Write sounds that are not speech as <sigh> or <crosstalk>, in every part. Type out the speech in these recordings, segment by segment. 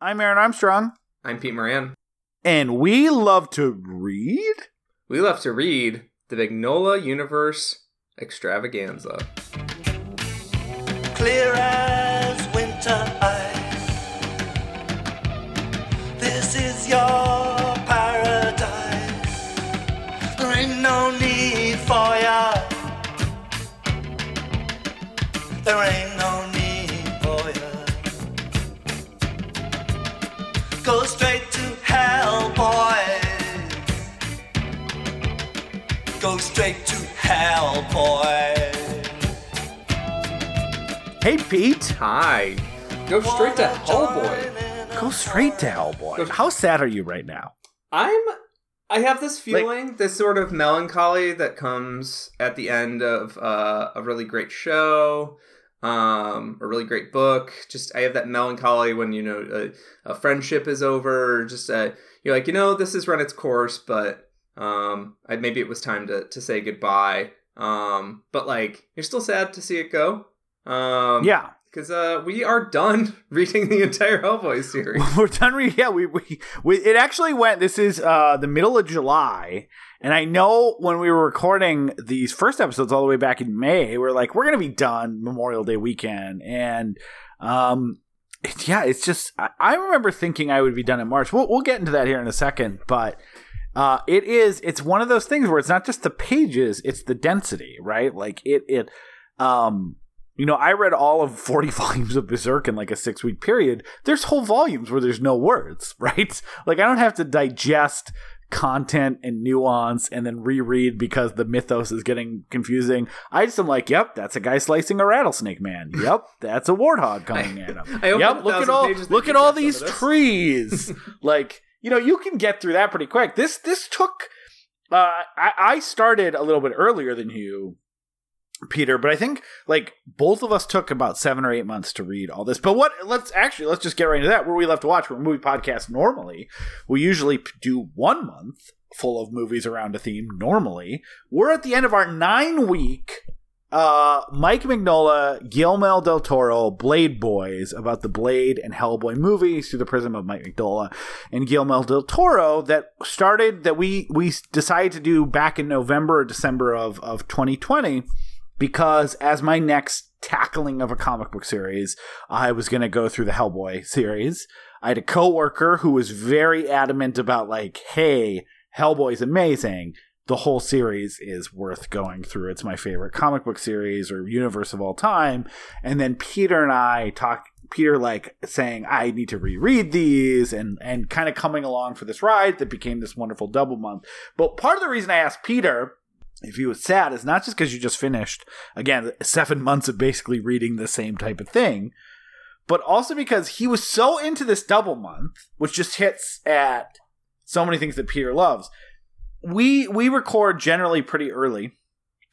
I'm Aaron Armstrong, I'm Pete Moran. and we love to read. We love to read the Mignola Universe Extravaganza. clear as winter straight to hell, boys. Hey, Pete. Hi. Go straight to Hellboy. Go straight to Hellboy. How sad are you right now? I'm. I have this feeling, this sort of melancholy that comes at the end of uh, a really great show, um, a really great book. Just I have that melancholy when you know a, a friendship is over. Or just uh, you're like, you know, this has run its course, but um, I, maybe it was time to to say goodbye. Um, but like, you're still sad to see it go. Um, Yeah, because uh, we are done <laughs> reading the entire Hellboy series. <laughs> we're done. Re- yeah, we, we we it actually went. This is uh the middle of July, and I know when we were recording these first episodes all the way back in May, we are like, we're gonna be done Memorial Day weekend, and um. it- yeah, it's just I, I remember thinking I would be done in March. We'll we'll get into that here in a second, but uh, it is it's one of those things where it's not just the pages, it's the density, right? Like it it um you know, I read all of <laughs> 40 volumes of Berserk in like a six week period. There's whole volumes where there's no words, <laughs> right? Like, I don't have to digest content and nuance and then reread because the mythos is getting confusing. I just am like, yep, that's a guy slicing a rattlesnake man. <laughs> Yep, that's a warthog coming at him. I yep, look at all look at all these trees. like, you know, you can get through that pretty quick. This this took uh I, I started a little bit earlier than you Peter, but I think like both of us took about seven or eight months to read all this. But what? Let's actually let's just get right into that. Where we left to watch, we're a movie podcast. Normally, we usually do one month full of movies around a theme. Normally, we're at the end of our nine week. Uh, Mike Mignola, Guillermo del Toro, Blade Boys about the Blade and Hellboy movies through the prism of Mike Mignola and Guillermo del Toro that started that we we decided to do back in November or December of of 2020 because as my next tackling of a comic book series, I was going to go through the Hellboy series. I had a coworker who was very adamant about like, "Hey, Hellboy's amazing. The whole series is worth going through. It's my favorite comic book series or universe of all time." And then Peter and I talk Peter like saying I need to reread these and and kind of coming along for this ride that became this wonderful double month. But part of the reason I asked Peter if he was sad is not just because you just finished again seven months of basically reading the same type of thing but also because he was so into this double month which just hits at so many things that peter loves we we record generally pretty early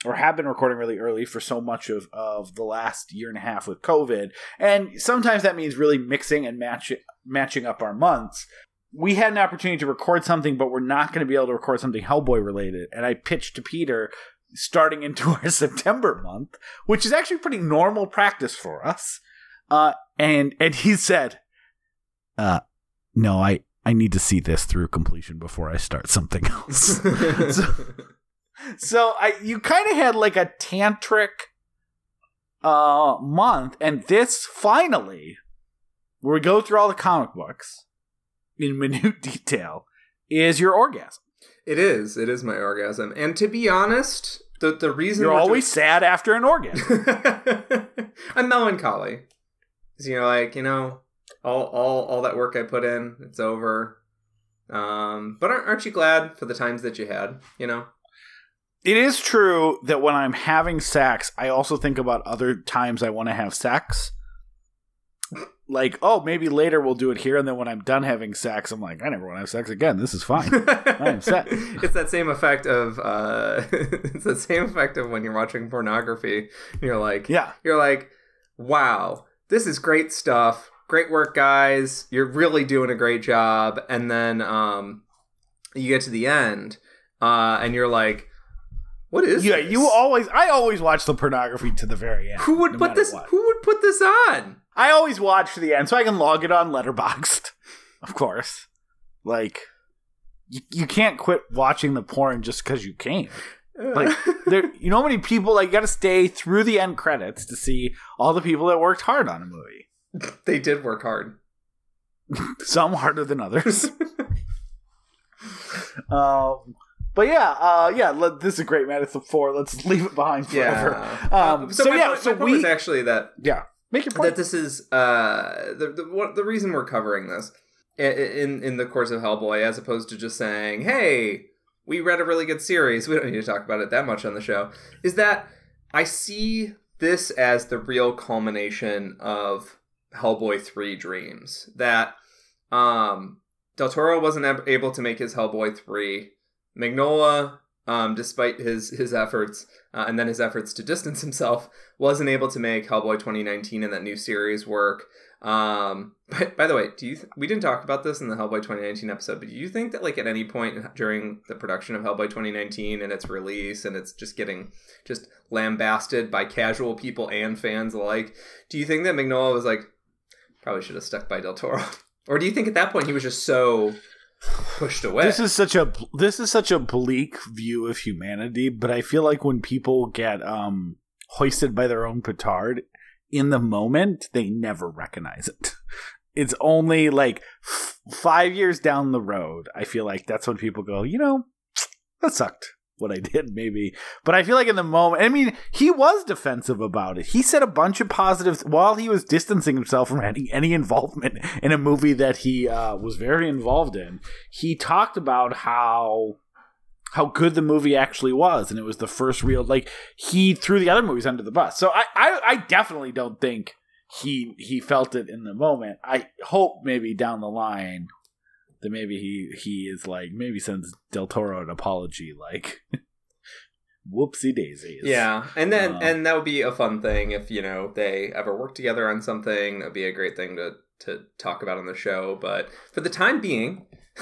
or have been recording really early for so much of, of the last year and a half with covid and sometimes that means really mixing and match, matching up our months we had an opportunity to record something, but we're not going to be able to record something Hellboy related. And I pitched to Peter starting into <laughs> our September month, which is actually pretty normal practice for us. Uh, and and he said, uh, "No, I I need to see this through completion before I start something <laughs> else." <laughs> so, so I you kind of had like a tantric uh month, and this finally, where we go through all the comic books in <laughs> minute detail, is your orgasm. It is. It is my orgasm. And to be honest, the the reason You're always sad after an orgasm. I'm melancholy. 'Cause, you know, like you know, all all all that work I put in, it's over. Um, but aren't, aren't you glad for the times that you had? You know. it is true that when I'm having sex, I also think about other times I want to have sex. Like, oh, maybe later we'll do it here, and then when I'm done having sex, I'm like, I never want to have sex again. This is fine. <laughs> I'm set. it's that same effect of uh <laughs> it's that same effect of when you're watching pornography you're like Yeah. you're like wow this is great stuff great work guys you're really doing a great job and then um you get to the end uh and you're like what is Yeah, this? you always. I always watch the pornography to the very end. who would no put this what. who would put this on I always watch to the end so I can log it on Letterboxd, <laughs> of course. Like, you, you can't quit watching the porn just because you can. Like, <laughs> there, you know how many people like you got to stay through the end credits to see all the people that worked hard on a movie. <laughs> they did work hard. <laughs> Some harder than others. <laughs> um, but yeah, uh, yeah. Let, this is a great Madison Four. Let's leave it behind forever. Yeah. Um, Uh, so, my yeah, so my we actually that yeah make your point. that this is uh the the what, the reason we're covering this in in the course of Hellboy, as opposed to just saying, "Hey, we read a really good series. We don't need to talk about it that much on the show." Is that I see this as the real culmination of Hellboy three dreams. That um, Del Toro wasn't able to make his Hellboy three. Mignola, um, despite his his efforts uh, and then his efforts to distance <laughs> himself, wasn't able to make Hellboy 2019 and that new series work. Um, by, by the way, do you th- we didn't talk about this in the Hellboy 2019 episode, but do you think that like at any point during the production of Hellboy 2019 and its release and it's just getting just lambasted by casual people and fans alike, do you think that Mignola was like probably should have stuck by Del Toro? <laughs> Or do you think at that point he was just so pushed away? This is such a this is such a bleak view of humanity, but I feel like when people get um hoisted by their own petard in the moment, they never recognize it. <laughs> It's only like f- 5 years down the road, I feel like that's when people go, "You know, that sucked." What I <laughs> did, maybe, but I feel like in the moment, I mean, he was defensive about it. He said a bunch of positives while he was distancing himself from any, any involvement <laughs> in a movie that he uh, was very involved in. He talked about how how good the movie actually was and it was the first real like he threw the other movies under the bus. So i i, I definitely don't think he he felt it in the moment. I hope maybe down the line that maybe he he is like maybe sends del toro an apology like <laughs> whoopsie daisies Yeah, and then Uh, and that would be a fun thing if you know they ever work together on something. That'd be a great thing to to talk about on the show. But for the time being, <laughs>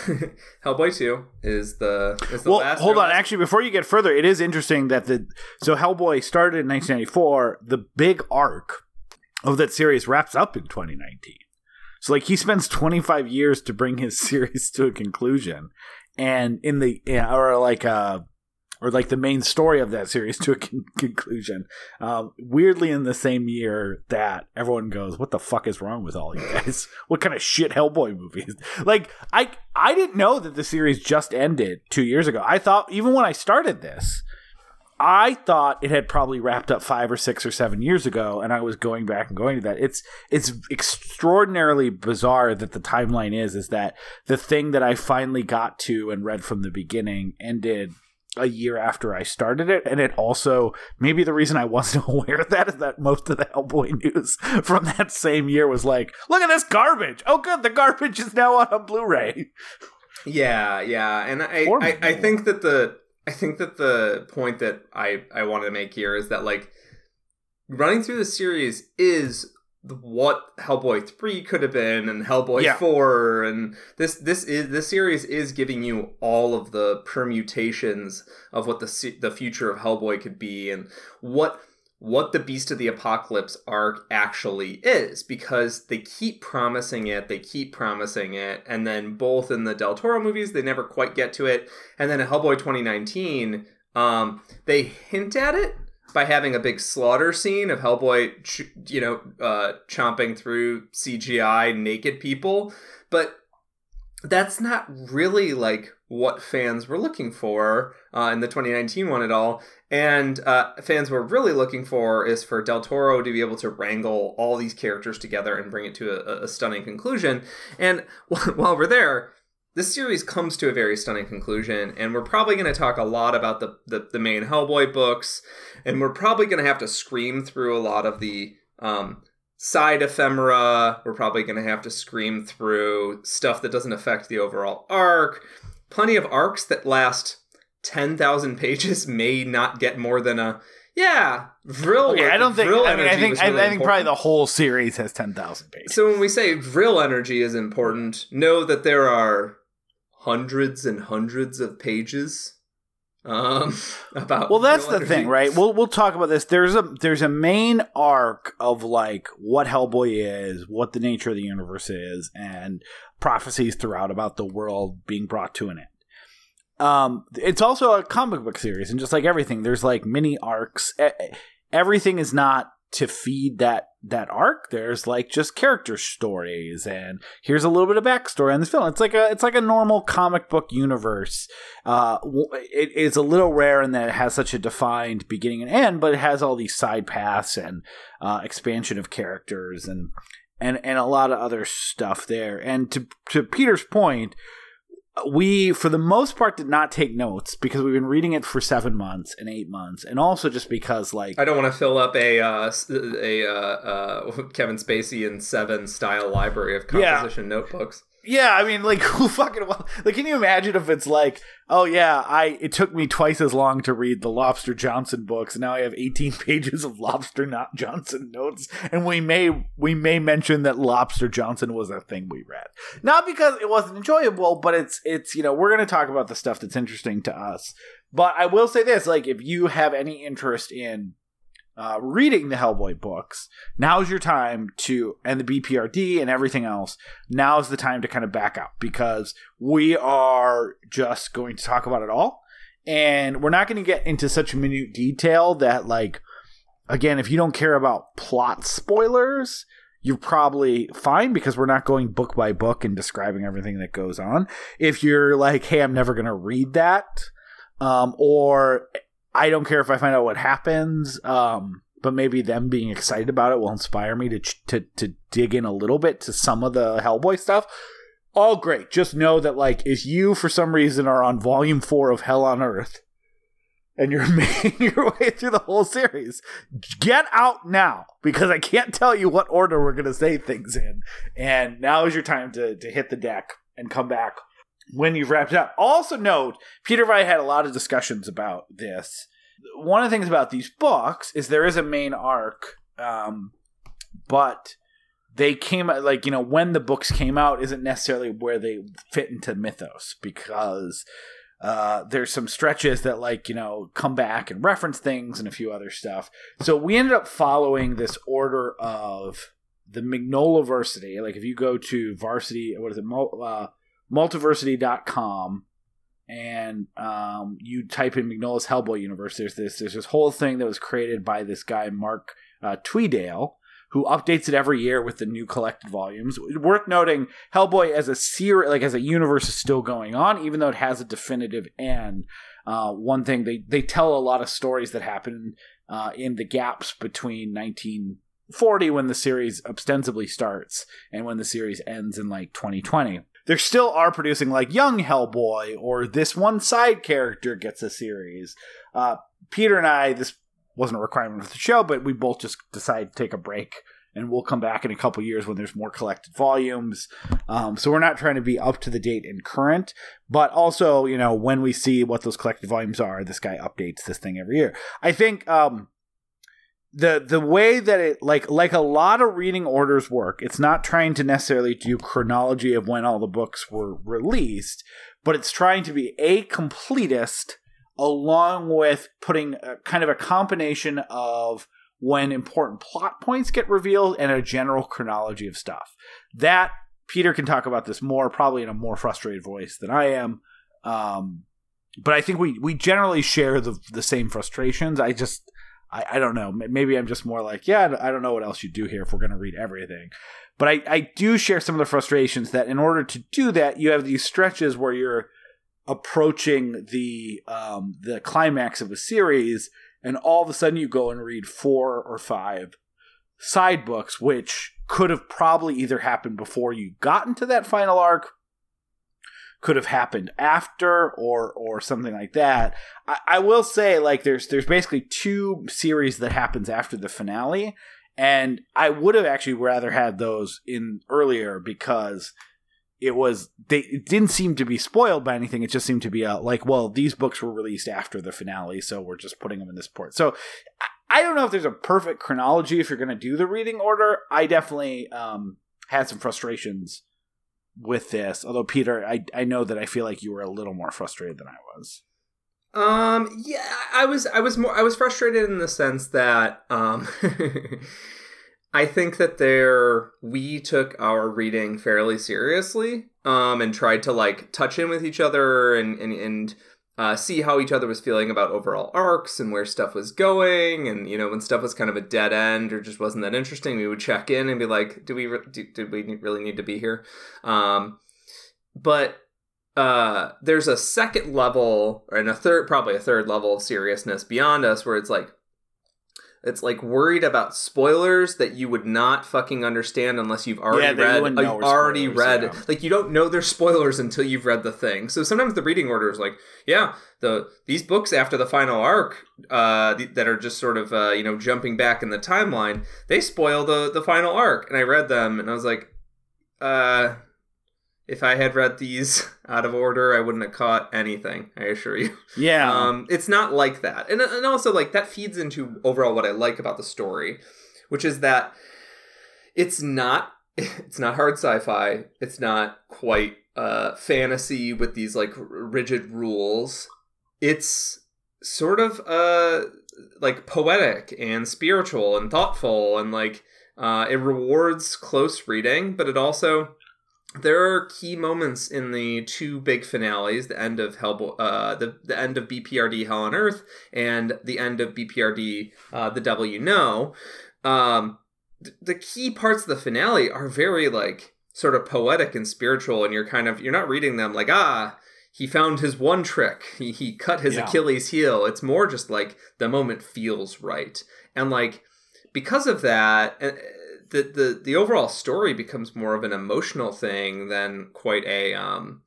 Hellboy Two is the is the well, last. hold on. last- Actually, before you get further, it is interesting that the so Hellboy started in 1994. The big arc of that series wraps up in 2019. So, like, he spends 25 years to bring his <laughs> series to a conclusion, and in the or like uh or like the main story of that series <laughs> to a con- conclusion. Um, weirdly, in the same year that everyone goes, "What the fuck is wrong with all you guys? <laughs> what kind of shit Hellboy movies?" Like, I I didn't know that the series just ended two years ago. I thought even when I started this, I thought it had probably wrapped up five or six or seven years ago, and I was going back and going to that. It's it's extraordinarily bizarre that the timeline is is that the thing that I finally got to and read from the beginning ended a year after I started it, and it also maybe the reason I wasn't <laughs> aware of that is that most of the Hellboy news <laughs> from that same year was like, "Look at this garbage! Oh, good, the garbage is now on a Blu-ray." Yeah, yeah, and I, I, I think that the I think that the point that I I want to make here is that like running through the series is what Hellboy three could have been and Hellboy Yeah. four and this this is this series is giving you all of the permutations of what the the future of Hellboy could be and what what the Beast of the Apocalypse arc actually is because they keep promising it, they keep promising it, and then both in the Del Toro movies they never quite get to it, and then in Hellboy 2019, um, they hint at it by having a big slaughter scene of Hellboy, ch- you know, uh, chomping through CGI naked people, but that's not really like what fans were looking for uh, in the 2019 one at all. And uh, fans were really looking for is for Del Toro to be able to wrangle all these characters together and bring it to a, a stunning conclusion. And <laughs> while we're there, this series comes to a very stunning conclusion, and we're probably going to talk a lot about the, the, the main Hellboy books, and we're probably going to have to scream through a lot of the um, side ephemera. We're probably going to have to scream through stuff that doesn't affect the overall arc. Plenty of arcs that last 10,000 <laughs> pages may not get more than a, yeah, Vril. Okay, I don't think. Vril I mean, I energy think. was I, really I think probably the whole series has ten thousand pages. So when we say Vril energy is important, know that there are hundreds and hundreds of pages um, <laughs> about. Well, that's the thing, right? We'll we'll talk about this. There's a there's a main arc of like what Hellboy is, what the nature of the universe is, and prophecies throughout about the world being brought to an end. Um, it's also a comic book series, and just like everything, there's like mini arcs. Everything is not to feed that that arc. There's like just character stories, and here's a little bit of backstory on this film. It's like a it's like a normal comic book universe. Uh, it is a little rare in that it has such a defined beginning and end, but it has all these side paths and uh, expansion of characters and and and a lot of other stuff there. And to to Peter's point, we for the most part did not take notes because we've been reading it for seven months and eight months, and also just because like I don't want to fill up a uh, a uh, uh, <laughs> Kevin Spacey and Seven style library of Yeah. composition notebooks. Yeah, I mean, like, <laughs> who fucking like? Can you imagine if it's like, oh yeah, I it took me twice as long to read the Lobster Johnson books, now I have eighteen <laughs> pages of Lobster Not Johnson notes, and we may we may mention that Lobster Johnson was a thing we read, not because it wasn't enjoyable, but it's it's you know we're gonna talk about the stuff that's interesting to us. But I will say this, like, if you have any interest in uh, reading the Hellboy books, now's your time to, and the BPRD and everything else, now's the time to kind of back out because we are just going to talk about it all. And we're not going to get into such minute detail that, like, again, if you don't care about plot spoilers, you're probably fine because we're not going book by book and describing everything that goes on. If you're like, hey, I'm never going to read that, um, or I don't care if I find out what happens, um, but maybe them being excited about it will inspire me to, to to dig in a little bit to some of the Hellboy stuff. All great. Just know that like if you for some reason are on volume four of Hell on Earth and you're <laughs> making your way through the whole series, get out now because I can't tell you what order we're gonna say things in. And now is your time to to hit the deck and come back when you've wrapped up. Also note, Peter and I had a lot of discussions about this. One of the things about these books is there is a main arc, um, but they came like you know when the books came out isn't necessarily where they fit into mythos because uh, there's some stretches that like you know come back and reference things and a few other stuff. So we ended up following this order of the Mignola Varsity. Like if you go to varsity, what is it? Uh, multiversity.com and um, you type in Mignola's Hellboy universe, there's this there's this whole thing that was created by this guy Mark uh, Tweedale, who updates it every year with the new collected volumes. Worth noting, Hellboy as a series, like as a universe, is still going on, even though it has a definitive end. Uh, one thing they they tell a lot of stories that happen uh, in the gaps between 1940 when the series ostensibly starts and when the series ends in like 2020 they still are producing like young Hellboy or this one side character gets a series. Uh, Peter and I, this wasn't a requirement of the show, but we both just decided to take a break and we'll come back in a couple years when there's more collected volumes. Um, so we're not trying to be up to the date and current, but also, you know, when we see what those collected volumes are, this guy updates this thing every year. I think, um, the the way that it like like a lot of reading orders work it's not trying to necessarily do chronology of when all the books were released but it's trying to be a completist along with putting a, kind of a combination of when important plot points get revealed and a general chronology of stuff. That peter can talk about this more probably in a more frustrated voice than i am um, but i think we we generally share the the same frustrations. I just I, I don't know. Maybe I'm just more like, yeah, I don't know what else you do here if we're going to read everything. But I, I do share some of the frustrations that in order to do that, you have these stretches where you're approaching the um, the climax of a series, and all of a sudden you go and read four or five side books, which could have probably either happened before you got into that final arc could have happened after or or something like that. I, I, will say like there's there's basically two series that happens after the finale, and I would have actually rather had those in earlier because it was they it didn't seem to be spoiled by anything. It just seemed to be a, like well these books were released after the finale, so we're just putting them in this port. So. I don't know if there's a perfect chronology if you're going to do the reading order. I definitely um, had some frustrations with this. Although Peter, I I know that I feel like you were a little more frustrated than I was. Um, yeah, I was, I was more, I was frustrated in the sense that, um, <laughs> I think that there we took our reading fairly seriously, um, and tried to like touch in with each other and and and uh, see how each other was feeling about overall arcs and where stuff was going. And you know, when stuff was kind of a dead end or just wasn't that interesting, we would check in and be like, "Do we re- do, did we really need to be here?" Um, but uh, there's a second level and a third, probably a third level of seriousness beyond us, where it's like it's like worried about spoilers that you would not fucking understand unless you've already Yeah, you read. wouldn't uh, know you've already read. yeah. Like you don't know there's spoilers until you've read the thing. So sometimes the reading order is like, yeah, the these books after the final arc uh, th- that are just sort of uh, you know jumping back in the timeline, they spoil the the final arc. And I read them and I was like, uh. If I had read these <laughs> out of order, I wouldn't have caught anything. I assure you. Yeah. Um, it's not like that, and and also like that feeds into overall what I like about the story, which is that it's not <laughs> it's not hard sci-fi. It's not quite uh, fantasy with these like rigid rules. It's sort of uh like poetic and spiritual and thoughtful and like uh, it rewards close reading, but it also there are key moments in the two big finales, the end of Hellboy, uh, the the end of BPRD Hell on Earth, and the end of BPRD uh, The Devil You Know. Um, th- the key parts of the finale are very like sort of poetic and spiritual, and you're kind of you're not reading them like ah he found his one trick he he cut his Yeah. Achilles heel. It's more just like the moment feels right, and like because of that. The, the the overall story becomes more of an emotional thing than quite a um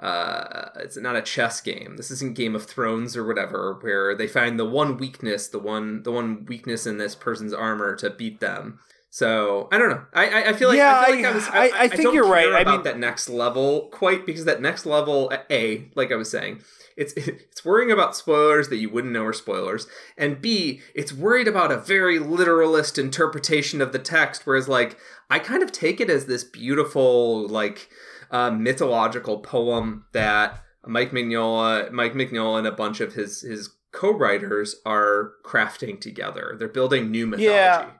uh it's not a chess game. This isn't game of thrones or whatever where they find the one weakness the one the one weakness in this person's armor to beat them. So i don't know. I i, I feel like Yeah, i feel like I- i, was I- I think you're right. I mean- that next level quite because that next level a like i was saying it's <laughs> it's worrying about spoilers that you wouldn't know are spoilers. And b it's worried about a very literalist interpretation of the text whereas like i kind of take it as this beautiful like uh, mythological poem that mike mignola mike mignola and a bunch of his his co-writers are crafting together. They're building new mythology. Yeah.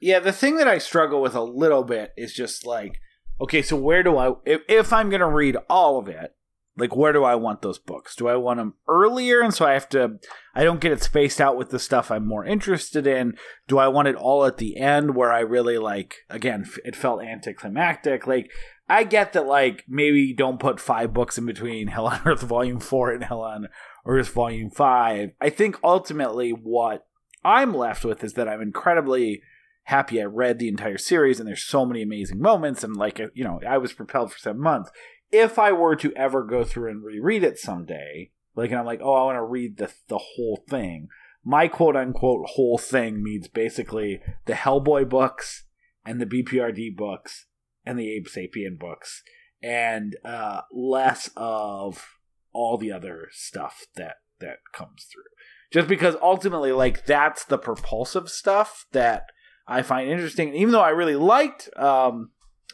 Yeah, the thing that I struggle with a little bit is just like, okay, so where do I, if, if I'm going to read all of it, like where do I want those books? Do I want them earlier? And so I have to, I don't get it spaced out with the stuff I'm more interested in. Do I want it all at the end where I really like, again, it felt anticlimactic? Like, I get that, like, maybe don't put five books in between <laughs> Hell on Earth Volume 4 and Hell on Earth Volume 5. I think ultimately what I'm left with is that I'm incredibly happy I read the entire series and there's so many amazing moments and like you know I was propelled for seven months. If I were to ever go through and reread it someday, like and I'm like, oh, I want to read the the whole thing. My quote unquote whole thing means basically the Hellboy books and the BPRD books and the Abe Sapien books and uh, less of all the other stuff that that comes through. Just because ultimately, like that's the propulsive stuff that I find interesting. And even though I really liked, um,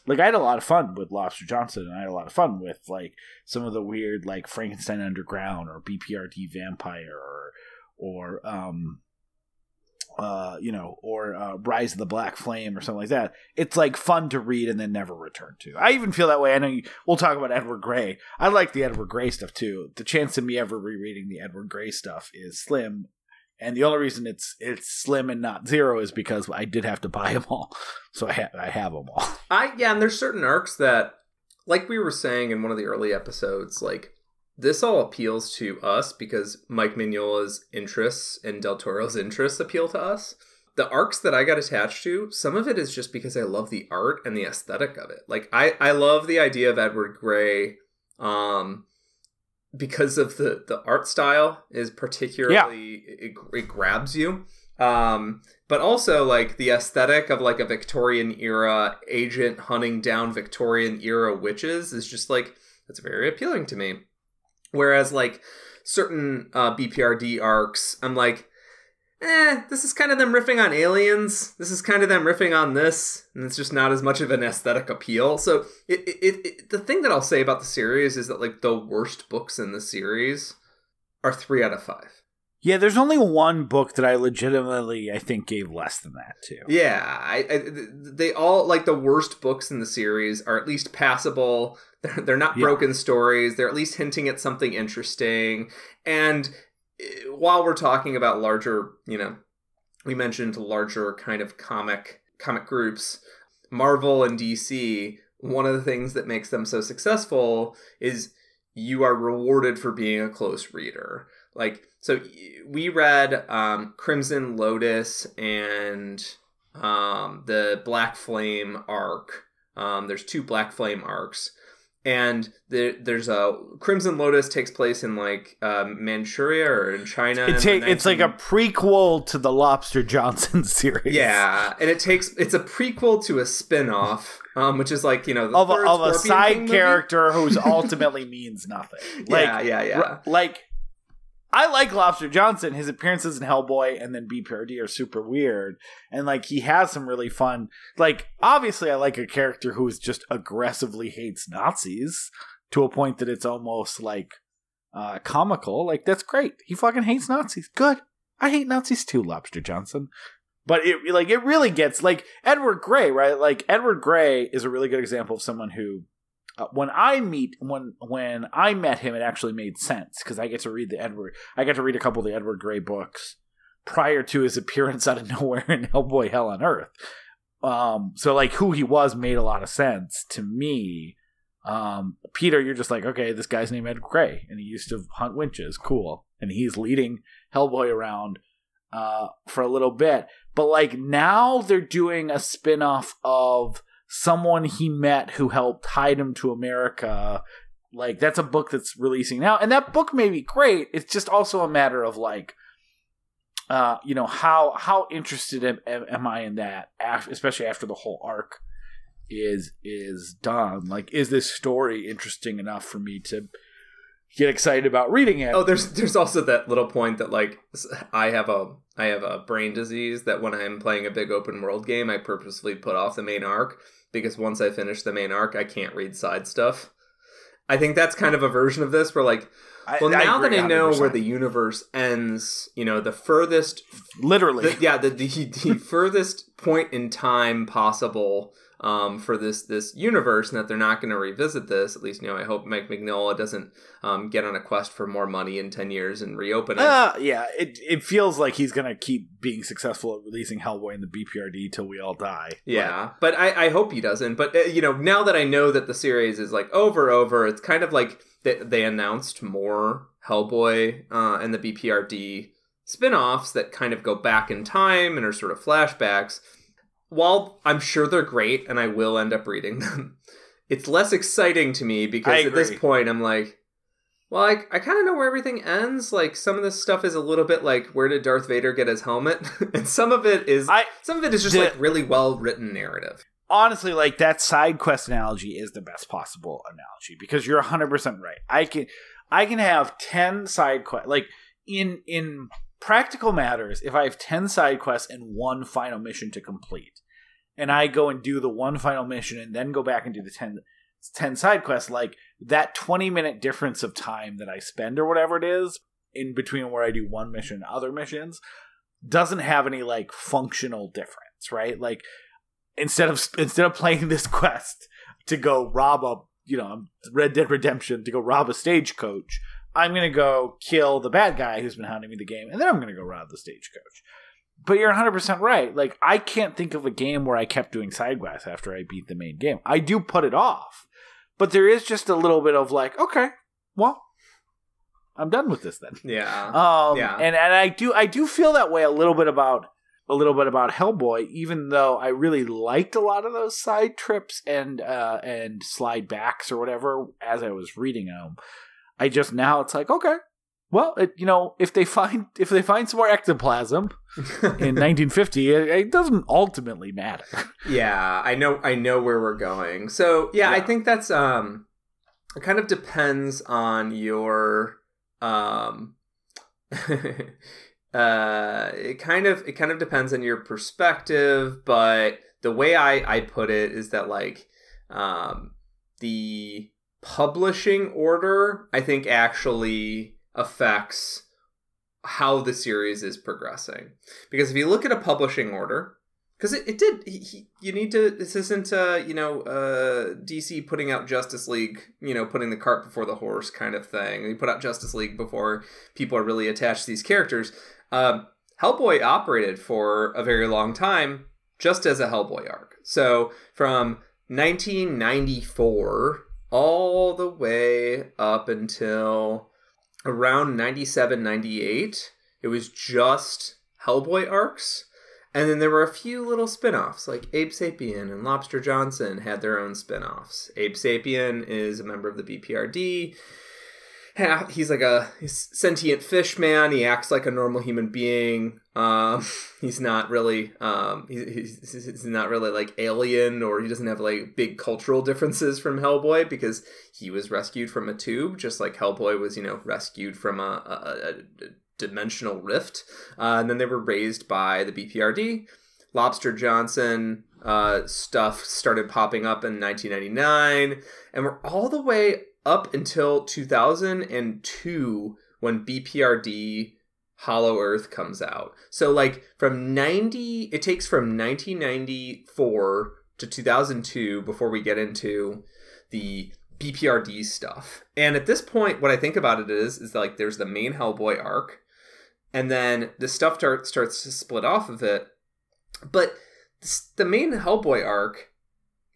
like I had a lot of fun with Lobster Johnson, and I had a lot of fun with like some of the weird like Frankenstein Underground or BPRD Vampire or or um, uh, you know, or uh, Rise of the Black Flame or something like that. It's like fun to read and then never return to. I even feel that way. I know you, we'll talk about Edward Gray. I like the Edward Gray stuff too. The chance of me ever rereading the Edward Gray stuff is slim, and the only reason it's it's slim and not zero is because I did have to buy them all, <laughs> so I ha- I have them all. <laughs> I yeah, and there's certain arcs that, like we were saying in one of the early episodes, like this all appeals to us because Mike Mignola's interests and Del Toro's interests appeal to us. The arcs that I got attached to, some of it is just because I love the art and the aesthetic of it. Like I, I love the idea of Edward Gray, um, because of the the art style is particularly it, it grabs you. Um, but also like the aesthetic of like a Victorian era agent hunting down Victorian era witches is just like that's very appealing to me. Whereas like certain uh, BPRD arcs, I'm like, eh, this is kind of them riffing on aliens. This is kind of them riffing on this, and it's just not as much of an aesthetic appeal. So it, it, it the thing that I'll say about the series is that like the worst books in the series are three out of five. Yeah, there's only one book that I legitimately I think gave less than that too. Yeah, I, I, they all like the worst books in the series are at least passable. <laughs> They're, they're not Yeah. broken stories. They're at least hinting at something interesting. And while we're talking about larger, you know, we mentioned larger kind of comic comic groups, Marvel and DC. One of the things that makes them so successful is you are rewarded for being a close reader. Like so, we read um, Crimson Lotus and um, the Black Flame arc. Um, there's two Black Flame arcs, and there, there's a Crimson Lotus takes place in like um, Manchuria or in China. It's, in a, the it's like a prequel to the Lobster Johnson <laughs> series. yeah, and it takes it's a prequel to a spin-off, um, which is like you know the Of a, of a side character who's <laughs> ultimately means nothing. Like, yeah, yeah, yeah. r- like I like Lobster Johnson. His appearances in Hellboy and then BPRD are super weird, and like he has some really fun. Like obviously, I like a character who is just aggressively hates Nazis to a point that it's almost like uh, comical. Like that's great. He fucking hates Nazis. Good. I hate Nazis too, Lobster Johnson. But it like it really gets like Edward Gray, right? Like Edward Gray is a really good example of someone who uh, when I meet when when I met him, it actually made sense because I get to read the Edward. I get to read a couple of the Edward Gray books prior to his <laughs> appearance out of nowhere in Hellboy: Hell on Earth. Um, so like who he was made a lot of sense to me. Um, Peter, you're just like, okay, this guy's named Ed Gray, and he used to hunt winches. Cool, and he's leading Hellboy around uh, for a little bit. But like now, they're doing a spin-off of someone he met who helped hide him to America. Like that's a book that's releasing now, and that book may be great. It's just also a matter of like, uh, you know, how how interested am, am, I in that, especially after the whole arc is is done. Like, is this story interesting enough for me to get excited about reading it? Oh, there's there's also that little point that like I have a I have a brain disease that when I'm playing a big open world game, I purposely put off the main arc because once I finish the main arc, I can't read side stuff. I think that's kind of a version of this where like, I- well, now agree that I know 100%. where the universe ends, you know, the furthest literally, the, yeah, the, the <laughs> the furthest point in time possible um, for this this universe, and that they're not going to revisit this. At least, you know, I hope Mike Mignola doesn't um, get on a quest for more money in ten years and reopen it. Uh, yeah, it it feels like he's gonna keep being successful at releasing Hellboy in the BPRD till we all die. yeah, but I, I hope he doesn't. But uh, you know, now that I know that the series is like over, over, it's kind of like they, they announced more Hellboy uh, and the BPRD spin-offs that kind of go back in time and are sort of flashbacks. While I'm sure they're great and I will end up reading them, <laughs> it's less exciting to me because at this point I'm like, well, I, I kind of know where everything ends. Like some of this stuff is a little bit like, where did Darth Vader get his helmet? <laughs> and some of it is I some of it is just The- like really well written narrative. honestly like that side quest analogy is the best possible analogy because you're 100% right. I can I can have 10 side quests like in in practical matters if I have 10 side quests and one final mission to complete and I go and do the one final mission and then go back and do the 10 10 side quests like that 20 minute difference of time that I spend or whatever it is in between where I do one mission and other missions doesn't have any like functional difference, right? Like instead of instead of playing this <laughs> quest to go rob a you know Red Dead Redemption to go rob a stagecoach, I'm gonna go kill the bad guy who's been hounding me the game, and then I'm gonna go rob the stagecoach. But you're 100 percent right. Like I can't think of a game where I kept doing side quests after I beat the main game. I do put it off, but there is just a little bit of like, okay, well, I'm done with this then. Yeah. Um, Yeah. and and I do I do feel that way a little bit about a little bit about Hellboy, even though I really liked a lot of those side trips and uh and slide backs or whatever as I was reading them. I just now it's like okay, well, it, you know, if they find if they find some more ectoplasm in <laughs> 1950, it, it doesn't ultimately matter. yeah, I know I know where we're going. So, yeah, I think that's um it kind of depends on your um <laughs> uh it kind of it kind of depends on your perspective, but the way I I put it is that like um the publishing order I think actually affects how the series is progressing. Because if you look at a publishing order, because it, it did, he, he, you need to. This isn't, uh, you know, uh, DC putting out Justice League, you know, putting the cart before the horse kind of thing. They put out Justice League before people are really attached to these characters. Um, Hellboy operated for a very long time just as a Hellboy arc. So from 1994 all the way up until around 97 98 it was just hellboy arcs. And then there were a few little spin-offs like abe sapien and lobster johnson had their own spin-offs. Abe sapien is a member of the bprd he's like a he's sentient fish man. He acts like a normal human being. Um, <laughs> he's not really um, he's, he's not really like alien or he doesn't have like big cultural differences from hellboy because he was rescued from a tube just like hellboy was you know rescued from a, a, a dimensional rift. Uh, and then they were raised by the bprd lobster johnson uh, stuff started popping up in 1999 and we're all the way up until 2002 when BPRD Hollow Earth comes out. So like from 90 it takes from 1994 to 2002 before we get into the BPRD stuff. And at this point what I think about it is is like there's the main Hellboy arc and then the stuff start, starts to split off of it. But the main Hellboy arc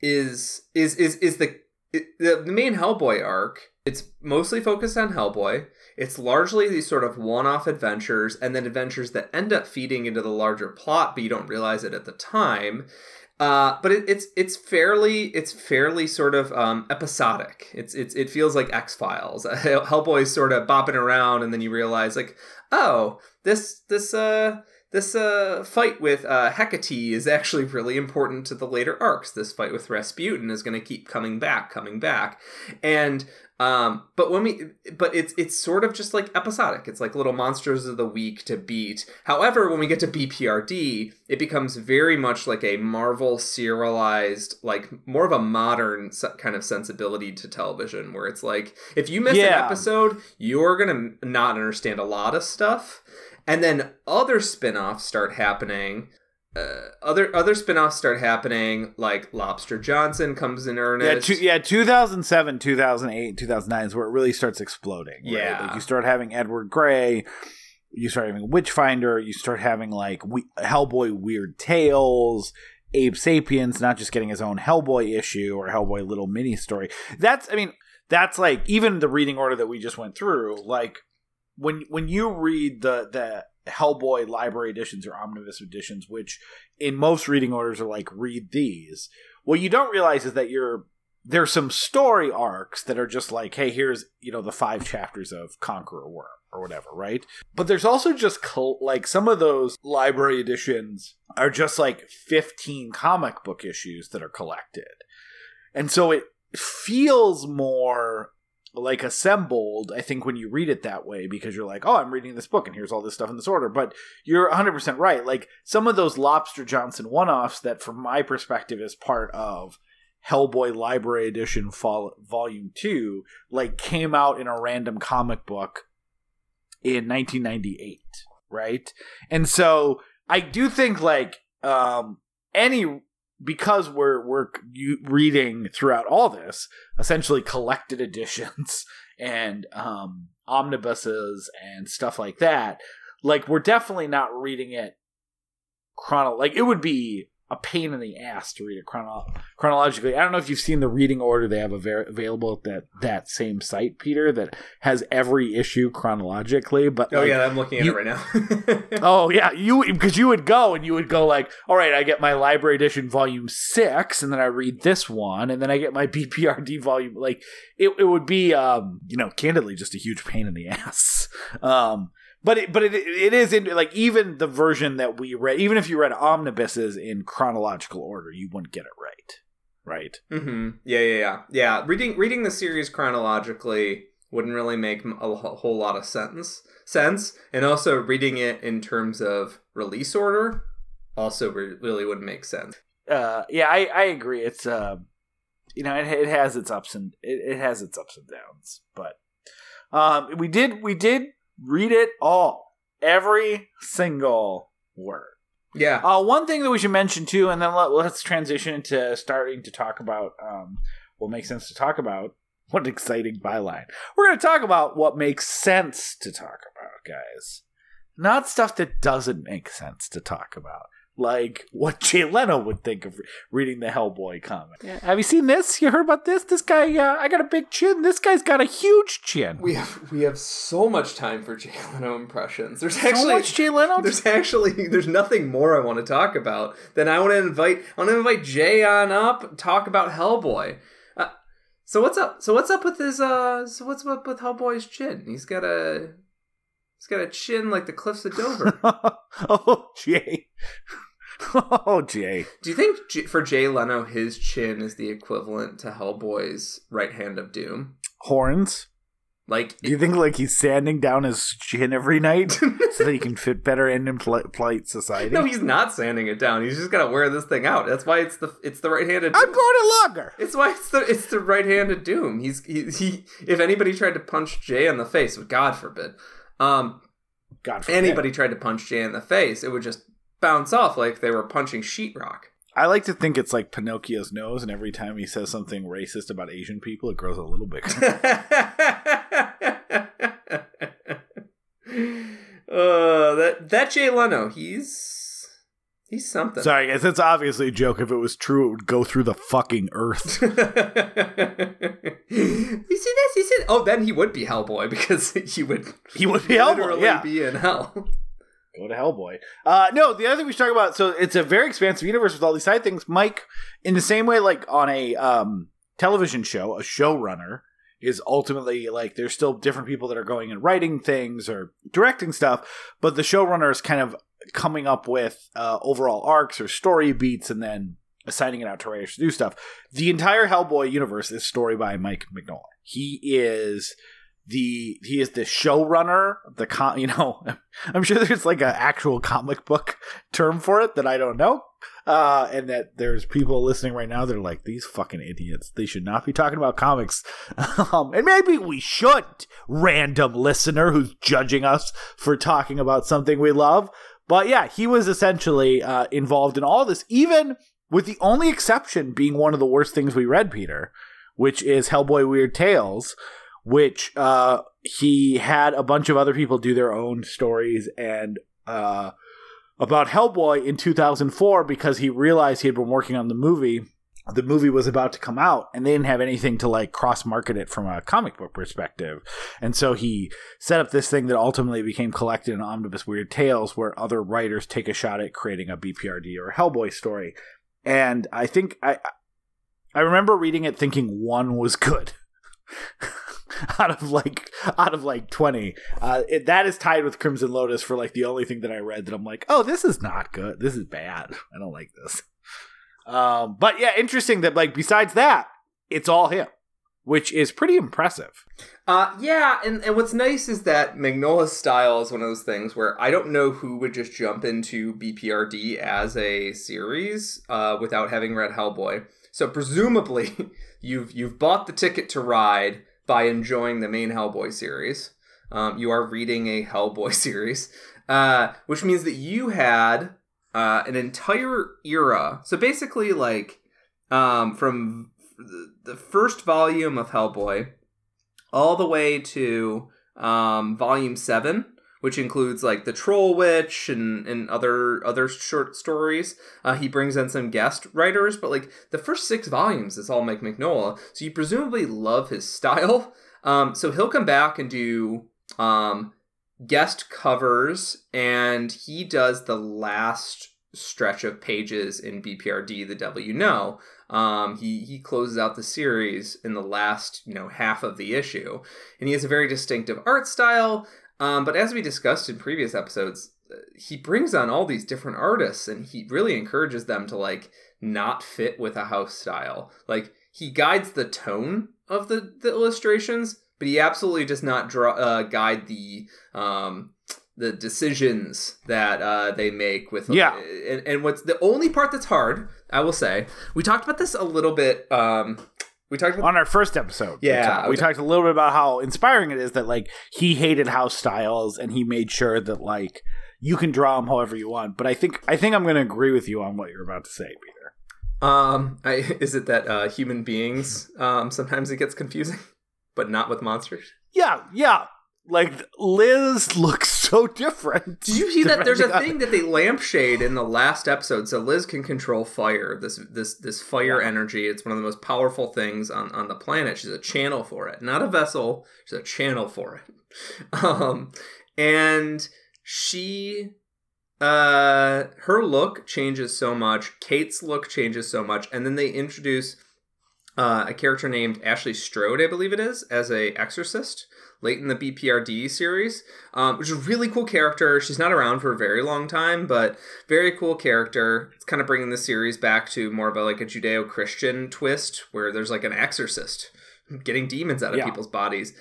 is is is is the it, the, the main Hellboy arc, it's mostly focused on Hellboy. It's largely these sort of one-off adventures and then adventures that end up feeding into the larger plot, but you don't realize it at the time. Uh, but it, it's it's fairly it's fairly sort of um, episodic. It's it's it feels like X Files. <laughs> Hellboy's sort of bopping around, and then you realize like, oh, this this uh this uh, fight with uh, Hecate is actually really important to the later arcs. This fight with Rasputin is going to keep coming back, coming back, and um, but when we, but it's it's sort of just like episodic. It's like little monsters of the week to beat. However, when we get to BPRD, it becomes very much like a Marvel serialized, like more of a modern kind of sensibility to television, where it's like if you miss Yeah. an episode, you're gonna not understand a lot of stuff and then other spin-offs start happening uh, other other spin-offs start happening like lobster johnson comes in Yeah, earnest two, yeah, 2007, 2008, 2009 is where it really starts exploding. right? Yeah. Like you start having Edward Gray, you start having Witchfinder, you start having like we- Hellboy Weird Tales, Abe Sapiens not just getting his own Hellboy issue or Hellboy little mini story. That's, I mean, that's like even the reading order that we just went through. Like when when you read the the Hellboy library editions or omnibus editions, which in most reading orders are like read these. What you don't realize is that you're there's some story arcs that are just like, hey, here's you know the five chapters of Conqueror Worm or whatever, right? But there's also just col- like some of those library editions are just like 15 comic book issues that are collected, and so it feels more like assembled i think when you read it that way because you're like oh i'm reading this book and here's all this stuff in this order. But you're 100% right. Like some of those lobster johnson one-offs that from my perspective is part of hellboy library edition vol- volume 2 like came out in a random comic book in 1998 right? And so i do think like um any because we're we're reading throughout all this essentially collected editions <laughs> and um omnibuses and stuff like that like we're definitely not reading it chrono like it would be a pain in the ass to read it chrono- chronologically. I don't know if you've seen the reading order they have available at that that same site, Peter, that has every issue chronologically. But oh like, yeah i'm looking at you- it right now <laughs> <laughs> Oh yeah, you because you would go and you would go like, all right, I get my library edition volume six, and then I read this one, and then I get my <laughs> BPRD volume. Like it, it would be, um, you know, candidly, just a huge pain in the ass. Um, but it, but it, it is in like even the version that we read, even if you read omnibuses in chronological order, you wouldn't get it right, right? hmm Yeah, yeah, yeah, yeah. Reading reading the series chronologically wouldn't really make a whole lot of sense. Sense, and also reading it in terms of release order also re- really wouldn't make sense. Uh, yeah, I, I agree. It's uh, you know, it, it has its ups and it, it has its ups and downs, but Um, we did we did read it all, every single word. Yeah. Uh, one thing that we should mention too, and then let, let's transition to starting to talk about um, what makes sense to talk about. What an exciting byline! We're going to talk about what makes sense to talk about, guys. Not stuff that doesn't make sense to talk about, like what Jay Leno would think of reading the Hellboy comic. Yeah, have you seen this? You heard about this? This guy, uh, I got a big chin. This guy's got a huge chin. We have we have so much time for Jay <laughs> Leno impressions. There's so actually much Jay Leno. there's actually there's nothing more I want to talk about than I want to invite I want to invite Jay on up talk about Hellboy. Uh, so what's up? So what's up with his uh? So what's up with Hellboy's chin? He's got a he's got a chin like the cliffs of Dover. <laughs> oh, Jay. <laughs> Oh, Jay. Do you think for Jay Leno his chin is the equivalent to Hellboy's right hand of doom? Horns. Like Do you think like he's sanding down his chin every night <laughs> so that he can fit better in pol- polite society? no, he's not sanding it down. He's just gotta wear this thing out. That's why it's the it's the right handed. I'm going to longer. It's why it's the it's the right handed doom. He's he, he if anybody tried to punch Jay in the face, God forbid, um, God forbid. anybody tried to punch Jay in the face, it would just bounce off like they were punching sheetrock. I like to think it's like Pinocchio's nose, and every time he says something racist about Asian people, it grows a little bigger. <laughs> uh, that that Jay Leno, he's he's something. Sorry, guys, that's obviously a joke. If it was true, it would go through the fucking earth. <laughs> you see this? You see? Oh, then he would be Hellboy because <laughs> he would He would be Hellboy, yeah. be in hell. Go to Hellboy. Uh, no, the other thing we should talk about. So it's a very expansive universe with all these side things. Mike, in the same way, like on a um, television show, a showrunner is ultimately like there's still different people that are going and writing things or directing stuff, but the showrunner is kind of coming up with uh, overall arcs or story beats and then assigning it out to writers to do stuff. The entire Hellboy universe is story by Mike Mignola. He is the he is the showrunner. The com, <laughs> you know, I'm sure there's like an actual comic book term for it that I don't know. Uh, and that there's people listening right now they're like these fucking idiots. They should not be talking about comics. <laughs> um, and maybe we should, random listener who's judging us for talking about something we love. But yeah, he was essentially uh, involved in all this, even with the only exception being one of the worst things we read, Peter, which is Hellboy Weird Tales, which uh, he had a bunch of other people do their own stories and uh, about Hellboy in 2004 because he realized he had been working on the movie. The movie was about to come out, and they didn't have anything to like cross market it from a comic book perspective. And so he set up this thing that ultimately became collected in Omnibus Weird Tales, where other writers take a shot at creating a BPRD or a Hellboy story. And I think I I remember reading it thinking one was good. <laughs> <laughs> out of like out of like 20 uh it, that is tied with crimson lotus for like the only thing that i read that i'm like oh this is not good. This is bad. I don't like this. Um but yeah interesting that like besides that it's all him which is pretty impressive. Uh, yeah, and, and what's nice is that Mignola's style is one of those things where I don't know who would just jump into BPRD as a series uh, without having read Hellboy. So presumably, <laughs> you've you've bought the ticket to ride by enjoying the main Hellboy series. Um, you are reading a Hellboy <laughs> series, uh, which means that you had uh, an entire era. So basically, like um, from the- first volume of Hellboy all the way to um, volume seven, which includes like the Troll Witch and, and other other short stories. Uh, he brings in some guest writers, but like the first six volumes is all Mike Mignola, so you presumably love his style. Um, so he'll come back and do um, guest covers, and he does the last stretch of pages in BPRD, The Devil You Know. Um, he he closes out the series in the last you know half of the issue, and he has a very distinctive art style. Um, but as we discussed in previous episodes, uh, he brings on all these different artists, and he really encourages them to like not fit with a house style. Like he guides the tone of the the illustrations, but he absolutely does not draw uh, guide the um the decisions that uh, they make with Yeah. and, and what's the only part that's hard i will say we talked about this a little bit um, we talked about on our first episode. we Yeah, talked- we okay. talked a little bit about how inspiring it is that like he hated house styles and he made sure that like you can draw them however you want. But I think I think I'm going to agree with you on what you're about to say, Peter. Um, I, <laughs> is it that uh, human beings um, sometimes it gets confusing, <laughs> but not with monsters? Yeah, yeah. Like Liz looks so different. Did you see that? There's a thing that they lampshade in the last episode. So Liz can control fire. This this this fire energy. It's one of the most powerful things on on the planet. She's a channel for it, not a vessel. She's a channel for it. <laughs> Um, and she uh her look changes so much kate's look changes so much and then they introduce uh, a character named ashley strode i believe it is as a exorcist late in the bprd series um, which is a really cool character. She's not around for a very long time but very cool character. It's kind of bringing the series back to more of a like a judeo-christian twist where there's like an exorcist getting demons out of Yeah. people's bodies.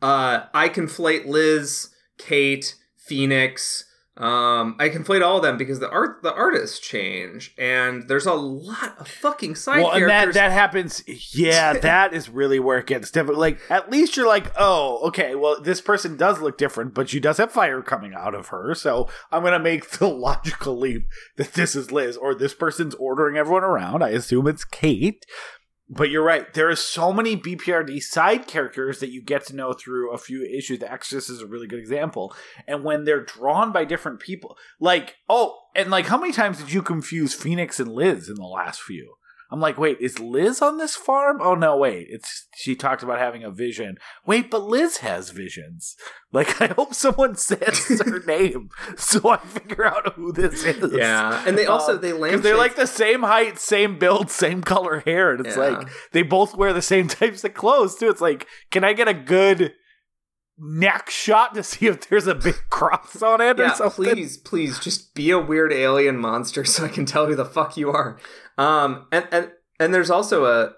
Uh, i conflate liz kate phoenix um, I conflate all of them because the art the artists change, and there's a lot of fucking side well, and that that happens. Yeah, <laughs> that is really where it gets difficult. Like, at least you're like, oh, okay. Well, this person does look different, but she does have fire coming out of her. So I'm gonna make <laughs> the logical leap that this is Liz, or this person's ordering everyone around. I assume it's Kate. But you're right. There are so many BPRD side characters that you get to know through a few issues. The Exorcist is a really good example. And when they're drawn by different people, like, oh, and like, how many times did you confuse Phoenix and Liz in the last few? I'm like, wait, is Liz on this farm? Oh no, wait. It's she talked about having a vision. Wait, but Liz has visions. <laughs> Like, I hope someone <laughs> says her <laughs> name so I figure out who this is. yeah, and they also Um, they Because lampshade. they're like the same height, same build, same color hair, and it's Yeah. like they both wear the same types of clothes too. It's like, can I get a good neck shot to see if there's a big <laughs> cross on it or yeah, something? please, please, just be a weird alien monster <laughs> so I can tell who the fuck you are. Um, and and and there's also a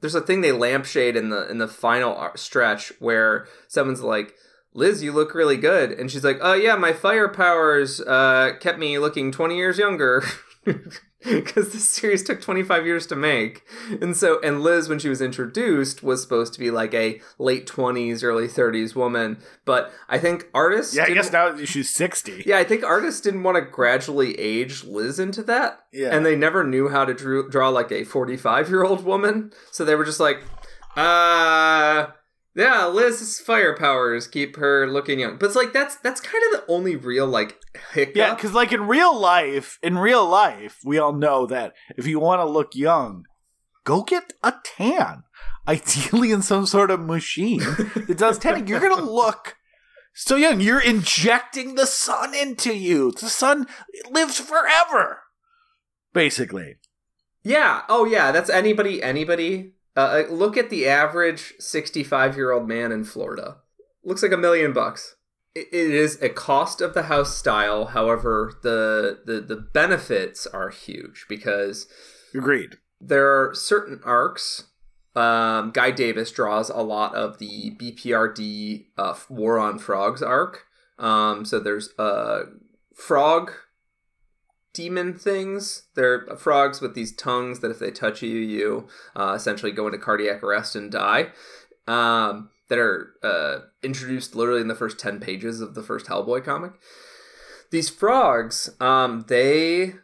there's a thing they lampshade in the in the final stretch where someone's like. Liz, you look really good. And she's like, oh, yeah, my fire powers uh, kept me looking 20 years younger. <laughs> <laughs> Because this series took 25 years to make. And so, and Liz, when she was introduced, was supposed to be like a late 20s, early 30s woman. But I think artists. yeah, I guess now she's sixty. yeah, I think artists didn't want to gradually age Liz into that. Yeah. And they never knew how to drew, draw like a 45 year old woman. So they were just like, uh, yeah, Liz's fire powers keep her looking young. But it's like, that's that's kind of the only real like hiccup. Yeah, because like in real life, in real life, we all know that if you want to look young, go get a tan. <laughs> Ideally, in some sort of machine that does tanning. You're gonna look so young. You're injecting the sun into you. The sun lives forever, basically. Yeah. Oh, yeah. That's anybody. Anybody. Uh, look at the average sixty-five-year-old man in Florida. Looks like a million bucks. It, it is a cost of the house style. However, the the the benefits are huge because Agreed. there are certain arcs. Um, Guy Davis draws a lot of the BPRD uh, War on Frogs arc. Um, so there's a frog demon things. They're frogs with these tongues that if they touch you, you uh, essentially go into cardiac arrest and die. Um, that are uh, introduced literally in the first 10 pages of the first Hellboy comic. These frogs, um, they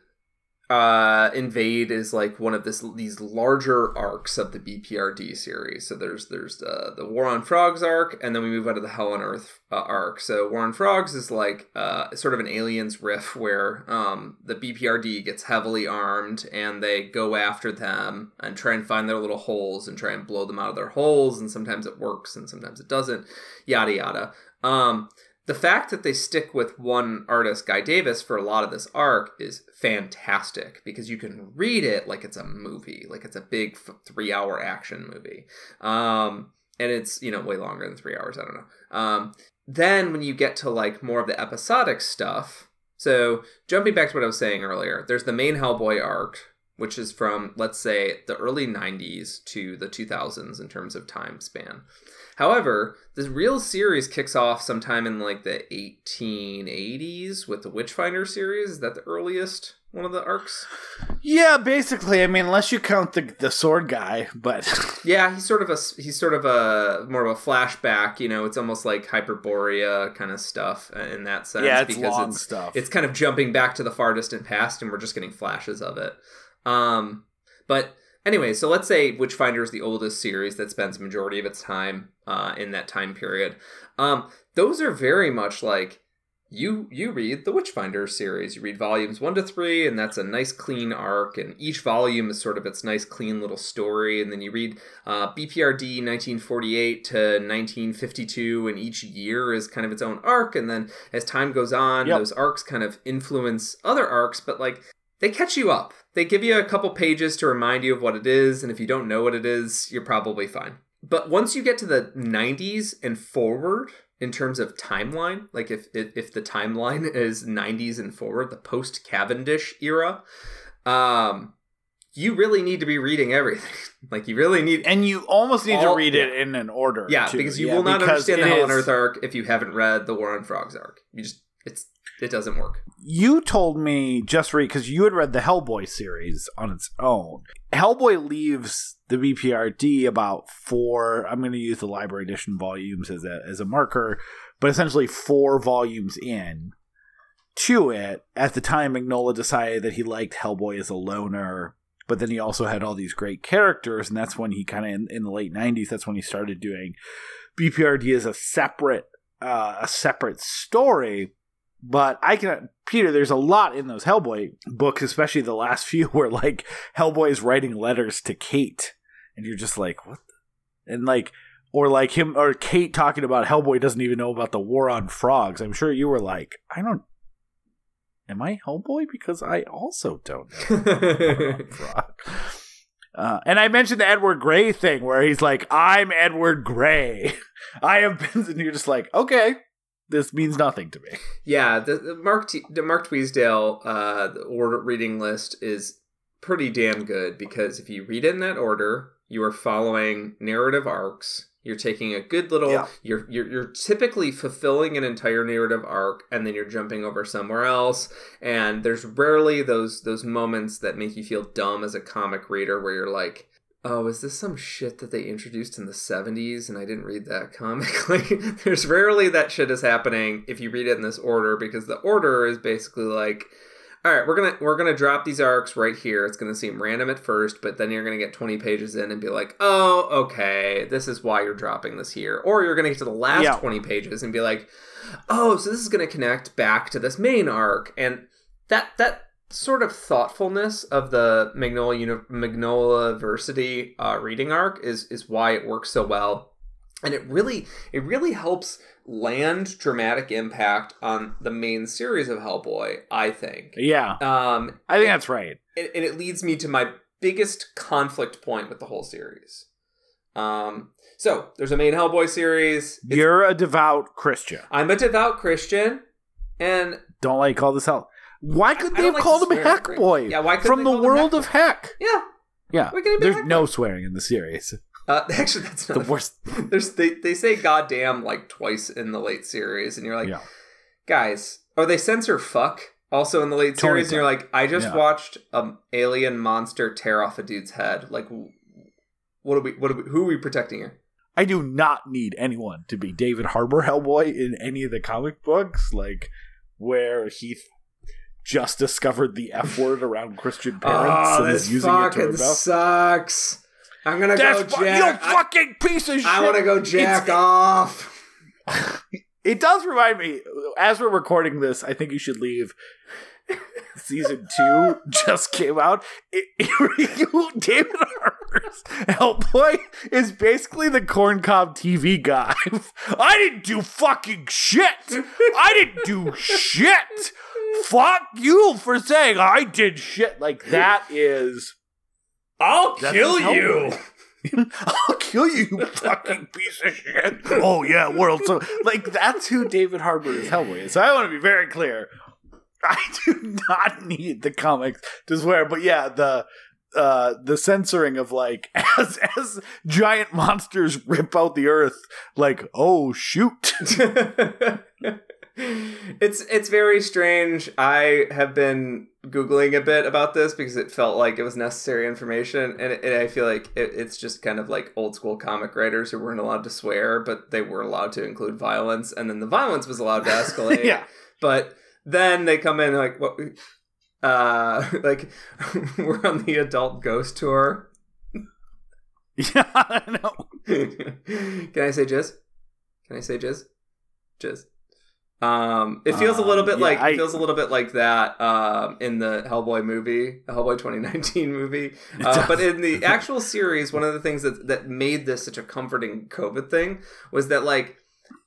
uh, invade is like one of this these larger arcs of the BPRD series. So there's there's uh, the War on Frogs arc, and then we move out of the Hell on Earth uh, arc. So War on Frogs is like uh, sort of an aliens riff where um, the BPRD gets heavily armed and they go after them and try and find their little holes and try and blow them out of their holes. And sometimes it works and sometimes it doesn't. Yada yada. Um, the fact that they stick with one artist, Guy Davis, for a lot of this arc is fantastic because you can read it like it's a movie, like it's a big three hour action movie. Um, and it's, you know, way longer than three hours. I don't know. Um, then when you get to like more of the episodic stuff, so jumping back to what I was saying earlier, there's the main Hellboy arc, which is from let's say the early 90s to the 2000s in terms of time span. However, this real series kicks off sometime in like the 1880s with the Witchfinder series. Is that the earliest one of the arcs? Yeah, basically. I mean, unless you count the the sword guy, but <laughs> Yeah, he's sort of a he's sort of a more of a flashback. You know, it's almost like Hyperborea kind of stuff in that sense. yeah, it's long it's, stuff. it's kind of jumping back to the far distant past, and we're just getting flashes of it. Um, but anyway, so let's say Witchfinder is the oldest series that spends majority of its time uh, in that time period. Um, those are very much like you you read the Witchfinder series. You read volumes one to three, and that's a nice clean arc, and each volume is sort of its nice clean little story. And then you read uh, BPRD 1948 to 1952, and each year is kind of its own arc. And then as time goes on, Yep. those arcs kind of influence other arcs, but like they catch you up. They give you a couple pages to remind you of what it is, and if you don't know what it is, you're probably fine. But once you get to the 90s and forward, in terms of timeline, like if if, if the timeline <laughs> is 90s and forward, the post Cavendish era, um, you really need to be reading everything. <laughs> like you really need, and you almost need to All- read it in an order. yeah, too. because you Yeah, will not understand the Hell on Earth arc if you haven't read the War on Frogs arc. You just it's it doesn't work. You told me just read because you had read the Hellboy series on its own. Hellboy leaves the BPRD about four. I'm going to use the library edition volumes as a as a marker, but essentially four volumes in to it. At the time, Mignola decided that he liked Hellboy as a loner, but then he also had all these great characters, and that's when he kind of in, in the late '90s. That's when he started doing BPRD as a separate uh, a separate story but I can Peter, there's a lot in those Hellboy books, especially the last <laughs> few, where like Hellboy is writing letters to Kate, and you're just like, what? The? And like, or like him or Kate talking about Hellboy doesn't even know about the war on frogs. I'm sure you were like, I don't. Am I Hellboy? Because I also don't know. War on <laughs> frog. Uh, and I mentioned the Edward Grey thing where he's like, I'm Edward Grey. <laughs> I have been, and you're just like, okay, this means nothing to me. Yeah, the, the Mark T, the Mark Tweedale uh, the order reading list is pretty damn good because if you read it in that order, you are following narrative arcs. You're taking a good little. Yeah. You're, you're you're typically fulfilling an entire narrative arc, and then you're jumping over somewhere else. And there's rarely those those moments that make you feel dumb as a comic reader, where you're like, oh, is this some shit that they introduced in the 70s and I didn't read that <laughs> comic? like, there's rarely that shit is happening if you read it in this order because the order is basically like, all right, we're gonna we're gonna drop these arcs right here. It's gonna seem random at first, but then you're gonna get 20 pages in and be like, oh, okay, this is why you're dropping this here. Or you're gonna get to the last Yeah. 20 pages and be like, oh, so this is gonna connect back to this main arc, and that that sort of thoughtfulness of the Mignola Uni- Mignola University uh, reading arc is is why it works so well, and it really it really helps land dramatic impact on the main series of Hellboy. I think. Yeah, Um, I think that's right. and, and it leads me to my biggest conflict point with the whole series. Um, so there's a main Hellboy series. It's- You're a devout Christian. I'm a devout Christian, and Don't like all this hell. Why could they have like called him. Heck Boy? Yeah, why from they the world of Heck? yeah, Yeah, Why couldn't he be there's no swearing in the series. <laughs> uh, actually that's The worst. <laughs> There's they, they say goddamn like twice in the late series, and you're like, yeah, guys, or they censor fuck also in the late Totally series, and you're like, I just Yeah. watched an alien monster tear off a dude's head. Like, what are we? What are we? Who are we protecting here? I do not need anyone to be David Harbour Hellboy in any of the comic books, like where he just discovered the F word around Christian ah, parents and is using it to rebel. sucks. I'm gonna That's fu- you fucking piece of shit. I want to go jack It's- off. It does remind me, as we're recording this, I think you should leave. <laughs> Season two just came out. It, <laughs> it- David Harbour's Hellboy is basically the corncob TV guy. <laughs> I didn't do fucking shit. I didn't do shit. Fuck you for saying I did shit. Like that is. I'll kill you. I'll kill you, you fucking piece of shit. Oh yeah, world. So like that's who David Harbour is Hellboy. is. So I want to be very clear. <laughs> I do not need the comics to swear, but yeah, the uh the censoring of like <laughs> as as giant monsters rip out the earth like oh shoot <laughs> it's it's very strange. I have been googling a bit about this because it felt like it was necessary information, and, and I feel like it, it's just kind of like old school comic writers who weren't allowed to swear, but they were allowed to include violence, and then the violence was allowed to escalate. yeah But then they come in like what uh <laughs> like <laughs> we're on the adult ghost tour. <laughs> yeah i know Can I say jizz? Can I say jizz? Jizz. Um, it feels a little Um, bit yeah, like I- it feels a little bit like that um, in the Hellboy movie, the Hellboy 2019 movie. Uh, but in the actual series, one of the things that that made this such a comforting COVID thing was that like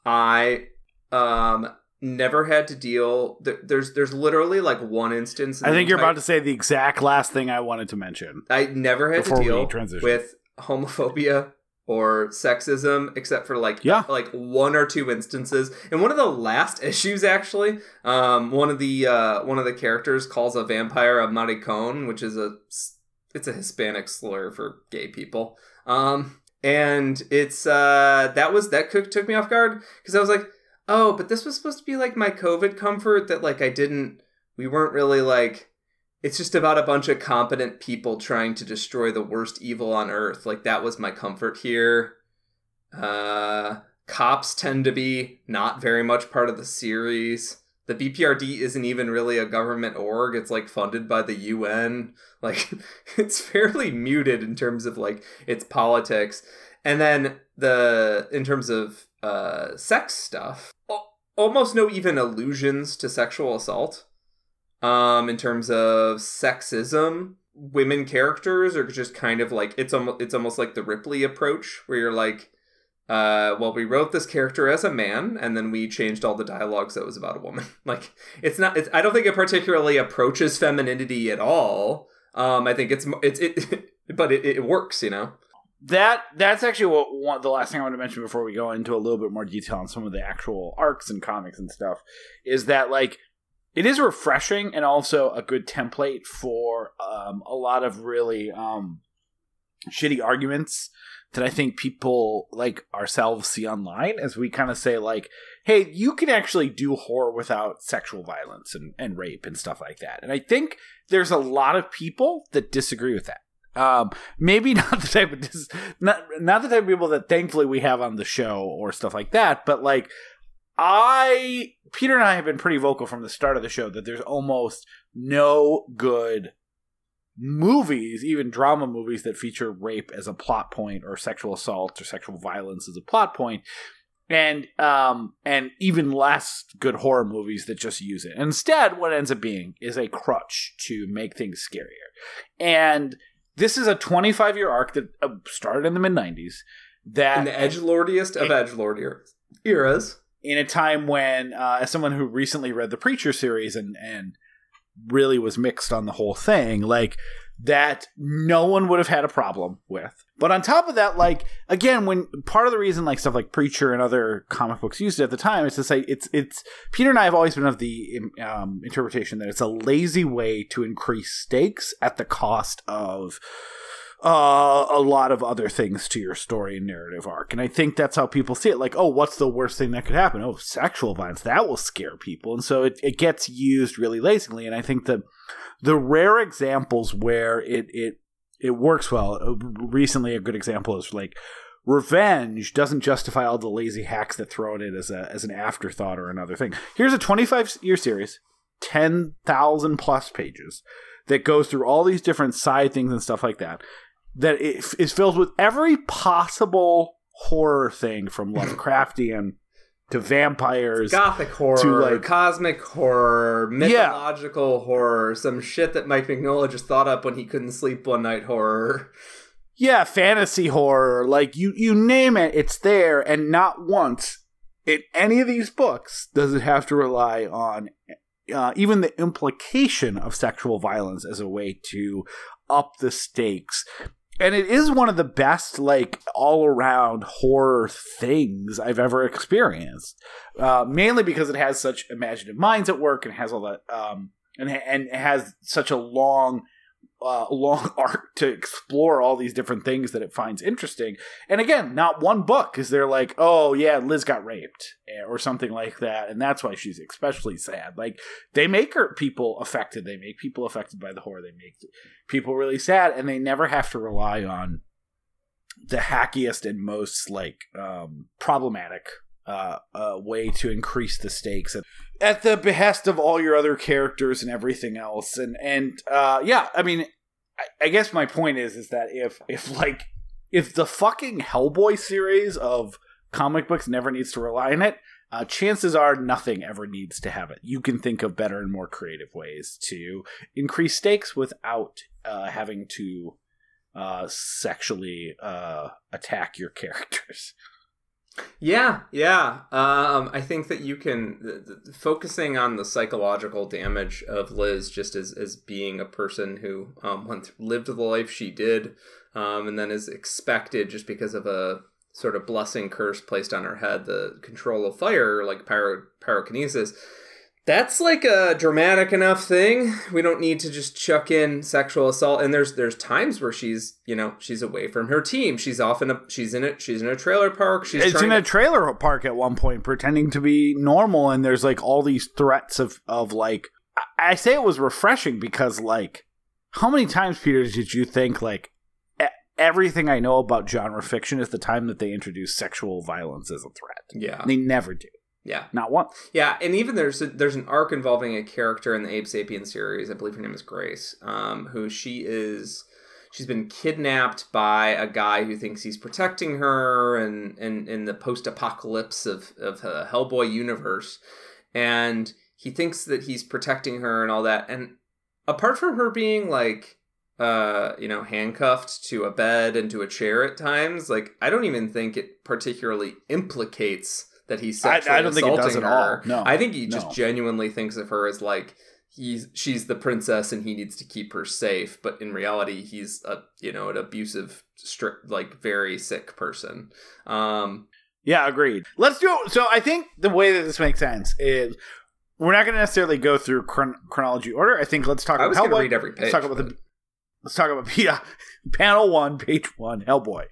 I um never had to deal. There, there's there's literally like one instance. in i think you're entire- about to say the exact last thing i wanted to mention I never had to deal with homophobia or sexism except for like Yeah. like one or two instances and one of the last <laughs> issues actually um one of the uh one of the characters calls a vampire a maricon which is a it's a hispanic slur for gay people um and it's uh that was that cook took me off guard because i was like oh but this was supposed to be like my covid comfort that like i didn't we weren't really like it's just about a bunch of competent people trying to destroy the worst evil on earth. Like that was my comfort here. Uh cops tend to be not very much part of the series. The bprd isn't even really a government org. It's like funded by the un like <laughs> it's fairly muted in terms of like its politics. And then the in terms of uh sex stuff almost no even allusions to sexual assault um in terms of sexism. Women characters are just kind of like it's almost it's almost like the ripley approach where you're like uh well we wrote this character as a man and then we changed all the dialogues that was about a woman. <laughs> Like it's not it's, i don't think it particularly approaches femininity at all. Um i think it's it's it <laughs> but it, it works you know that that's actually what the last thing I want to mention before we go into a little bit more detail on some of the actual arcs and comics and stuff is that like it is refreshing and also a good template for um, a lot of really um, shitty arguments that I think people like ourselves see online as we kind of say like, hey, you can actually do horror without sexual violence and, and rape and stuff like that. And I think there's a lot of people that disagree with that. Um, maybe <laughs> not the type of dis- not not the type of people that thankfully we have on the show or stuff like that, but like I Peter and I have been pretty vocal from the start of the show that there's almost no good movies, even drama movies that feature rape as a plot point or sexual assault or sexual violence as a plot point. And um and even less good horror movies that just use it. Instead, what ends up being is a crutch to make things scarier. And this is a 25 year arc that uh, started in the mid 90s. That in the edge lordiest of edge lord eras in a time when, uh, as someone who recently read the Preacher series and and really was mixed on the whole thing, like that no one would have had a problem with. But on top of that, like again, when part of the reason like stuff like Preacher and other comic books used it at the time is to say it's it's Peter and I have always been of the um, interpretation that it's a lazy way to increase stakes at the cost of uh, a lot of other things to your story and narrative arc. And I think that's how people see it. Like, oh, what's the worst thing that could happen? Oh, sexual violence. That will scare people. And so it, it gets used really lazily. And I think that the rare examples where it, it, it works well, uh, recently a good example is like revenge doesn't justify all the lazy hacks that throw it in as a as an afterthought or another thing. Here's a 25 year series, 10,000 plus pages that goes through all these different side things and stuff like that that it f- is filled with every possible horror thing from <laughs> Lovecraftian to vampires. gothic horror to, like- cosmic horror mythological horror some shit that mike mignola just thought up when he couldn't sleep one night horror Yeah, fantasy horror, like you you name it, it's there and not once in any of these books does it have to rely on uh, even the implication of sexual violence as a way to up the stakes. And it is one of the best, like, all around horror things I've ever experienced. Uh, mainly because it has such imaginative minds at work and has all that, um, and, and has such a long uh, long <laughs> arc to explore all these different things that it finds interesting. And again, not one book is there like, oh yeah, Liz got raped eh, or something like that, and that's why she's especially sad. Like they make her people affected. They make people affected by the horror. They make people really sad, and they never have to rely on the hackiest and most like um, problematic uh, uh, way to increase the stakes at, at the behest of all your other characters and everything else. And and uh, yeah, I mean, I, I guess my point is is that if if like if the fucking Hellboy series of comic books never needs to rely on it. Uh, chances are nothing ever needs to have it. You can think of better and more creative ways to increase stakes without uh, having to uh, sexually uh, attack your <laughs> characters. Yeah, yeah. Um, I think that you can focusing on the psychological damage of Liz, just as as being a person who um, went lived the life she did, um, and then is expected just because of a sort of blessing curse placed on her head, the control of fire, like pyro pyrokinesis. That's like a dramatic enough thing. We don't need to just chuck in sexual assault. And there's there's times where she's you know she's away from her team. She's off in a she's in it. She's in a trailer park. She's it's in a trailer park at one point, pretending to be normal, and there's like all these threats of of like. I say it was refreshing because like, how many times, Peter, did you think like everything I know about genre fiction is the time that they introduce sexual violence as a threat? yeah They never do, yeah not once. Yeah, and even there's a, there's an arc involving a character in the Abe Sapien series. I believe her name is Grace, um, who she is. She's been kidnapped by a guy who thinks he's protecting her, and and in the post apocalypse of of the Hellboy universe, and he thinks that he's protecting her and all that. And apart from her being like uh you know handcuffed to a bed and to a chair at times like i don't even think it particularly implicates that he's I- I sexually don't think it does assaulting at all. her. No. I think he just genuinely thinks of her as like he's she's the princess and he needs to keep her safe, but in reality he's a you know an abusive, strict, like very sick person. Um, Yeah, agreed. Let's do it. So I think the way that this makes sense is we're not going to necessarily go through chron- chronology order. I think let's talk I about was going to Hellboy. read every page. Let's talk about but- the. Let's <laughs> talk about yeah, panel one, page one, Hellboy.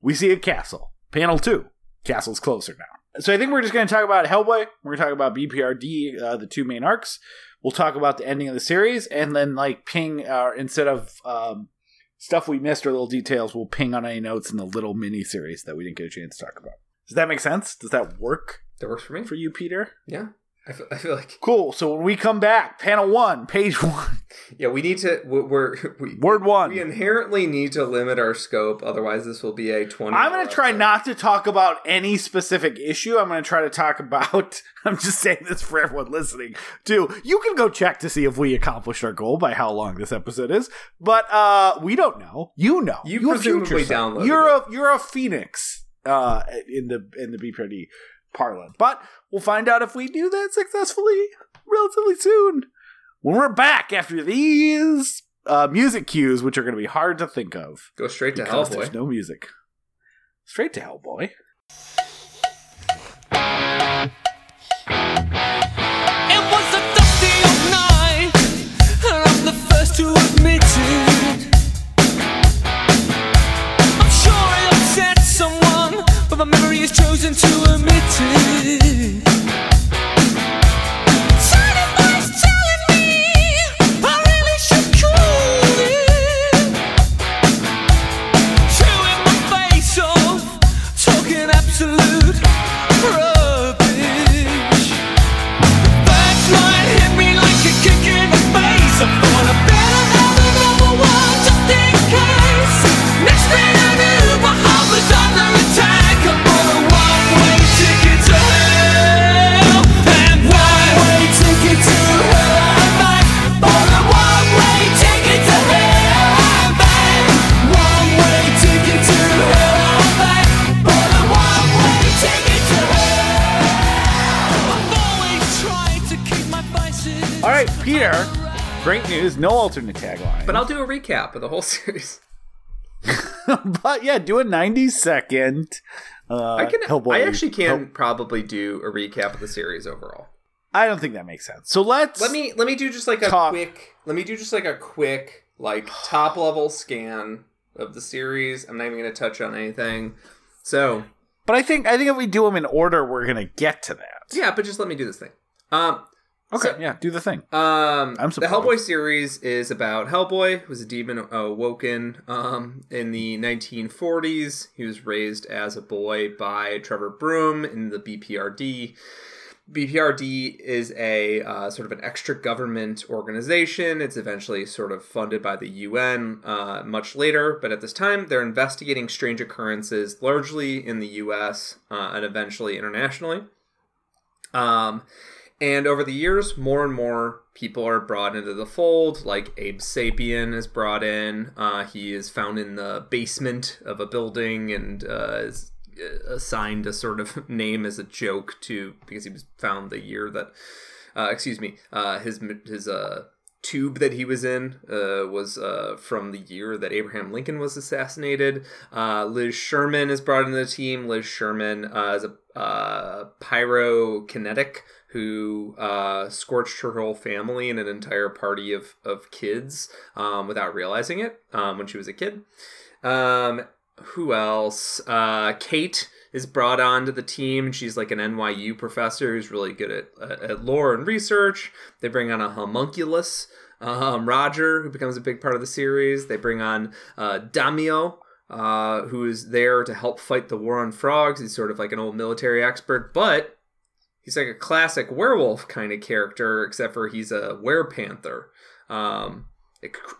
We see a castle. Panel two, castle's closer now. So I think we're just going to talk about Hellboy. We're going to talk about BPRD, uh, the two main arcs. We'll talk about the ending of the series, and then like ping uh, instead of um, stuff we missed or little details, we'll ping on any notes in the little mini series that we didn't get a chance to talk about. Does that make sense? Does that work that works for me. for you, Peter? Yeah, I feel, I feel like Cool. So when we come back, panel one, page <laughs> one, yeah we need to we- we're <laughs> we, word one. we inherently need to limit our scope, otherwise this will be a twenty. I'm going to try not to talk about any specific issue. I'm going to try to talk about. <laughs> I'm just saying this for everyone listening too. You can go check to see if we accomplished our goal by how long this episode is, but uh, we don't know. You know. You have presumably downloaded You're it. a you're a phoenix uh, in the in the BPRD parlance, but we'll find out if we do that successfully relatively soon when we're back after these uh, music cues, which are going to be hard to think of Go straight to because Hellboy. there's no music. Straight to Hellboy. It was a dusty old night, and I'm the first to admit it. My memory is chosen to omit it. Great news. No alternate tagline. But I'll do a recap of the whole <laughs> series. <laughs> but yeah, do a 90 second. Uh, I can. Hellboy. I actually can Hell- probably do a recap of the series overall. I don't think that makes sense. So let's. Let me let me do just like a Talk. quick. Let me do just like a quick like top level scan of the series. I'm not even going to touch on anything. So But I think I think if we do them in order, we're gonna get to that. yeah, but just let me do this thing. Um, Okay. So- yeah. Do the thing. Um, I'm the. Hellboy series is about Hellboy, who was a demon awoken um, in the 1940s. He was raised as a boy by Trevor Broom in the BPRD. BPRD is a uh, sort of an extra government organization. It's eventually sort of funded by the UN uh, much later, but at this time they're investigating strange occurrences largely in the US uh, and eventually internationally. Um, and over the years, more and more people are brought into the fold. Like Abe Sapien is brought in. Uh, he is found in the basement of a building and uh, is uh, assigned a sort of <laughs> name as a joke to because he was found the year that, uh, excuse me, uh, his his uh, tube that he was in uh, was uh, from the year that Abraham Lincoln was assassinated. Uh, Liz Sherman is brought into the team. Liz Sherman is a uh, pyrokinetic who uh, scorched her whole family and an entire party of, of kids um, without realizing it um, when she was a kid. Um, who else? Uh, Kate is brought onto the team. She's like an NYU professor who's really good at, at, lore and research. They bring on a homunculus, um, Roger, who becomes a big part of the series. They bring on uh, Damio, uh, who is there to help fight the war on frogs. He's sort of like an old military expert, but he's like a classic werewolf kind of character, except for he's a werepanther. Um,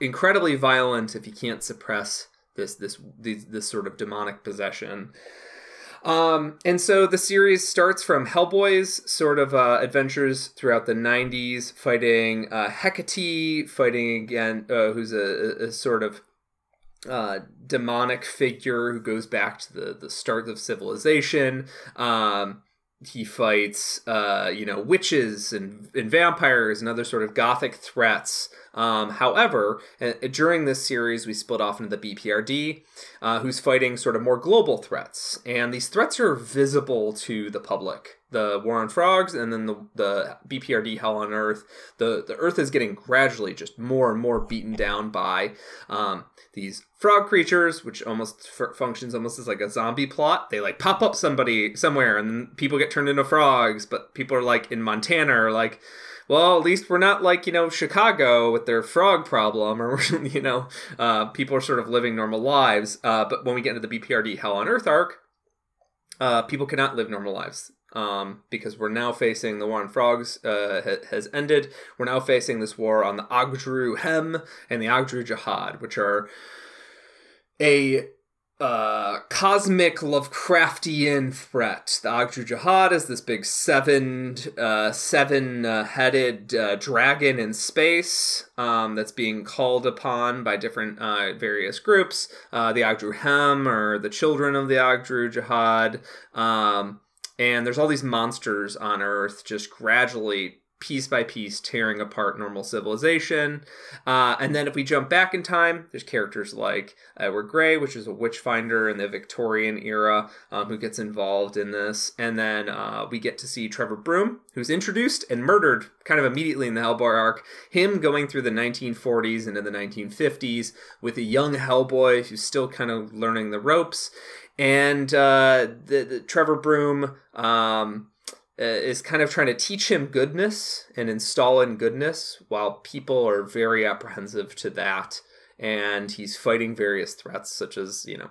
incredibly violent if you can't suppress this this this, sort of demonic possession. Um, and so the series starts from Hellboy's sort of uh, adventures throughout the 90s, fighting uh, Hecate, fighting again, uh, who's a, a sort of uh, demonic figure who goes back to the, the start of civilization. Um, he fights, uh, you know, witches and, and vampires and other sort of gothic threats. Um, however, uh, during this series, we split off into the BPRD, uh, who's fighting sort of more global threats. And these threats are visible to the public. The War on Frogs and then the, the BPRD Hell on Earth. The, the Earth is getting gradually just more and more beaten down by um, these frog creatures, which almost f- functions almost as like a zombie plot. They like pop up somebody somewhere and people get turned into frogs, but people are like in Montana are like, well, at least we're not like, you know, Chicago with their frog problem, or, <laughs> you know, uh, people are sort of living normal lives. Uh, but when we get into the BPRD Hell on Earth arc, uh, people cannot live normal lives. Um, because we're now facing the war on frogs uh, ha- has ended. We're now facing this war on the Ogdru Hem and the Ogdru Jahad, which are a uh, cosmic Lovecraftian threat. The Ogdru Jahad is this big seven uh, seven uh, headed uh, dragon in space um, that's being called upon by different uh, various groups. The Ogdru Hem or the children of the Ogdru Jahad. Um, and there's all these monsters on Earth just gradually piece by piece tearing apart normal civilization. Uh, and then if we jump back in time, there's characters like Edward Grey, which is a witch finder in the Victorian era, um, who gets involved in this. And then uh, we get to see Trevor Broom, who's introduced and murdered kind of immediately in the Hellboy arc. Him going through the 1940s into the 1950s with a young Hellboy who's still kind of learning the ropes. And uh, the, the Trevor Broom um, uh, is kind of trying to teach him goodness and install in goodness while people are very apprehensive to that. And he's fighting various threats such as you know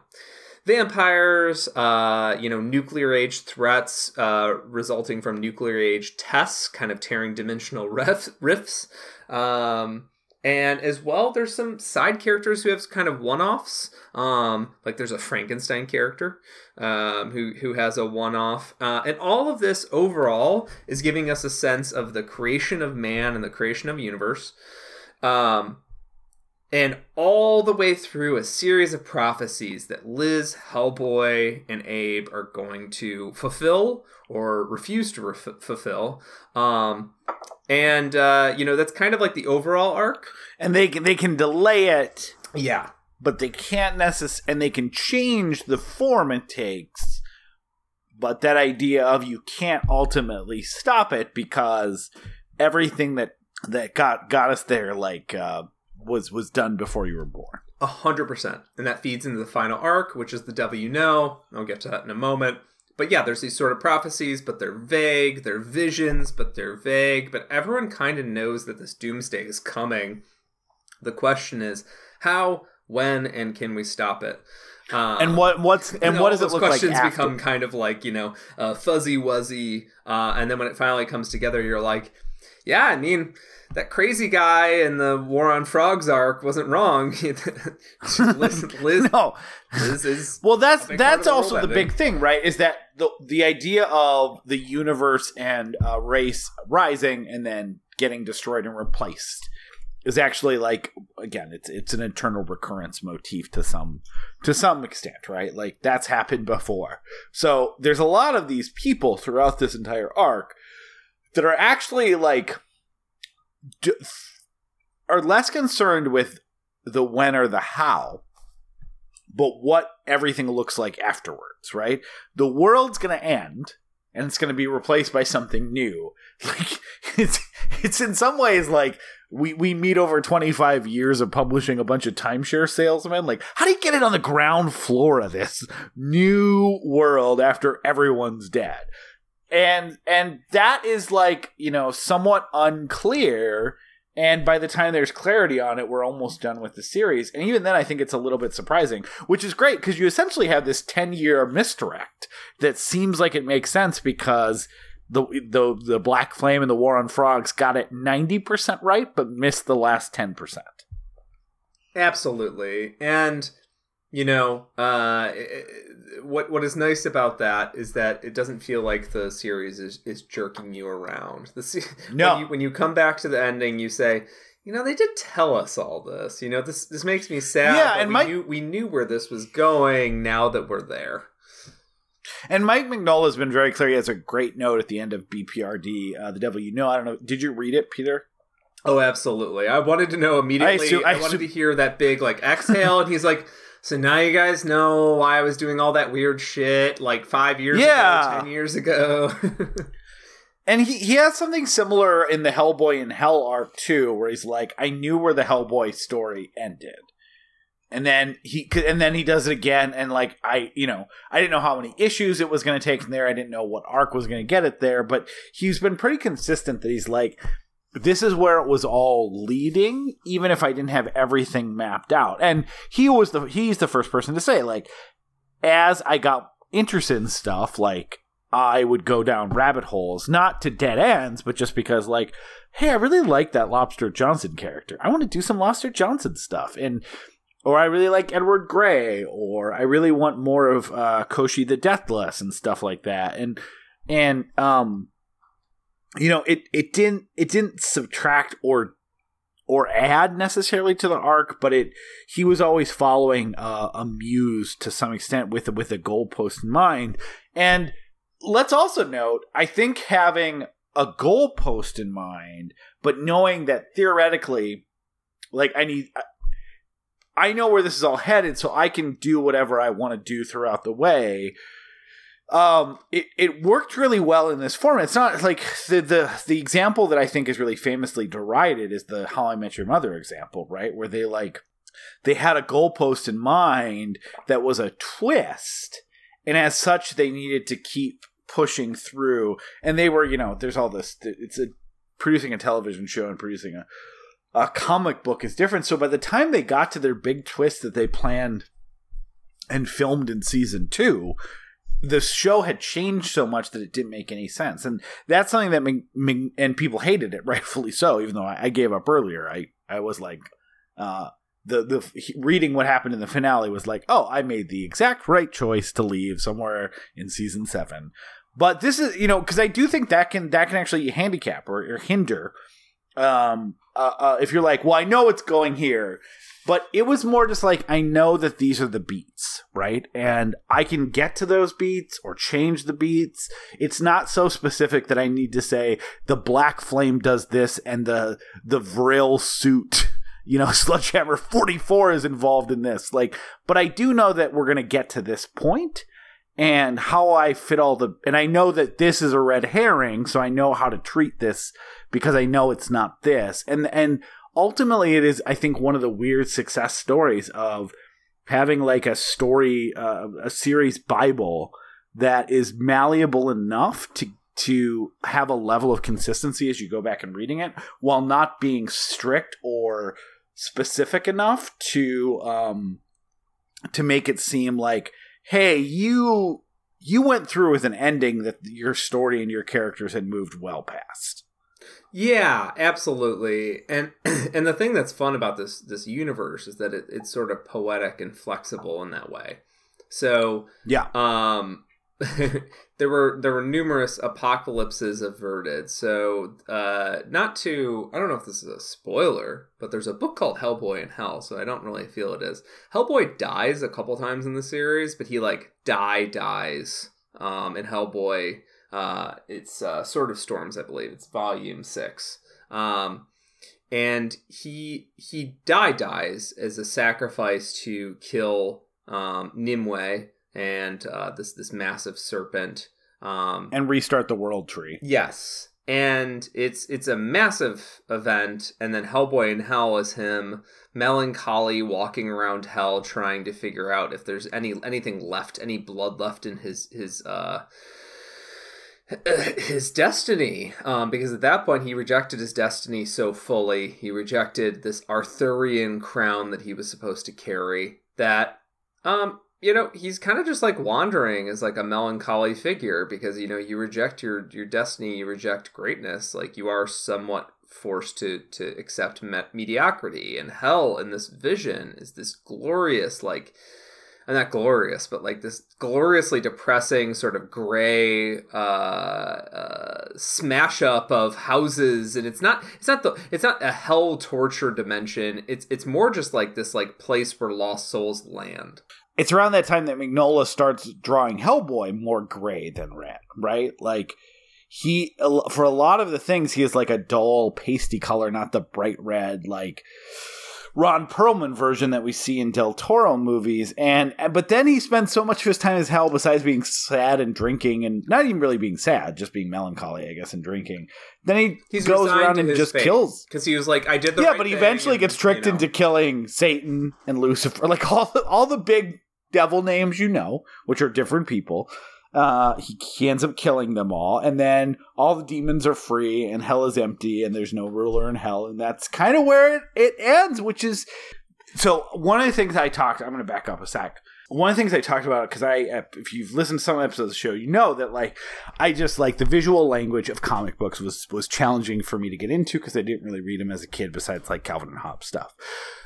vampires uh, you know nuclear age threats uh, resulting from nuclear age tests kind of tearing dimensional <laughs> rifts. Um, and as well there's some side characters who have kind of one-offs um, like there's a frankenstein character um, who who has a one-off, uh, and all of this overall is giving us a sense of the creation of man and the creation of universe, um, and all the way through a series of prophecies that Liz, Hellboy, and Abe are going to fulfill or refuse to ref- fulfill. Um, and uh, you know that's kind of like the overall arc. And they can, they can delay it, Yeah, but they can't necess and they can change the form it takes. But that idea of you can't ultimately stop it because everything that that got got us there, like uh, was was done before you were born. A hundred percent. And that feeds into the final arc, which is the devil you know. I'll get to that in a moment. But yeah, there's these sort of prophecies, but they're vague. They're visions, but they're vague. But everyone kind of knows that this doomsday is coming. The question is how, when, and can we stop it? Um, And what what's <laughs> and what does it look like questions become kind of like you know uh, fuzzy wuzzy uh, and then when it finally comes together you're like yeah i mean that crazy guy in the war on frogs arc wasn't wrong <laughs> liz, <laughs> liz, no. liz is Well, that's that's also the ending. big thing, right? Is that the the idea of the universe and uh, race rising and then getting destroyed and replaced is actually like again, it's it's an eternal recurrence motif to some to some extent, right? Like that's happened before. So there's a lot of these people throughout this entire arc that are actually like d- are less concerned with the when or the how but what everything looks like afterwards, right? The world's going to end and it's going to be replaced by something new. <laughs> Like it's <laughs> it's in some ways like we we meet over 25 years of publishing a bunch of timeshare salesmen like how do you get it on the ground floor of this new world after everyone's dead? And and that is like, you know, somewhat unclear and by the time there's clarity on it, we're almost done with the series. And even then, I think it's a little bit surprising, which is great because you essentially have this 10 year misdirect that seems like it makes sense because the, the, the Black Flame and the War on Frogs got it 90% right, but missed the last 10%. Absolutely. And you know, uh, what what is nice about that is that it doesn't feel like the series is, is jerking you around. The se- No. when you, when you come back to the ending, you say, you know, they did tell us all this. You know, this this makes me sad. Yeah, and we my- knew we knew where this was going. Now that we're there, And Mike Mignola has been very clear. He has a great note at the end of BPRD, uh, The Devil You Know. I don't know. Did you read it, Peter? oh, absolutely. I wanted to know immediately. I, assume- I wanted assume- to hear that big like exhale, and he's like. So now you guys know why I was doing all that weird shit like five years Yeah. ago, ten years ago. <laughs> And he, he has something similar in the Hellboy in Hell arc too, where he's like, I knew where the Hellboy story ended. And then he and then he does it again, and like I, you know, I didn't know how many issues it was going to take from there. I didn't know what arc was going to get it there, but he's been pretty consistent that he's like, this is where it was all leading, even if I didn't have everything mapped out. And he was the he's the first person to say like, as I got interested in stuff, like I would go down rabbit holes, not to dead ends, but just because, like, hey, I really like that Lobster Johnson character. I want to do some Lobster Johnson stuff. And, or I really like Edward Grey, or I really want more of uh, Koshchei the Deathless and stuff like that. And, and, um, you know, it, it didn't, it didn't subtract or, or add necessarily to the arc, but it, he was always following uh, a muse to some extent with, with a goalpost in mind. And, let's also note, I think having a goalpost in mind, but knowing that theoretically, like I need, I know where this is all headed, so I can do whatever I want to do throughout the way. Um, it, it worked really well in this format. It's not like the, the the example that I think is really famously derided is the How I Met Your Mother example, right? Where they like they had a goalpost in mind that was a twist, and as such, they needed to keep pushing through. And they were, you know, there's all this. It's a producing a television show and producing a a comic book is different. So by the time they got to their big twist that they planned and filmed in season two, the show had changed so much that it didn't make any sense. And that's something that and people hated it, <laughs> rightfully so. Even though I, I gave up earlier, I I was like, uh, the the reading what happened in the finale was like, oh, I made the exact right choice to leave somewhere in season seven. But this is, you know, because I do think that can that can actually handicap or, or hinder. Um, uh, uh, if you're like, well, I know it's going here, but it was more just like I know that these are the beats, right? And I can get to those beats or change the beats. It's not so specific that I need to say the black flame does this and the the Vril suit, <laughs> you know, <laughs> Sledgehammer 44 is involved in this. Like, but I do know that we're gonna get to this point and how I fit all the and I know that this is a red herring, so I know how to treat this because I know it's not this. And and ultimately it is I think one of the weird success stories of having like a story uh, a series bible that is malleable enough to to have a level of consistency as you go back and reading it while not being strict or specific enough to um to make it seem like hey you you went through with an ending that your story and your characters had moved well past Yeah, absolutely. And <clears throat> and the thing that's fun about this this universe is that it, it's sort of poetic and flexible in that way. So yeah um <laughs> there were there were numerous apocalypses averted. So uh not to I don't know if this is a spoiler, but there's a book called Hellboy in Hell, so I don't really feel it is. Hellboy dies a couple times in the series, but he like die dies um in Hellboy uh, it's uh, Sword of Storms, I believe. It's volume six. Um, and he he die dies as a sacrifice to kill um, Nimue and uh, this this massive serpent. Um, and restart the world tree Yes. And it's it's a massive event, and then Hellboy in Hell is him melancholy walking around hell trying to figure out if there's any anything left, any blood left in his his uh <sighs> his destiny um, because at that point he rejected his destiny so fully he rejected this arthurian crown that he was supposed to carry that um you know he's kind of just like wandering as like a melancholy figure because you know you reject your your destiny you reject greatness like you are somewhat forced to to accept me- mediocrity and hell in this vision is this glorious like and not glorious, but like this gloriously depressing sort of gray uh, uh, smash up of houses, and it's not it's not the it's not a hell torture dimension. It's it's more just like this like place where lost souls land. It's around that time that Mignola starts drawing Hellboy more gray than red, right? Like he for a lot of the things he is like a dull pasty color, not the bright red like Ron Perlman version that we see in Del Toro movies. And but then he spends so much of his time as hell besides being sad and drinking and not even really being sad, just being melancholy, I guess, and drinking. Then he He's goes around and just fate, kills because he was like, I did the yeah, right but he thing," eventually and, gets tricked you know. into killing Satan and Lucifer, <laughs> like all the, all the big devil names you know, which are different people. Uh, he, ends up killing them all, and then all the demons are free, and hell is empty, and there's no ruler in hell, and that's kind of where it, it ends. Which is so one of the things I talked. I'm going to back up a sec. One of the things I talked about because I, if you've listened to some episodes of the show, you know that like I just like the visual language of comic books was was challenging for me to get into because I didn't really read them as a kid besides like Calvin and Hobbes stuff.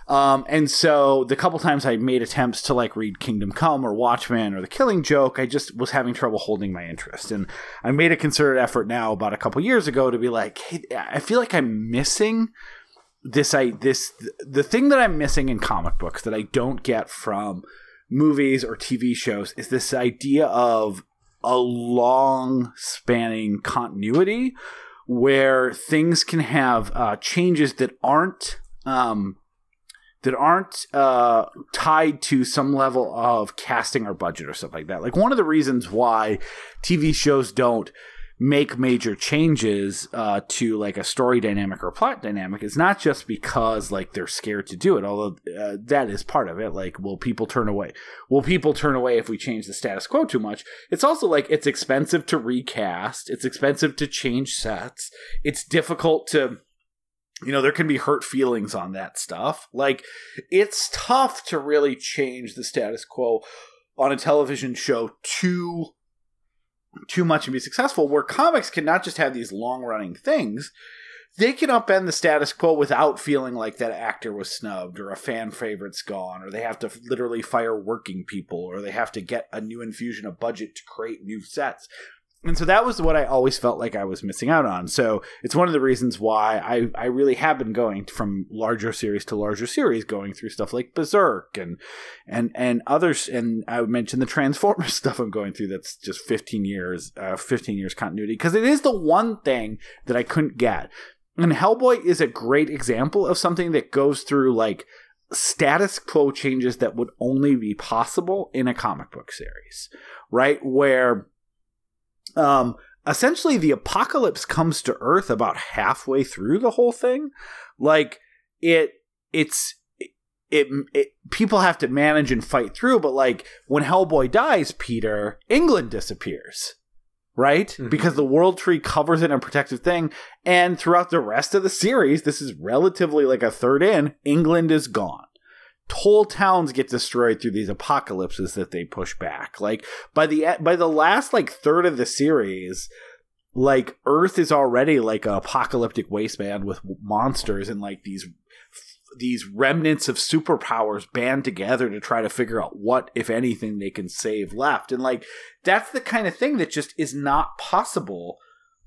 Um, and so the couple times I made attempts to like read Kingdom Come or Watchmen or The Killing Joke, I just was having trouble holding my interest. And I made a concerted effort now about a couple years ago to be like, hey, I feel like I'm missing this I this the thing that I'm missing in comic books that I don't get from movies or TV shows is this idea of a long spanning continuity where things can have uh, changes that aren't um, that aren't uh, tied to some level of casting or budget or stuff like that. Like one of the reasons why TV shows don't make major changes uh, to like a story dynamic or plot dynamic is not just because like they're scared to do it although uh, that is part of it. Like will people turn away? Will people turn away if we change the status quo too much? It's also like it's expensive to recast. It's expensive to change sets. It's difficult to you know there can be hurt feelings on that stuff. Like it's tough to really change the status quo on a television show too too much and be successful where comics can not just have these long running things. They can upend the status quo without feeling like that actor was snubbed or a fan favorite's gone or they have to literally fire working people or they have to get a new infusion of budget to create new sets and so that was what I always felt like I was missing out on. So it's one of the reasons why I, I really have been going from larger series to larger series, going through stuff like Berserk and and and others. And I mentioned the Transformers <laughs> stuff I'm going through. That's just 15 years, uh, 15 years continuity because it is the one thing that I couldn't get. And Hellboy is a great example of something that goes through like status quo changes that would only be possible in a comic book series, right? Where um, essentially the apocalypse comes to Earth about halfway through the whole thing. Like it it's it, it people have to manage and fight through but like when hellboy dies peter england disappears right Mhm. because the world tree covers it in a protective thing and throughout the rest of the series this is relatively like a third in england is gone whole towns get destroyed through these apocalypses that they push back. Like by the by the last like third of the series like earth is already like a apocalyptic wasteland with monsters and like these these remnants of superpowers band together to try to figure out what if anything they can save left. And like that's the kind of thing that just is not possible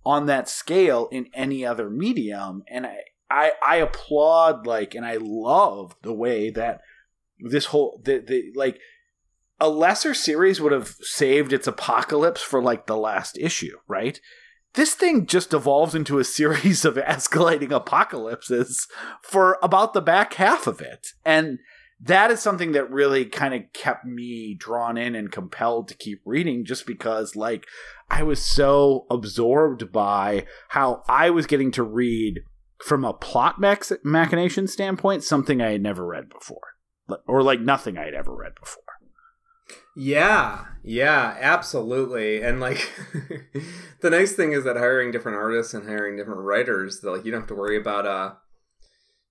on that scale in any other medium. And i i, I applaud like and i love the way that this whole the, the like a lesser series would have saved its apocalypse for like the last issue right this thing just evolves into a <laughs> series of escalating apocalypses for about the back half of it. And that is something that really kind of kept me drawn in and compelled to keep reading just because, like, I was so absorbed by how I was getting to read from a plot machination standpoint something I had never read before. Or, like, nothing I had ever read before. Yeah, yeah, absolutely. And like <laughs> the nice thing is that hiring different artists and hiring different writers, like you don't have to worry about uh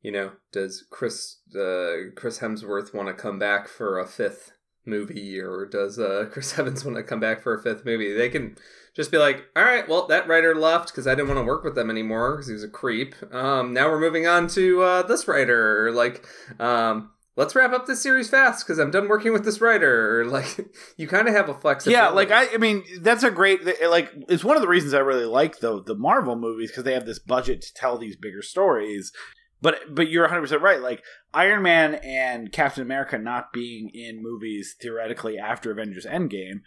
you know, does Chris uh, Chris Hemsworth want to come back for a fifth movie or does uh, <laughs> Chris Evans want to come back for a fifth movie? They can just be like, "All right, well, that writer left because I didn't want to work with them anymore because he was a creep. Um, now we're moving on to uh, this writer." Like, um, let's wrap up this series fast because I'm done working with this writer. Or like, <laughs> you kind of have a flexibility. Yeah, like I, I mean, that's a great like. It's one of the reasons I really like the the Marvel movies because they have this budget to tell these bigger stories. But but you're 100 percent right. Like Iron Man and Captain America not being in movies theoretically after Avengers Endgame,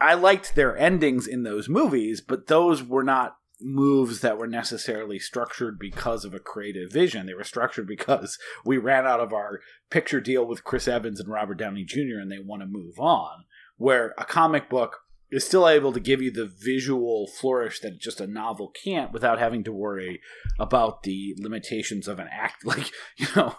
I liked their endings in those movies, but those were not moves that were necessarily structured because of a creative vision. They were structured because we ran out of our picture deal with Chris Evans and Robert Downey Jr. and they want to move on. Where a comic book is still able to give you the visual flourish that just a novel can't without having to worry about the limitations of an act <laughs> like you know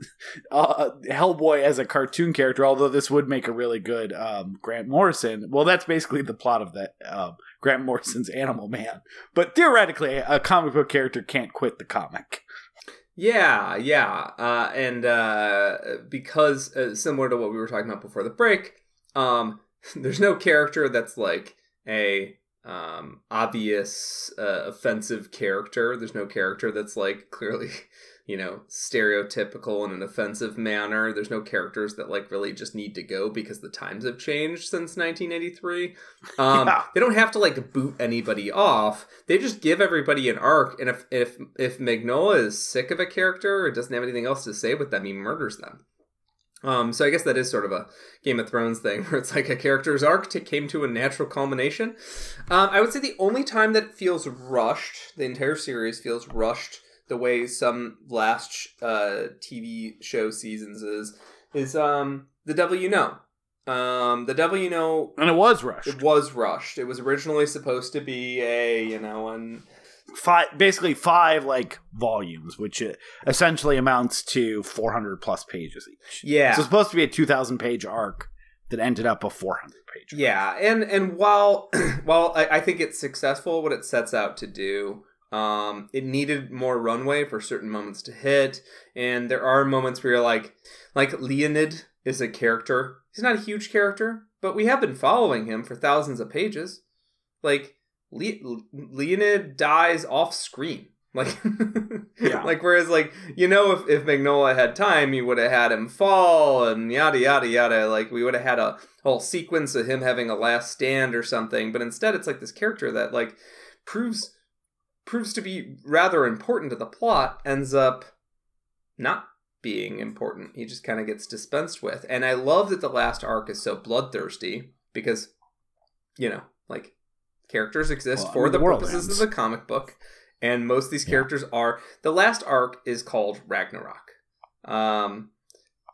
<laughs> uh, hellboy as a cartoon character although this would make a really good um, grant morrison. Well that's basically the plot of that um, grant morrison's animal man. But theoretically a comic book character can't quit the comic. Yeah, yeah, uh, and uh, because uh, similar to what we were talking about before the break, um, <laughs> there's no character that's like a um, obvious uh, offensive character. There's no character that's like <laughs> clearly, you know, stereotypical in an offensive manner. There's no characters that like really just need to go because the times have changed since 1983. <laughs> Um, Yeah. They don't have to like boot anybody off. They just give everybody an arc, and if if if Mignola is sick of a character or doesn't have anything else to say with them, he murders them. Um, so I guess that is sort of a Game of Thrones thing <laughs> where it's like a character's arc to, came to a natural culmination. Um, I would say the only time that feels rushed, the entire series feels rushed the way some last uh, TV show seasons is, is um, The Devil You Know. Um, the Devil You Know and it was rushed it was rushed. It was originally supposed to be a, you know, an five basically five like volumes which essentially amounts to 400 plus pages each yeah. so it's supposed to be a 2000 page arc that ended up a 400 page arc. Yeah, and and while <clears throat> while I, I think it's successful what it sets out to do, um, it needed more runway for certain moments to hit, and there are moments where you're like, like Leonid is a character. He's not a huge character, but we have been following him for thousands of pages. Like Le- Leonid dies off screen. Like, Yeah. <laughs> like whereas like you know if if Mignola had time, you would have had him fall and yada yada yada. Like we would have had a whole sequence of him having a last stand or something. But instead, it's like this character that like proves proves to be rather important to the plot, ends up not being important. He just kind of gets dispensed with. And I love that the last arc is so bloodthirsty because, you know, like characters exist Well, I for mean, the the purposes ends. of the comic book, and most of these Yeah. characters are. The last arc is called Ragnarok. Um,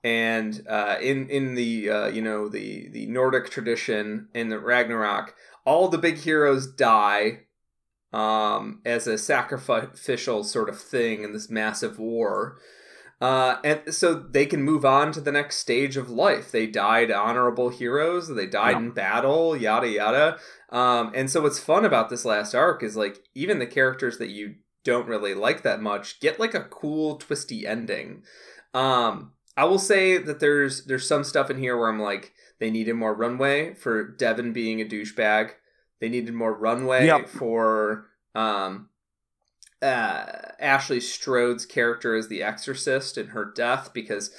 and uh, in in the uh, you know the the Nordic tradition in the Ragnarok, all the big heroes die um, as a sacrificial sort of thing in this massive war. Uh, and so they can move on to the next stage of life. They died honorable heroes. They died Yeah. in battle. Yada yada. Um, and so what's fun about this last arc is like even the characters that you don't really like that much get like a cool twisty ending. Um, I will say that there's there's some stuff in here where I'm like they needed more runway for Devin being a douchebag. They needed more runway Yep. for um, uh, Ashley Strode's character as the Exorcist and her death because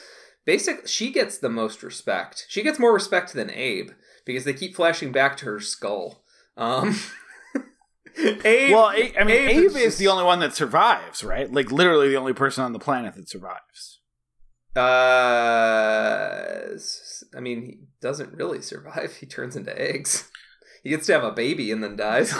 basically she gets the most respect. She gets more respect than Abe because they keep flashing back to her skull. Um, <laughs> Abe, well, I mean, Abe Abe, is is, the only one that survives, right? Like literally the only person on the planet that survives. Uh, I mean, he doesn't really survive. He turns into eggs. He gets to have a baby and then dies.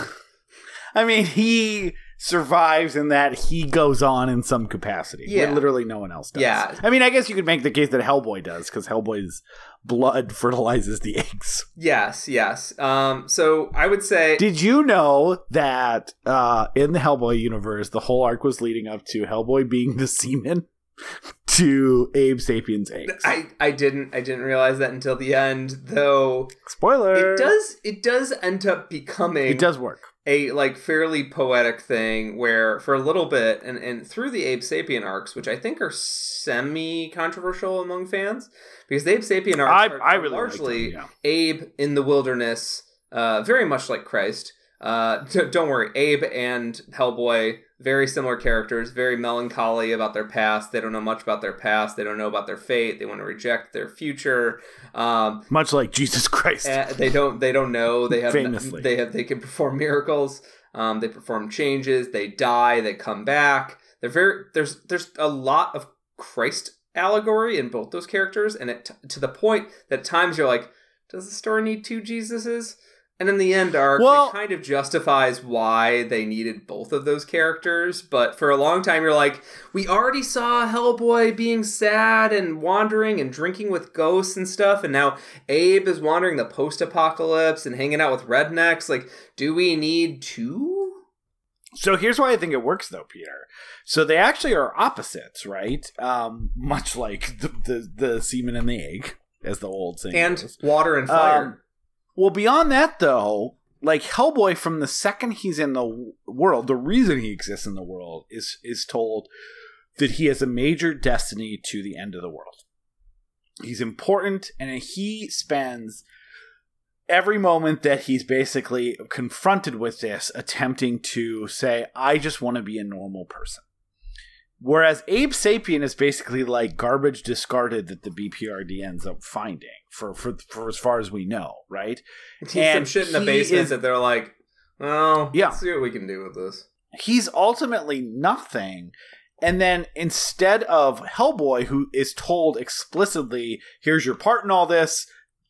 <laughs> I mean, he survives in that he goes on in some capacity. where Yeah. literally no one else does. Yeah. I mean, I guess you could make the case that Hellboy does because Hellboy's blood <laughs> fertilizes the eggs. yes, yes. Um, so I would say Did you know that uh, in the Hellboy universe, the whole arc was leading up to Hellboy being the semen <laughs> to Abe Sapien's eggs? I I didn't I didn't realize that until the end, though. Spoiler. It does it does end up becoming It does work. A like fairly poetic thing where for a little bit and and through the Abe Sapien arcs, which I think are semi controversial among fans, because the Abe Sapien arcs I, are, I really largely them, Abe in the wilderness, uh, very much like Christ. Uh, d- <laughs> don't worry, Abe and Hellboy, very similar characters, very melancholy about their past. They don't know much about their past. They don't know about their fate. They want to reject their future. Um. Much like Jesus Christ. uh, they don't. They don't know. <laughs> They have. Famously. They have. They can perform miracles. Um, they perform changes. They die. They come back. They're very. There's. There's a lot of Christ allegory in both those characters, and it to the point that at times you're like, does the story need two Jesuses? And in the end arc, Well- it kind of justifies why they needed both of those characters. But for a long time, you're like, we already saw Hellboy being sad and wandering and drinking with ghosts and stuff, and now Abe is wandering the post-apocalypse and hanging out with rednecks. Like, do we need two? So here's why I think it works, though, Peter. So they actually are opposites, right? Um, much like the, the the semen and the egg, as the old saying And goes. water and fire. Um, well, beyond that, though, like Hellboy, from the second he's in the world, the reason he exists in the world is is told that he has a major destiny to the end of the world. He's important, and he spends every moment that he's basically confronted with this attempting to say, I just want to be a normal person. Whereas Abe Sapien is basically like garbage discarded that the BPRD ends up finding for, for, for as far as we know, right? He's some and shit in the he basement is- that they're like, well, Yeah. let's see what we can do with this. He's ultimately nothing. And then instead of Hellboy, who is told explicitly, here's your part in all this,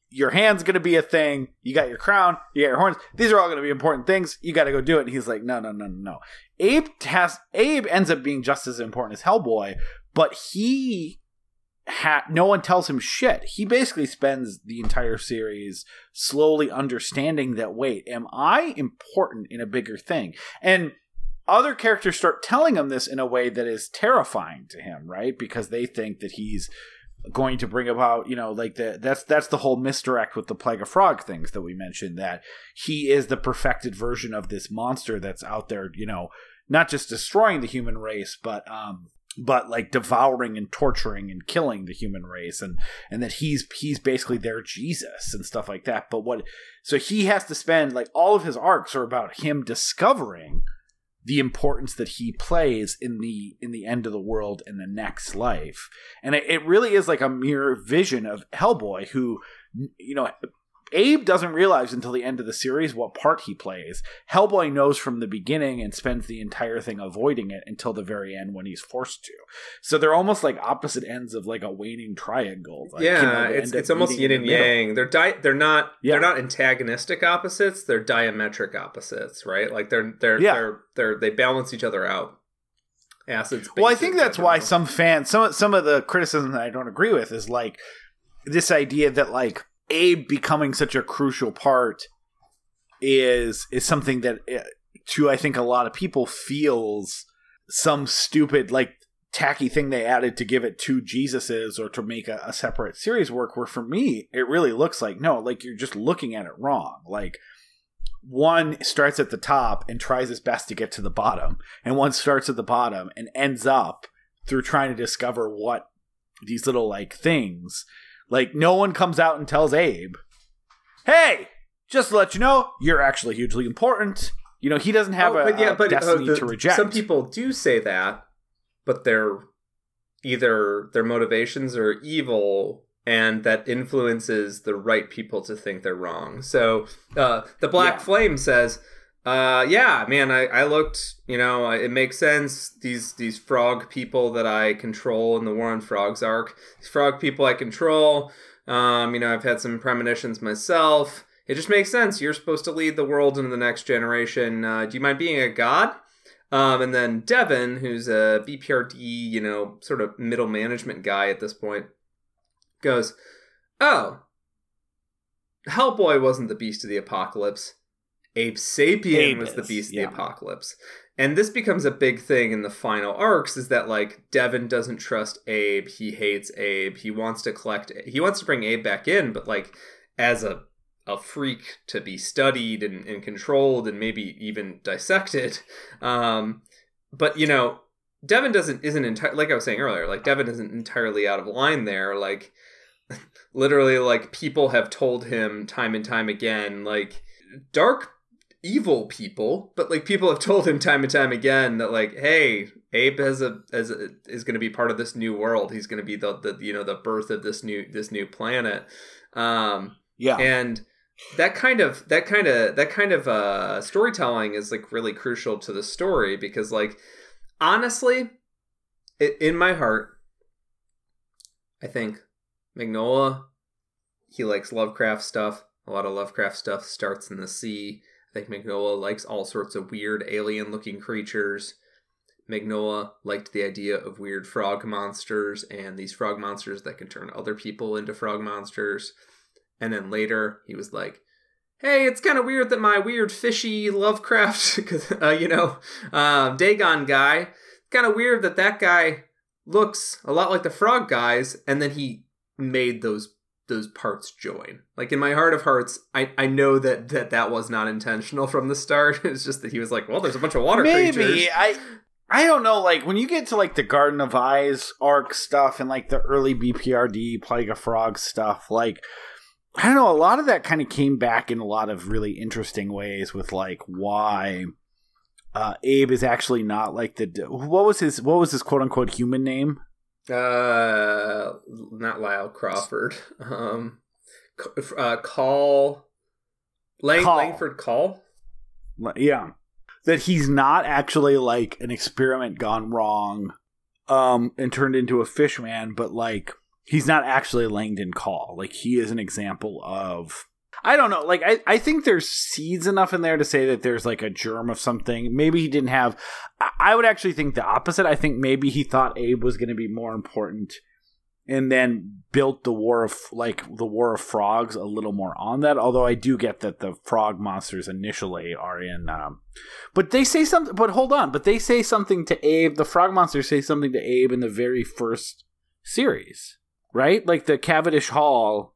your hand's going to be a thing, you got your crown, you got your horns, these are all going to be important things, you got to go do it. And he's like, no, no, no, no, no. Abe has, Abe ends up being just as important as Hellboy, but he ha- no one tells him shit. He basically spends the entire series slowly understanding that wait, am I important in a bigger thing? And other characters start telling him this in a way that is terrifying to him, right? Because they think that he's going to bring about, you know, like the that's that's the whole misdirect with the plague of frog things that we mentioned that he is the perfected version of this monster that's out there, you know, not just destroying the human race, but um but like devouring and torturing and killing the human race and and that he's he's basically their Jesus and stuff like that. But what so he has to spend like all of his arcs are about him discovering the importance that he plays in the in the end of the world and the next life. And it, it really is like a mirror vision of hellboy who you know abe doesn't realize until the end of the series what part he plays hellboy knows from the beginning and spends the entire thing avoiding it until the very end when he's forced to so they're almost like opposite ends of like a waning triangle like, you know, yeah, it's it's almost yin and the yang. They're di- they're not Yeah. they're not antagonistic opposites. They're diametric opposites, right? Like they're they're Yeah. they're they're they balance each other out. Acids. Well, I think that's that why some fans, some some of the criticism that I don't agree with is like this idea that like Abe becoming such a crucial part is is something that uh, to I think a lot of people feels some stupid like tacky thing they added to give it two Jesuses or to make a, a separate series work. Where for me, it really looks like no, like you're just looking at it wrong. Like one starts at the top and tries his best to get to the bottom, and one starts at the bottom and ends up through trying to discover what these little like things. Like no one comes out and tells Abe, "Hey, just to let you know, you're actually hugely important." You know, he doesn't have Oh, a, a uh, destiny the- to reject. Some people do say that, but they're either their motivations are evil and that influences the right people to think they're wrong. So uh, the Black Yeah. Flame says, uh, "Yeah, man, I, I looked. You know, it makes sense. These these frog people that I control in the War on Frogs arc, these frog people I control. Um, you know, I've had some premonitions myself." It just makes sense. You're supposed to lead the world into the next generation. Uh, do you mind being a god? Um, and then Devin, who's a BPRD, you know, sort of middle management guy at this point, goes, "Oh, Hellboy wasn't the beast of the apocalypse. Abe Sapien was the beast of yeah. the apocalypse." And this becomes a big thing in the final arcs is that like Devin doesn't trust Abe, he hates Abe, he wants to collect he wants to bring Abe back in, but like as a a freak to be studied and, and controlled and maybe even dissected. Um, but you know, Devin doesn't isn't entirely like I was saying earlier. Like Devin isn't entirely out of line there. Like <laughs> literally, like people have told him time and time again, like dark evil people, but like people have told him time and time again that like, hey, Abe has a as a, is going to be part of this new world. He's going to be the, the you know the birth of this new this new planet. Um, yeah, and that kind of that kind of that kind of uh storytelling is like really crucial to the story because like honestly it, in my heart i think Mignola he likes lovecraft stuff a lot of lovecraft stuff starts in the sea i think Mignola likes all sorts of weird alien looking creatures Mignola liked the idea of weird frog monsters and these frog monsters that can turn other people into frog monsters and then later he was like, "Hey, it's kind of weird that my weird fishy Lovecraft, <laughs> uh, you know, um, Dagon guy, kind of weird that that guy looks a lot like the frog guys." And then he made those those parts join. Like in my heart of hearts, I I know that that that was not intentional from the start. <laughs> It's just that he was like, "Well, there's a bunch of water creatures." maybe I. I don't know, like when you get to like the Garden of Eyes arc stuff and like the early BPRD Plague of Frogs stuff, like I don't know, a lot of that kind of came back in a lot of really interesting ways with like why uh, Abe is actually not like the what was his what was his quote unquote human name? Uh, not Lyle Crawford. <laughs> Um, uh, Caul. Lang- Caul. Langford Caul. Yeah, that he's not actually like an experiment gone wrong, um, and turned into a fish man, but like he's not actually Langdon Caul. Like he is an example of. I don't know. Like I, I think there's seeds enough in there to say that there's like a germ of something. Maybe he didn't have. I, would actually think the opposite. I think maybe he thought Abe was going to be more important, and then built the war of like the war of frogs a little more on that. Although I do get that the frog monsters initially are in. Um, but they say something. But hold on. But they say something to Abe. The frog monsters say something to Abe in the very first series, right? Like the Cavendish Hall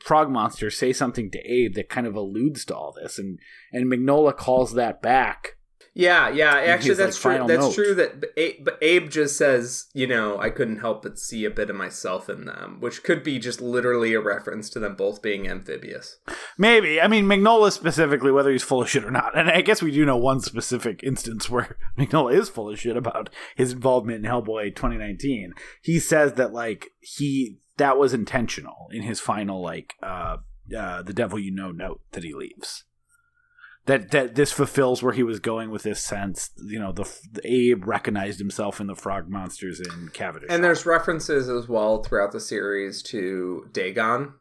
frog monsters say something to Abe that kind of alludes to all this, and and Mignola calls that back. Yeah, yeah. Actually, his, like, that's true. That's note. true. That but Abe, but Abe just says, you know, I couldn't help but see a bit of myself in them, which could be just literally a reference to them both being amphibious. Maybe I mean Mignola specifically, whether he's full of shit or not, and I guess we do know one specific instance <laughs> where Mignola is full of shit about his involvement in Hellboy 2019. He says that like he that was intentional in his final like uh, uh the devil you know note that he leaves. That that this fulfills where he was going with this sense. You know, the, the Abe recognized himself in the frog monsters in Cavendish. And there's references as well throughout the series to Dagon,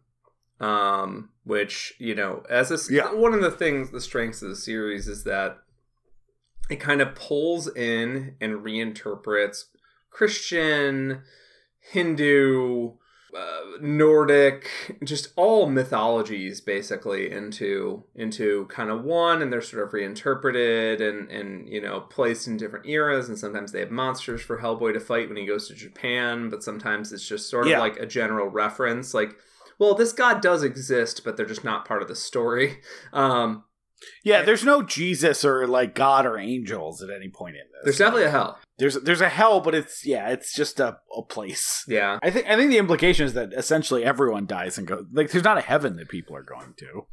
um, which you know, as a Yeah. one of the things, the strengths of the series is that it kind of pulls in and reinterprets Christian, Hindu, uh, Nordic, just all mythologies basically into into kind of one, and they're sort of reinterpreted and and you know placed in different eras, and sometimes they have monsters for Hellboy to fight when he goes to Japan, but sometimes it's just sort of Yeah. like a general reference, like. Well, this god does exist, but they're just not part of the story. <laughs> Um, Yeah, there's no Jesus or like God or angels at any point in this. there's definitely a hell. There's there's a hell, but it's yeah, it's just a, a place. Yeah. I think I think the implication is that essentially everyone dies and goes like there's not a heaven that people are going to.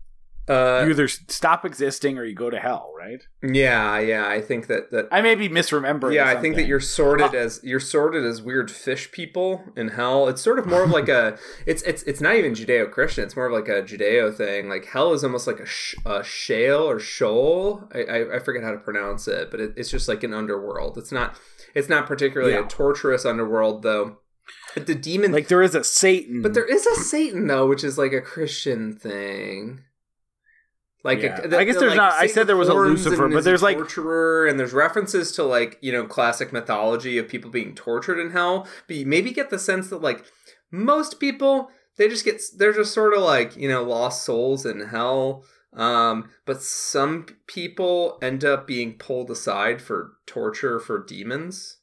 Uh, you either stop existing or you go to hell, right? yeah, yeah. I think that that I may be misremembering. yeah, I think that you're sorted Oh. as you're sorted as weird fish people in hell. It's sort of more of like a <laughs> it's it's it's not even Judeo Christian. It's more of like a Judeo thing. Like hell is almost like a, sh- a shale or shoal. I, I I forget how to pronounce it, but it, it's just like an underworld. It's not it's not particularly Yeah. a torturous underworld though. But the demon like there is a Satan, But there is a Satan though, which is like a Christian thing. Like Yeah. a, I guess there's not- I said there was a Lucifer, but there's, a like- torturer, and there's references to like you know classic mythology of people being tortured in hell. But you maybe get the sense that like most people they just get they're just sort of like you know lost souls in hell. Um, but some people end up being pulled aside for torture for demons.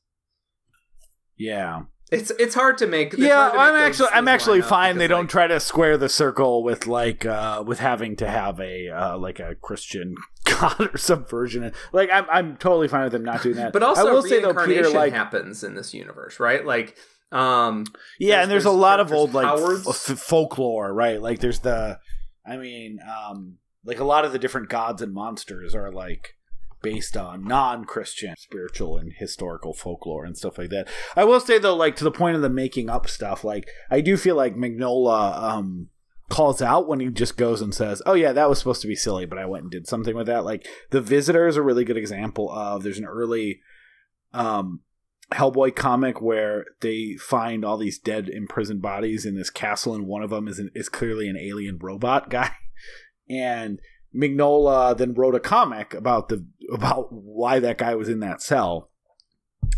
yeah, It's it's hard to make. yeah. to make I'm actually I'm actually fine. They because, don't try to square the circle with like uh with having to have a uh like a Christian <laughs> god or some version. Like I'm I'm totally fine with them not doing that. But also, I will say though, Peter, like happens in this universe, right? Like, um, Yeah, There's- and there's, a there's- lot of there's old like f- folklore, right? Like there's the, I mean, um, like a lot of the different gods and monsters are like based on non-Christian spiritual and historical folklore and stuff like that. I will say though, like to the point of the making up stuff, like I do feel like Mignola um calls out when he just goes and says, "Oh yeah, that was supposed to be silly, but I went and did something with that." Like the Visitor is a really good example of. There's an early um Hellboy comic where they find all these dead imprisoned bodies in this castle, and one of them is an, is clearly an alien robot <laughs> guy. And Mignola then wrote a comic about the about why that guy was in that cell.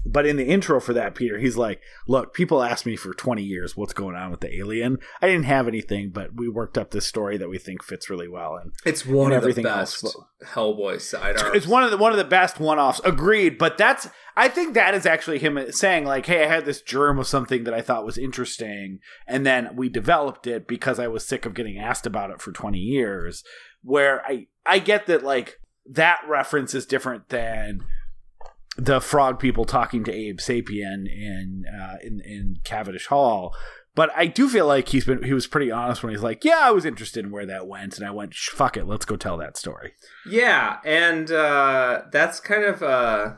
But in the intro for that, Peter, he's like, "Look, people asked me for 20 years what's going on with the alien. I didn't have anything, but we worked up this story that we think fits really well, and it's one and of the everything else. Hellboy side arcs. it's one of the one of the best one-offs. Agreed, but that's I think that is actually him saying like, "Hey, I had this germ of something that I thought was interesting, and then we developed it because I was sick of getting asked about it for 20 years." Where I I get that like that reference is different than the frog people talking to Abe Sapien in uh, in in Cavendish Hall. But I do feel like he's been he was pretty honest when he's like, "Yeah, I was interested in where that went," and I went, "Fuck it, let's go tell that story." Yeah, and uh, that's kind of uh,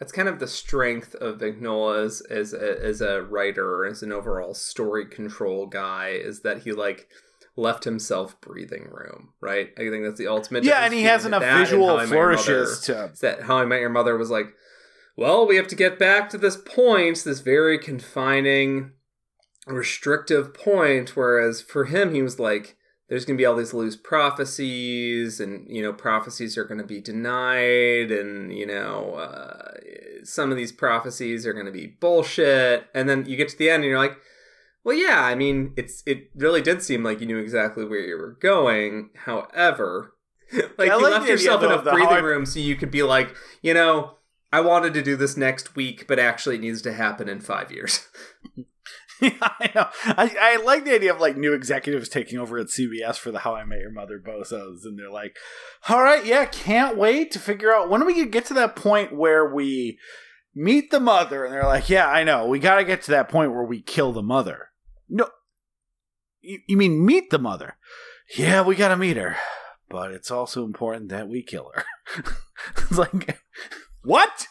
that's kind of the strength of Mignola as as a, as a writer, as an overall story control guy, is that he like left himself breathing room. Right, I think that's the ultimate. Yeah, and he has enough visual How I Met Your flourishes Mother. to. That How I Met Your Mother was like, well, we have to get back to this point, this very confining, restrictive point. Whereas for him, he was like, there's going to be all these loose prophecies, and you know, prophecies are going to be denied, and you know, uh, some of these prophecies are going to be bullshit. And then you get to the end, and you're like. Well, yeah, I mean, it's it really did seem like you knew exactly where you were going. However, <laughs> like I you like left yourself enough of the how breathing room so you could be like, you know, I wanted to do this next week, but actually it needs to happen in five years. Yeah, <laughs> <laughs> I know. I, I like the idea of like new executives taking over at CBS for the How I Met Your Mother bosos, and they're like, "All right, yeah, can't wait to figure out when are we gonna get to that point where we meet the mother." And they're like, "Yeah, I know. We got to get to that point where we kill the mother." No, you, you mean meet the mother? Yeah, we got to meet her, but it's also important that we kill her. <laughs> it's like, what?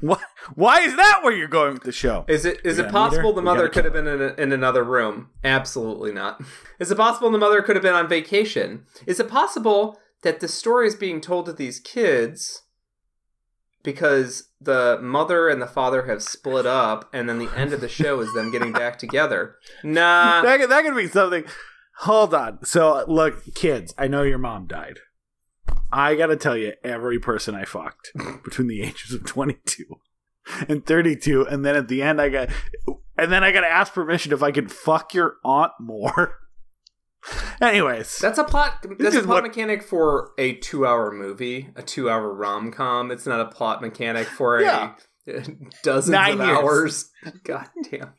What? Why is that where you're going with the show? Is it is We it possible her? the mother could have been in, a, in another room? Absolutely not. <laughs> Is it possible the mother could have been on vacation? Is it possible that the story is being told to these kids because the mother and the father have split up, and then the end of the show is them getting back together? <laughs> Nah. that, could, that could be something. Hold on. So, look, kids, I know your mom died. I gotta tell you, every person I fucked <laughs> between the ages of 22 and 32, and then at the end, I got and then I gotta ask permission if I can fuck your aunt more. <laughs> Anyways, That's a plot. That's a plot what- mechanic for a two-hour movie, a two-hour rom-com. It's not a plot mechanic for Yeah. a <laughs> dozens Nine of years. hours. God damn.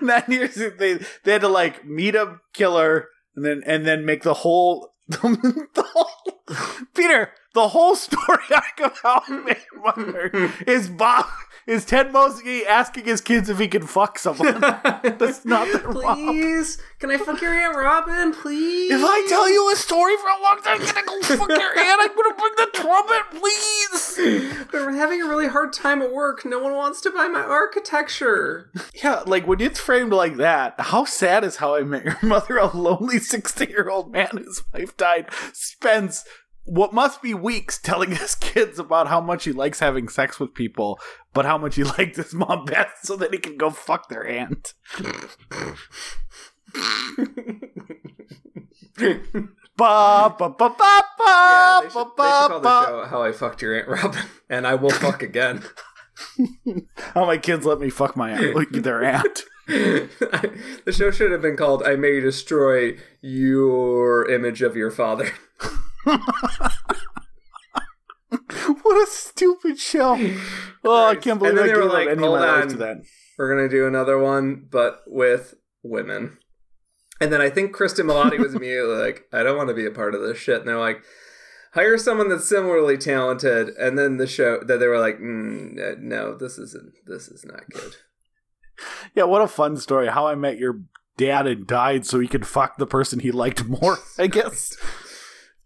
nine years they they had to like meet a killer and then and then make the whole the whole <laughs> Peter the whole story arc of how I met your mother is Bob is Ted Mosby asking his kids if he can fuck someone. <laughs> That's not their. Please, can I fuck your aunt Robin? Please. If I tell you a story for a long time, you're gonna go fuck your aunt. I'm gonna bring the trumpet, please. But we're having a really hard time at work. No one wants to buy my architecture. Yeah, like when it's framed like that, how sad is How I Met Your Mother? A lonely 60 year old man whose wife died spends what must be weeks <laughs> telling his kids about how much he likes having sex with people, but how much he <laughs> liked his mom best so that he can go fuck their aunt. <laughs> Ba ba ba ba Yeah, ba they should, ba should call the ba. show "How I Fucked Your Aunt Robin," and I will fuck again. How my kids let me fuck my aunt, their aunt. the show should have been called "I May Destroy Your Image of Your Father." <laughs> What a stupid show! <laughs> Oh, I can't believe I they gave were like, any of "Hold my life on." to that. We're gonna do another one, but with women. And then I think Cristin Milioti was <laughs> immediately like, "I don't want to be a part of this shit." And they're like, "Hire someone that's similarly talented." And then the show that they were like, mm, uh, "No, this isn't. This is not good." Yeah, what a fun story. How I met your dad and died so he could fuck the person he liked more, I guess.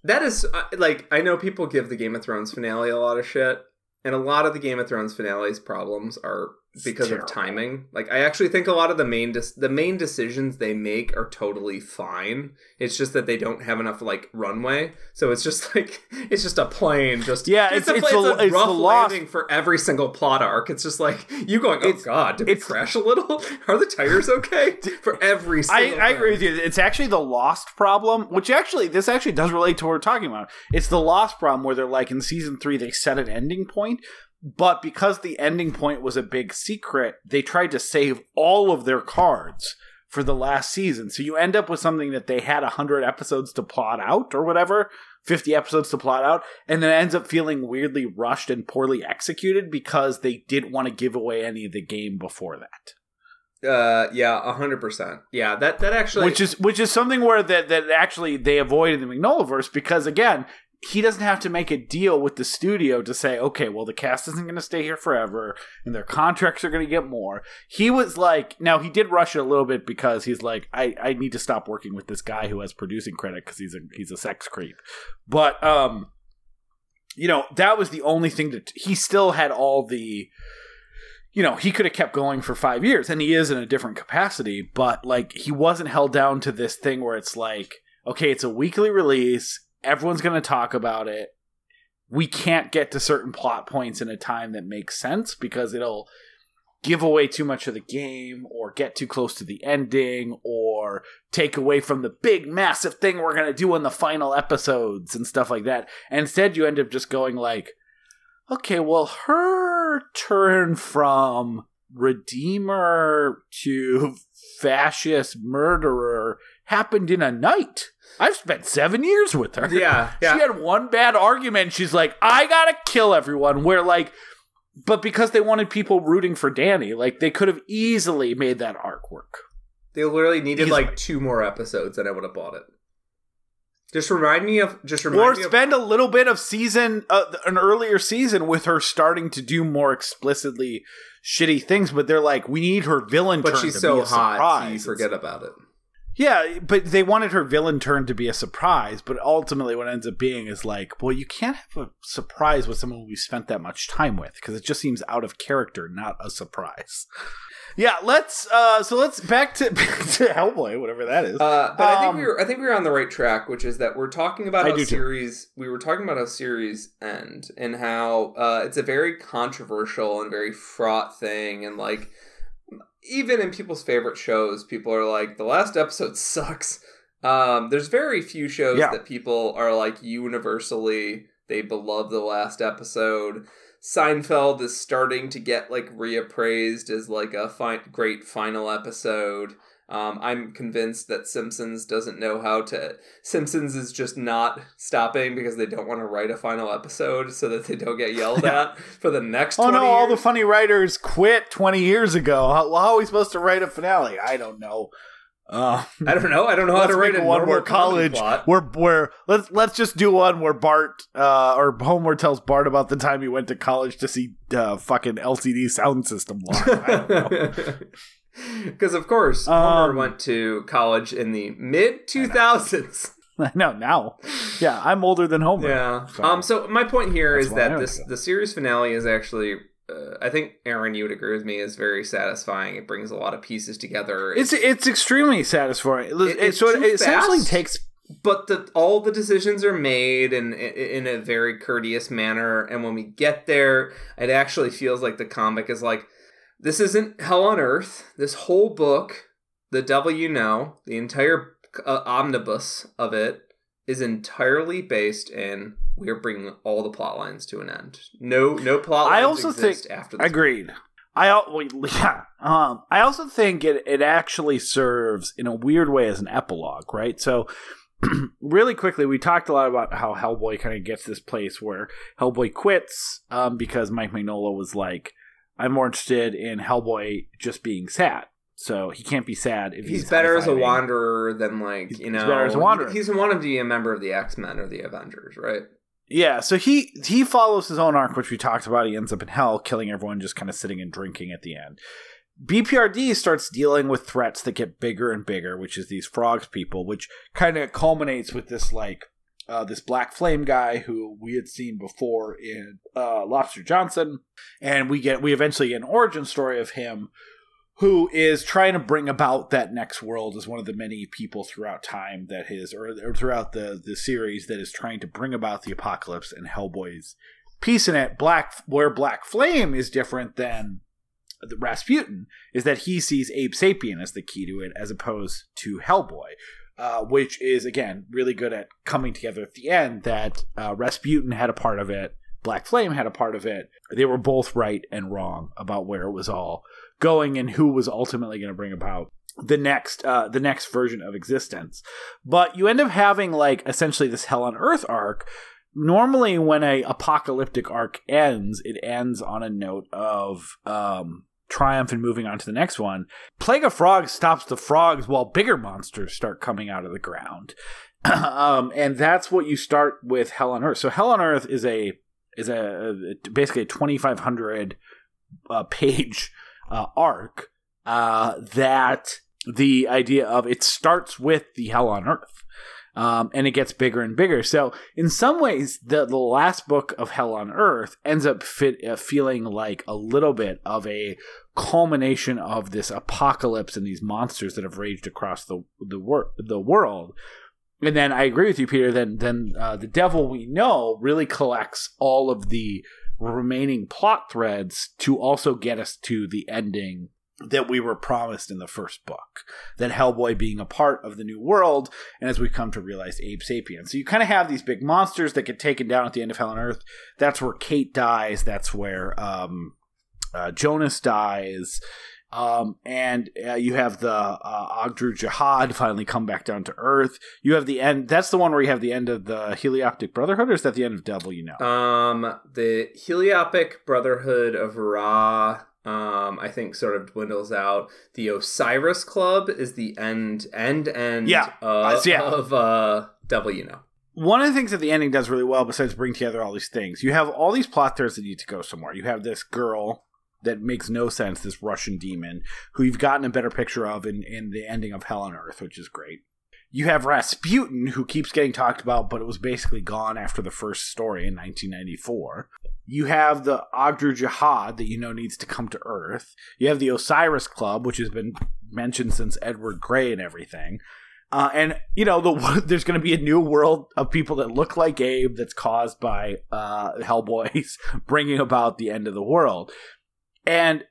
That is uh, like I know people give the Game of Thrones finale a lot of shit, and a lot of the Game of Thrones finale's problems are because of timing. Like I actually think a lot of the main dis- the main decisions they make are totally fine. It's just that they don't have enough like runway, so it's just <laughs> like it's just a plane. Just Yeah, it's- a, it's pla- the- a it's rough landing for every single plot arc. It's just like you going, oh It's- god, did it it's- crash a little? <laughs> Are the tires okay? For every I, single I agree with you. It's actually the lost problem, which actually this actually does relate to what we're talking about. It's the lost problem where they're like in season three they set an ending point, but because the ending point was a big secret, they tried to save all of their cards for the last season. So you end up with something that they had hundred episodes to plot out or whatever. 50 episodes to plot out and then it ends up feeling weirdly rushed and poorly executed because they didn't want to give away any of the game before that. Uh, yeah, a hundred percent. Yeah, that that actually, which is which is something where that that actually they avoided the Mignolaverse because again he doesn't have to make a deal with the studio to say okay well the cast isn't going to stay here forever and their contracts are going to get more. He was like now he did rush it a little bit because he's like I I need to stop working with this guy who has producing credit because he's a he's a sex creep. But um you know that was the only thing that he still had all the you know, he could have kept going for five years, and he is in a different capacity, but like he wasn't held down to this thing where it's like, okay, it's a weekly release, everyone's going to talk about it. We can't get to certain plot points in a time that makes sense because it'll give away too much of the game or get too close to the ending or take away from the big massive thing we're going to do in the final episodes and stuff like that. And instead you end up just going like okay, well, her turn from redeemer to fascist murderer happened in a night. I've spent seven years with her. yeah, <laughs> yeah. She had one bad argument. She's like, I gotta kill everyone. Where, like, but because they wanted people rooting for Danny, like, they could have easily made that arc work. They literally needed He's- like two more episodes, and I would have bought it. Just remind me of. Just remind Or me of. spend a little bit of season, uh, an earlier season with her starting to do more explicitly shitty things, but they're like, we need her villain But turn she's to so hot, surprise. you forget about it. Yeah, but they wanted her villain turn to be a surprise, but ultimately what it ends up being is like, well, you can't have a surprise with someone we spent that much time with because it just seems out of character, not a surprise. Yeah, let's uh so let's back to <laughs> back to Hellboy, whatever that is. Uh, but I think Um, we were I think we were on the right track, which is that we're talking about I how do too. series we were talking about how series end and how uh, it's a very controversial and very fraught thing, and like even in people's favorite shows, people are like the last episode sucks. Um, there's very few shows Yeah. that people are like universally they beloved the last episode. Seinfeld is starting to get like reappraised as like a fi- great final episode. Um, I'm convinced that Simpsons doesn't know how to. Simpsons is just not stopping because they don't want to write a final episode so that they don't get yelled at for the next. Oh 20 no! All the funny writers quit twenty years ago. How, how are we supposed to write a finale? I don't know. Uh, I don't know. I don't know how to write a one where college, plot. where where let's let's just do one where Bart uh, or Homer tells Bart about the time he went to college to see uh, fucking LCD Soundsystem live. <laughs> <laughs> I don't know. Because of course, Homer Um, went to college in the mid two thousands. <laughs> <laughs> Know now. Yeah, I'm older than Homer. Yeah. So- Um. So my point here is that this go. the series finale is actually. Uh, I think Aaron, you would agree with me, is very satisfying. It brings a lot of pieces together. It's it's extremely satisfying. It, It- it's so it, it essentially takes but the all the decisions are made in in a very courteous manner and when we get there it actually feels like the comic is like this isn't hell on earth this whole book the devil you know the entire uh, omnibus of it is entirely based in we're bringing all the plot lines to an end no no plot I lines also exist after this Agreed. I well, <laughs> yeah. Um, I also think it it actually serves in a weird way as an epilogue, right? So, <clears throat> really quickly, we talked a lot about how Hellboy kind of gets this place where Hellboy quits um, because Mike Mignola was like, "I'm more interested in Hellboy just being sad." So he can't be sad if he's, he's better as a wanderer than like He's- you he's know better as a wanderer. he's wanted to be a member of the x-men or the avengers right Yeah, so he he follows his own arc, which we talked about. He ends up in hell, killing everyone, just kind of sitting and drinking at the end. BPRD starts dealing with threats that get bigger and bigger, which is these frogs people, which kind of culminates with this like uh, this black flame guy who we had seen before in uh, Lobster Johnson, and we get we eventually get an origin story of him who is trying to bring about that next world as one of the many people throughout time that his or, or throughout the the series that is trying to bring about the apocalypse and Hellboy's piece in it. Black where Black Flame is different than Rasputin is that he sees Abe Sapien as the key to it as opposed to Hellboy. Uh, which is again really good at coming together at the end. That uh, Rasputin had a part of it, Black Flame had a part of it. They were both right and wrong about where it was all going and who was ultimately going to bring about the next uh, the next version of existence. But you end up having like essentially this hell on earth arc. Normally, when a apocalyptic arc ends, it ends on a note of um, triumph and moving on to the next one. Plague of Frogs stops the frogs while bigger monsters start coming out of the ground. <clears throat> um, and that's what you start with Hell on Earth. So Hell on Earth is a is a, a basically a 2500 uh, page uh, arc uh, that the idea of it starts with the hell on earth um, and it gets bigger and bigger so in some ways the, the last book of hell on earth ends up fit, uh, feeling like a little bit of a culmination of this apocalypse and these monsters that have raged across the the, wor- the world and then I agree with you, Peter. Then, then uh, the devil we know really collects all of the remaining plot threads to also get us to the ending that we were promised in the first book. That Hellboy being a part of the new world, and as we come to realize Abe Sapien. So you kind of have these big monsters that get taken down at the end of Hell on Earth. That's where Kate dies. That's where um, uh, Jonas dies. Um, and uh, you have the uh, Ogdru Jahad finally come back down to Earth. You have the end. That's the one where you have the end of the Heliopic Brotherhood, or is that the end of Devil? You know. Um, the Heliopic Brotherhood of Ra, um, I think sort of dwindles out. The Osiris Club is the end, end, end. Yeah. Uh, yeah. of uh, Devil You Know. one of the things that the ending does really well, besides bring together all these things, you have all these plot threads that need to go somewhere. You have this girl that makes no sense, this Russian demon, who you've gotten a better picture of in, in the ending of Hell on Earth, which is great. You have Rasputin, who keeps getting talked about, but it was basically gone after the first story in 1994. You have the Ogdru Jahad that you know needs to come to Earth. You have the Osiris Club, which has been mentioned since Edward Grey and everything. Uh, and you know, the <laughs> there's going to be a new world of people that look like Abe that's caused by uh, Hellboys <laughs> bringing about the end of the world, and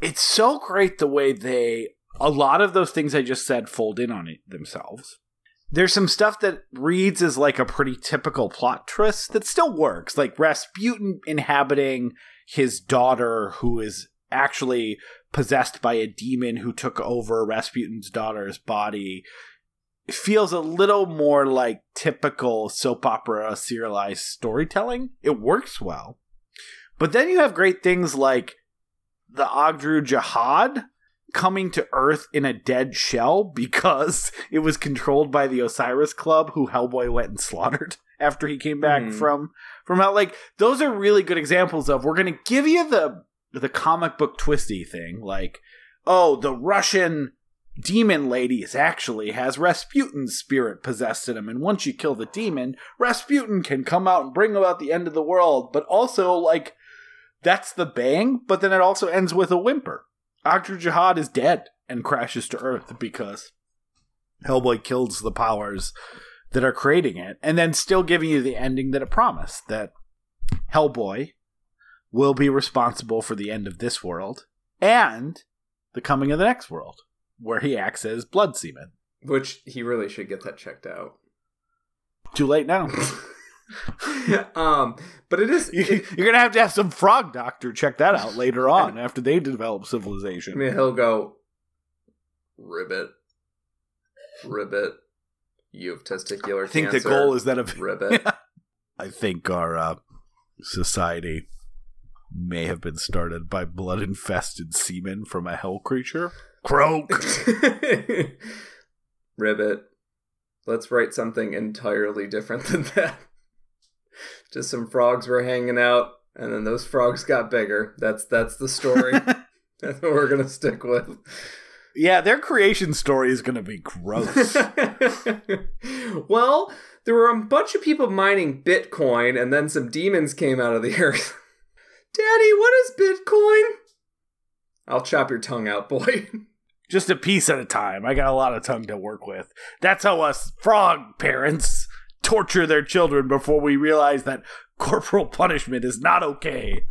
it's so great the way they a lot of those things I just said fold in on it themselves, there's some stuff that reads as like a pretty typical plot twist that still works. Like Rasputin inhabiting his daughter, who is actually possessed by a demon who took over Rasputin's daughter's body, feels a little more like typical soap opera serialized storytelling. It works well. But then you have great things like the Ogdru Jahad coming to Earth in a dead shell because <laughs> it was controlled by the Osiris Club, who Hellboy went and slaughtered <laughs> after he came back Mhm. from from out. Like those are really good examples of we're going to give you the the comic book twisty thing, like oh the Russian demon lady is actually has Rasputin's spirit possessed in him, and once you kill the demon, Rasputin can come out and bring about the end of the world. But also like that's the bang, but then it also ends with a whimper. Ogdru Jahad is dead and crashes to Earth because Hellboy kills the powers that are creating it, and then still giving you the ending that it promised that Hellboy will be responsible for the end of this world and the coming of the next world, where he acts as blood semen. Which he really should get that checked out. Too late now. <laughs> <laughs> um, but it is. It- You're gonna have to have some frog doctor check that out later on <laughs> after they develop civilization. I mean, he'll go, ribbit, ribbit. You have testicular I think cancer. the goal is that of <laughs> ribbit. I think our uh, society may have been started by blood infested semen from a hell creature. Croak. ribbit. Let's write something entirely different than that. Just some frogs were hanging out, and then those frogs got bigger. That's that's the story. <laughs> that's what we're gonna stick with. yeah, their creation story is going to be gross. <laughs> well, there were a bunch of people mining Bitcoin, and then some demons came out of the <laughs> earth. Daddy, what is Bitcoin? I'll chop your tongue out, boy. Just a piece at a time. I got a lot of tongue to work with. That's how us frog parents torture their children before we realize that corporal punishment is not okay.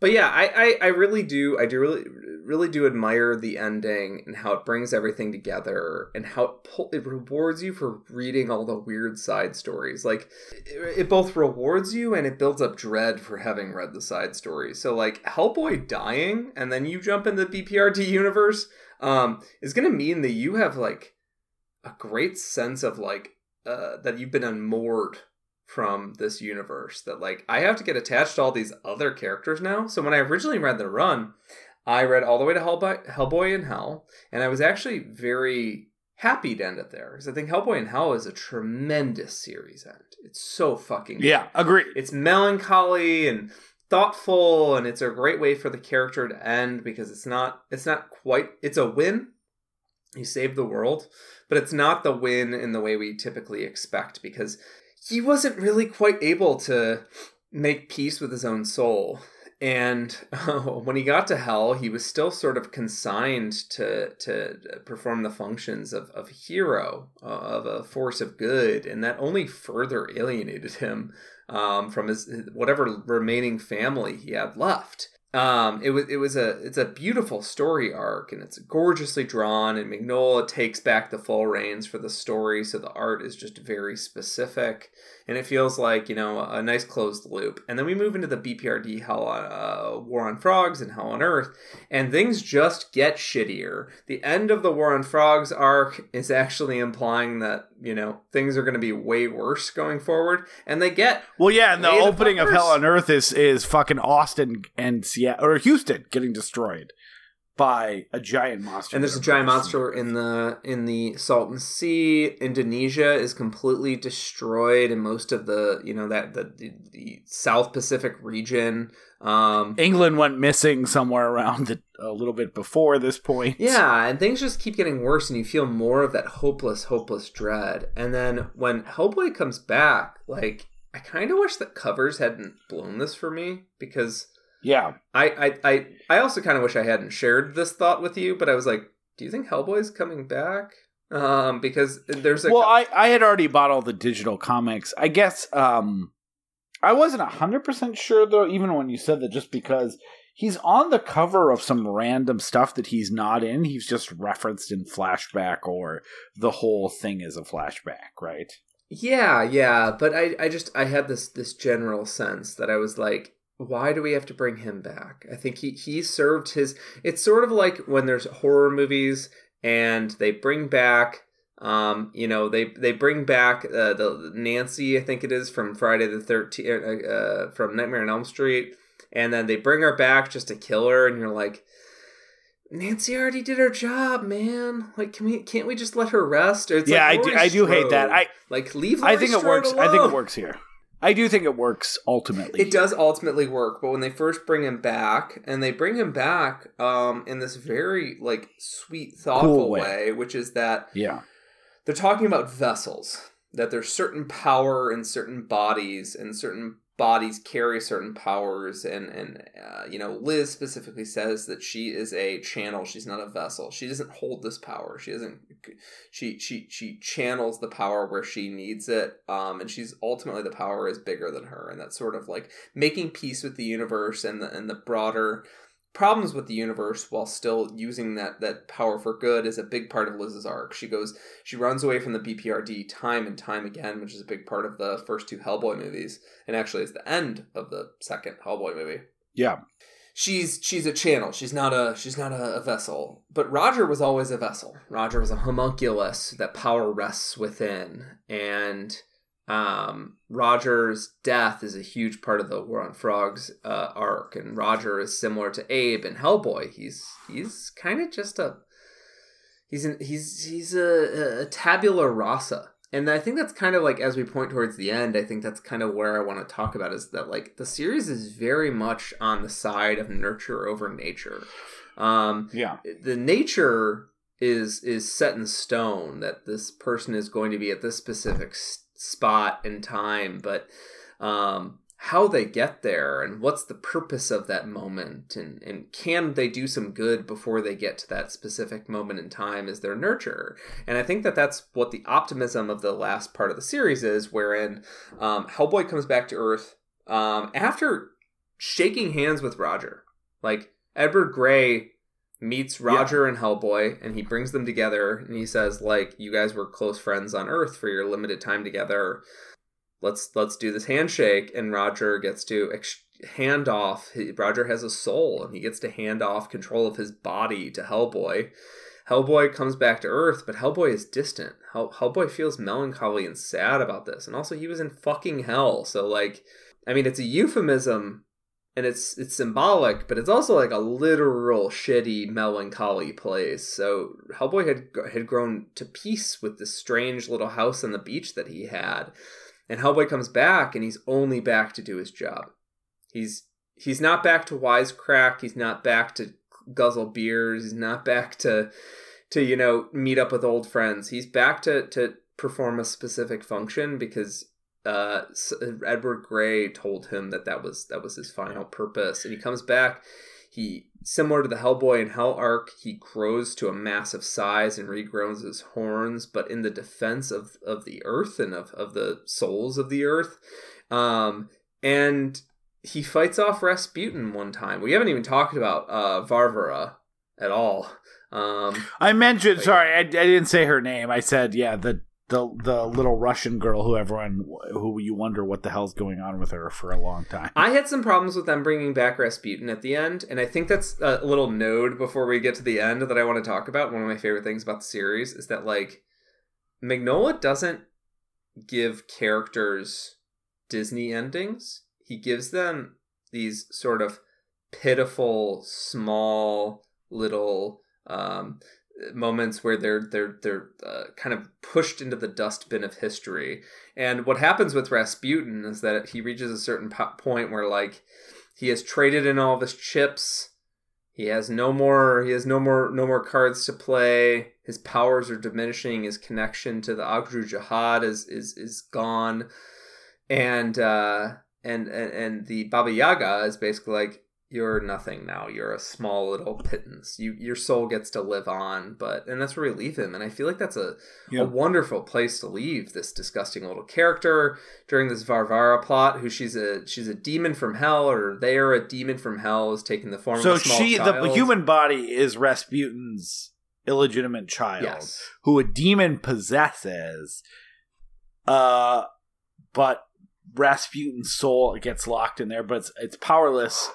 But yeah, I, I, I really do I do really really do admire the ending and how it brings everything together and how it pull, it rewards you for reading all the weird side stories. Like it, it both rewards you and it builds up dread for having read the side stories. So like Hellboy dying and then you jump in the BPRD universe um is going to mean that you have like a great sense of like uh that you've been unmoored from this universe that like I have to get attached to all these other characters now. So when I originally read the run, I read all the way to Hellboy, Hellboy in Hell, and I was actually very happy to end it there because I think Hellboy in Hell is a tremendous series end. It's so fucking good. Yeah, agree. It's melancholy and thoughtful, and it's a great way for the character to end because it's not it's not quite it's a win. He saved the world, but it's not the win in the way we typically expect because he wasn't really quite able to make peace with his own soul. And <laughs> when he got to hell, he was still sort of consigned to to perform the functions of, of a hero, uh, of a force of good, and that only further alienated him um, from his whatever remaining family he had left. Um, it was it was a it's a beautiful story arc and it's gorgeously drawn and Mignola takes back the full reins for the story so the art is just very specific and it feels like you know a nice closed loop and then we move into the BPRD Hell on uh, War on Frogs and Hell on Earth and things just get shittier. The end of the War on Frogs arc is actually implying that you know things are going to be way worse going forward and they get Well, yeah, and the opening of. Hell on Earth is is fucking Austin and Seattle or Houston getting destroyed by a giant monster. And there's a giant monster in the in the Salton Sea. Indonesia is completely destroyed, and most of the you know that the the, the South Pacific region. Um, England went missing somewhere around the, a little bit before this point. yeah, and things just keep getting worse, and you feel more of that hopeless, hopeless dread. And then when Hellboy comes back, like I kind of wish that covers hadn't blown this for me because yeah. I I I, I also kind of wish I hadn't shared this thought with you, but I was like, do you think Hellboy's coming back? Um, because there's a Well, I I had already bought all the digital comics. I guess um I wasn't hundred percent sure though, even when you said that, just because he's on the cover of some random stuff that he's not in. He's just referenced in flashback, or the whole thing is a flashback, right? Yeah, yeah, but I, I just I had this this general sense that I was like, why do we have to bring him back? I think he he served his. It's sort of like when there's horror movies and they bring back. Um, you know, they they bring back uh, the Nancy, I think it is from Friday the Thirteenth, uh, uh, from Nightmare on Elm Street, and then they bring her back just to kill her, and you're like, Nancy already did her job, man. Like, can we can't we just let her rest? Or it's Yeah, like I do- I do hate that. I- like leave. I think it Strode works. I think it works here. I do think it works ultimately. It does ultimately work, but when they first bring him back, and they bring him back um, in this very like sweet, thoughtful Cool way. way, which is that Yeah. they're talking about vessels. That there's certain power in certain bodies, and certain bodies carry certain powers. And and uh, you know, Liz specifically says that she is a channel. She's not a vessel. She doesn't hold this power. She doesn't. She she she channels the power where she needs it. Um, and she's ultimately the power is bigger than her, and that's sort of like making peace with the universe and the and the broader problems with the universe while still using that that power for good is a big part of Liz's arc. She goes she runs away from the BPRD time and time again, which is a big part of the first two Hellboy movies, and actually is the end of the second Hellboy movie. Yeah. She's she's a channel. She's not a she's not a, a vessel. But Roger was always a vessel. Roger was a homunculus that power rests within, and um, Roger's death is a huge part of the War on Frogs uh, arc, and Roger is similar to Abe in Hellboy. He's he's kind of just a he's an, he's he's a, a tabula rasa, and I think that's kind of like as we point towards the end. I think that's kind of where I want to talk about is that like the series is very much on the side of nurture over nature. Um, Yeah. the nature is is set in stone that this person is going to be at this specific s- spot and time but um how they get there and what's the purpose of that moment and and can they do some good before they get to that specific moment in time is their nurture and i think that that's what the optimism of the last part of the series is wherein um, hellboy comes back to earth um, after shaking hands with roger. Like edward grey meets Roger and Hellboy and he brings them together and he says like you guys were close friends on earth for your limited time together let's let's do this handshake and Roger gets to ex- hand off he, Roger has a soul and he gets to hand off control of his body to Hellboy Hellboy comes back to Earth, but Hellboy is distant. Hell, Hellboy feels melancholy and sad about this, and also he was in fucking hell. So, like, I mean, it's a euphemism and it's it's symbolic, but it's also like a literal shitty melancholy place. So Hellboy had had grown to peace with this strange little house on the beach that he had, and Hellboy comes back, and he's only back to do his job. He's he's not back to wisecrack. He's not back to guzzle beers. He's not back to to you know meet up with old friends. He's back to to perform a specific function because uh, Edward Grey told him that that was that was his final purpose, and he comes back. He similar to the Hellboy and Hell arc, he grows to a massive size and regrows his horns, but in the defense of of the earth and of of the souls of the earth, um, and he fights off Rasputin one time. We haven't even talked about uh, Varvara at all. Um, I mentioned. Sorry, I, I didn't say her name. I said, yeah, the the the little Russian girl who everyone who you wonder what the hell's going on with her for a long time. I had some problems with them bringing back Rasputin at the end, and I think that's a little node before we get to the end that I want to talk about. One of my favorite things about the series is that like Mignola doesn't give characters Disney endings. He gives them these sort of pitiful, small little um, moments where they're they're they're uh, kind of pushed into the dustbin of history. And what happens with Rasputin is that he reaches a certain po- point where like he has traded in all of his chips. He has no more. He has no more. No more cards to play. His powers are diminishing. His connection to the Ogdru Jahad is is is gone, and uh, and and and the Baba Yaga is basically like you're nothing now. You're a small little pittance. You your soul gets to live on, but and that's where we leave him. And I feel like that's a Yeah. a wonderful place to leave this disgusting little character during this Varvara plot. Who she's a she's a demon from hell, or they are a demon from hell, is taking the form So of a small she, the human body, is Rasputin's illegitimate child, yes, who a demon possesses. Uh, but Rasputin's soul gets locked in there, but it's, it's powerless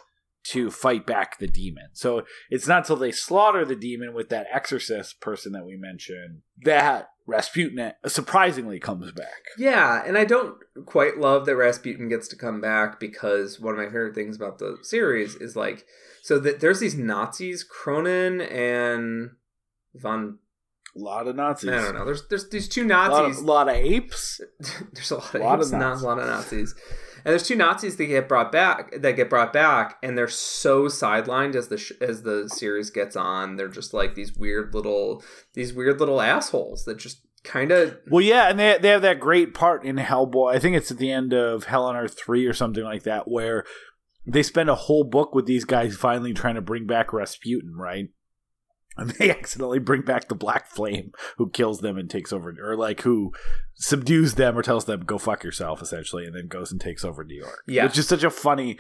to fight back the demon. So it's not until they slaughter the demon with that exorcist person that we mentioned that Rasputin surprisingly comes back. Yeah, and I don't quite love that Rasputin gets to come back because one of my favorite things about the series is like, so that there's these Nazis, Kroenen and von. A lot of Nazis. I don't know. There's there's these two A lot, Nazis. a lot of apes. <laughs> there's a lot of, lot of apes, not Nazis. a lot of Nazis, <laughs> and there's two Nazis that get brought back that get brought back, and they're so sidelined as the sh- as the series gets on. They're just like these weird little these weird little assholes that just kind of Well, yeah, and they they have that great part in Hellboy. I think it's at the end of Hell on Earth three or something like that, where they spend a whole book with these guys finally trying to bring back Rasputin, right? <laughs> And they accidentally bring back the Black Flame, who kills them and takes over, or like who subdues them or tells them go fuck yourself, essentially, and then goes and takes over New York. Yeah. which is such a funny.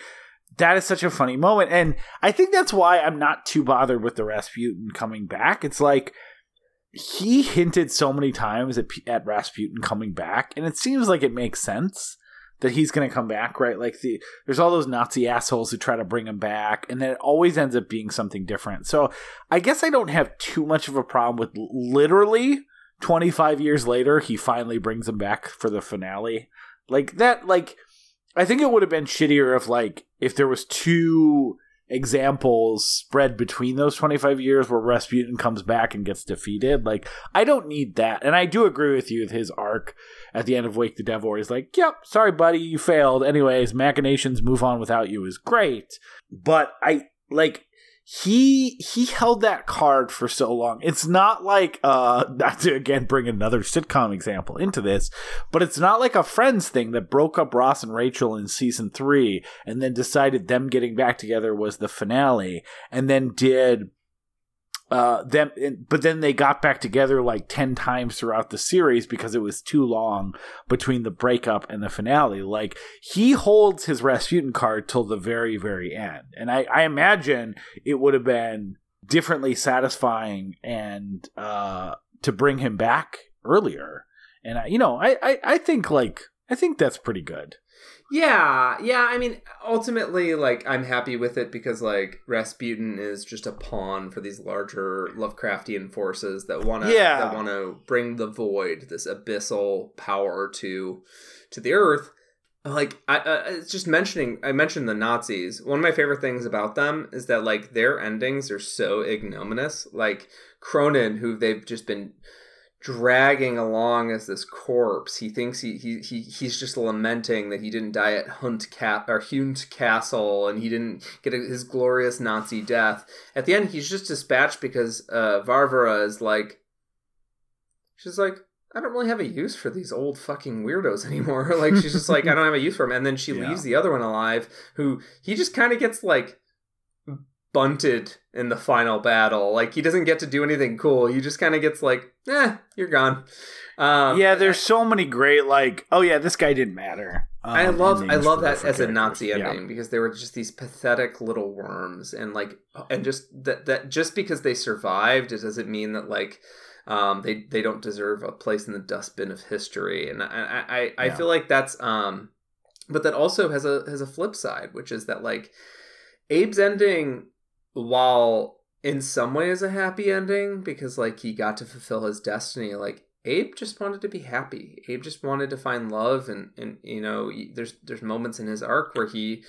That is such a funny moment, and I think that's why I'm not too bothered with the Rasputin coming back. It's like he hinted so many times at, at Rasputin coming back, and it seems like it makes sense that he's going to come back, right? Like the there's all those Nazi assholes who try to bring him back, and then it always ends up being something different. So I guess I don't have too much of a problem with literally 25 years later he finally brings him back for the finale. Like that, like I think it would have been shittier if like if there was two examples spread between those 25 years where Rasputin comes back and gets defeated. Like, I don't need that. And I do agree with you with his arc at the end of Wake the Devil where he's like, yep, sorry, buddy, you failed. Anyways, Machinations Move On Without You is great. But I, like, he he held that card for so long. It's not like uh <laughs> not to again bring another sitcom example into this, but it's not like a friends thing that broke up Ross and Rachel in season 3 and then decided them getting back together was the finale and then did uh them but then they got back together like 10 times throughout the series because it was too long between the breakup and the finale. Like he holds his Rasputin card till the very very end. And I, I imagine it would have been differently satisfying and uh to bring him back earlier. And I, you know I, I I think like I think that's pretty good Yeah, yeah. I mean, ultimately, like, I'm happy with it because, like, Rasputin is just a pawn for these larger Lovecraftian forces that want to Yeah. that want to bring the void, this abyssal power to to the earth. Like, I, it's just mentioning. I mentioned the Nazis. One of my favorite things about them is that like their endings are so ignominious. Like Kroenen, who they've just been dragging along as this corpse. He thinks he, he, he he's just lamenting that he didn't die at Hunt Cat or Hunt Castle and he didn't get his glorious Nazi death. At the end, he's just dispatched because uh, Varvara is like, she's like, I don't really have a use for these old fucking weirdos anymore. <laughs> like she's just like, I don't have a use for him. And then she <laughs> Yeah. leaves the other one alive, who he just kind of gets like bunted in the final battle. Like he doesn't get to do anything cool. He just kind of gets like, eh, you're gone. Um, yeah there's so many great like oh yeah this guy didn't matter I um, love I love that as a. Nazi Yeah. ending because they were just these pathetic little worms and like and just that that just because they survived it doesn't mean that like um they they don't deserve a place in the dustbin of history and I I I, I Yeah. feel like that's um but that also has a has a flip side which is that like Abe's ending while in some ways a happy ending because like he got to fulfill his destiny like Abe just wanted to be happy. Abe just wanted to find love, and and you know, there's there's moments in his arc where he,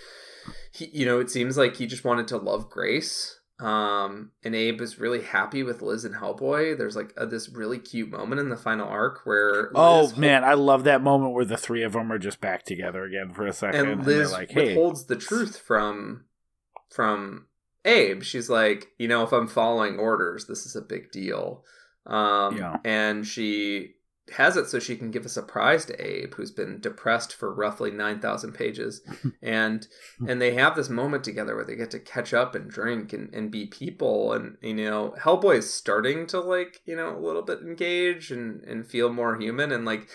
he you know, it seems like he just wanted to love Grace. Um, and Abe is really happy with Liz and Hellboy. There's like a, this really cute moment in the final arc where oh Liz man i love that moment where the three of them are just back together again for a second and and they're Liz like hey withholds the truth from from Abe. She's like, you know, if I'm following orders, this is a big deal. Um, Yeah. and she has it so she can give a surprise to Abe, who's been depressed for roughly nine thousand pages, <laughs> and and they have this moment together where they get to catch up and drink and, and be people, and you know Hellboy is starting to like you know a little bit engage and and feel more human, and like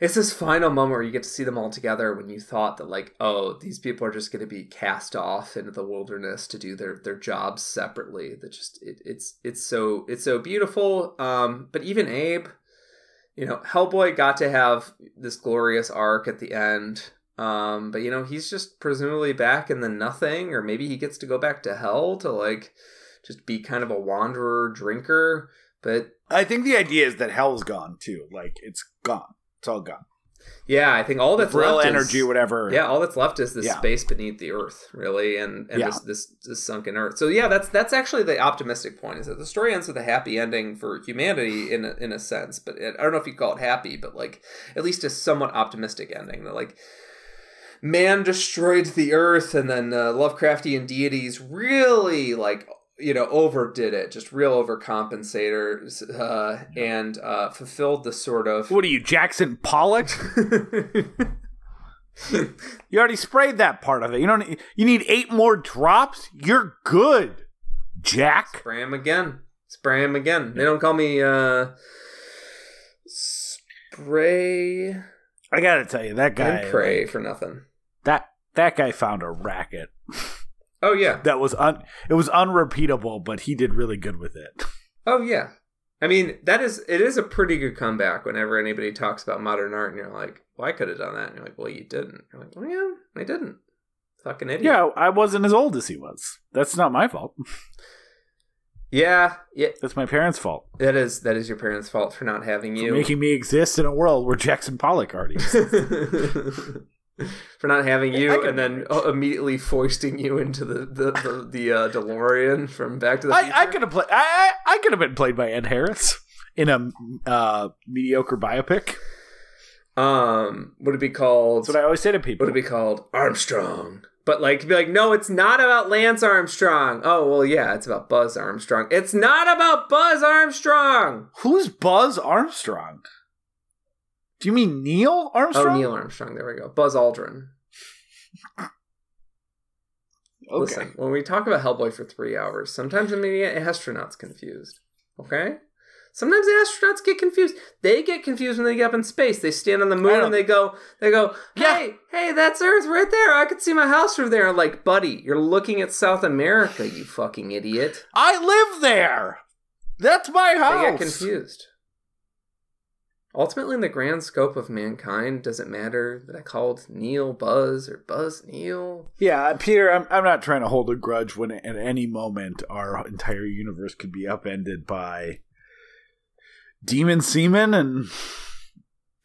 it's this final moment where you get to see them all together when you thought that like oh these people are just going to be cast off into the wilderness to do their their jobs separately that just it, it's it's so it's so beautiful um but even abe you know hellboy got to have this glorious arc at the end um but you know he's just presumably back in the nothing or maybe he gets to go back to hell to like just be kind of a wanderer drinker but I think the idea is that hell's gone too. Like it's gone. It's all gone. yeah i think all that's Real left is- energy, whatever. Yeah, all that's left is the Yeah. space beneath the earth, really, and and Yeah. this, this this sunken earth. So yeah, that's that's actually the optimistic point. Is that the story ends with a happy ending for humanity in a, in a sense, but it, I don't know if you call it happy, but like at least a somewhat optimistic ending. That like man destroyed the earth, and then uh, Lovecraftian deities really like you know overdid it, just real overcompensators, uh, and uh, fulfilled the sort of. What are you, Jackson Pollock? <laughs> You already sprayed that part of it. You don't. Need, you need eight more drops. You're good, Jack. Spray him again. Spray him again. They don't call me uh spray I gotta tell you, that guy. and pray for nothing. That that guy found a racket <laughs> Oh yeah. that was un. It was unrepeatable, but he did really good with it. Oh yeah. I mean, that is it is a pretty good comeback whenever anybody talks about modern art and you're like, Well, I could have done that and you're like, Well you didn't. You're like, Well yeah, I didn't. Fucking idiot. Yeah, I wasn't as old as he was. That's not my fault. <laughs> Yeah, yeah. That's my parents' fault That is that is your parents' fault for not having for you. making me exist in a world where Jackson Pollock already. exists. <laughs> for not having you and then immediately foisting you into the the the, the uh, DeLorean from Back to the Future. I, I could have played. I, I I could have been played by Ed Harris in a uh, mediocre biopic. um, would it be called? That's what I always say to people. would it be called Armstrong? But like, be like, no, it's not about Lance Armstrong. Oh well, yeah, it's about Buzz Armstrong. It's not about Buzz Armstrong. Who's Buzz Armstrong? Do you mean Neil oh, Armstrong? Oh, Neil Armstrong. There we go. Buzz Aldrin. <laughs> Okay. Listen, when we talk about Hellboy for three hours, sometimes I'm gonna astronauts confused. Okay? Sometimes the astronauts get confused. They get confused when they get up in space. They stand on the moon and they go, they go, Yeah. hey, hey, that's Earth right there. I could see my house from there. I'm like, buddy, you're looking at South America, you fucking idiot. I live there. That's my house. They get confused. Ultimately, in the grand scope of mankind, does it matter that I called Neil Buzz or Buzz Neil? Yeah, Peter, I'm, I'm not trying to hold a grudge when at any moment our entire universe could be upended by demon semen and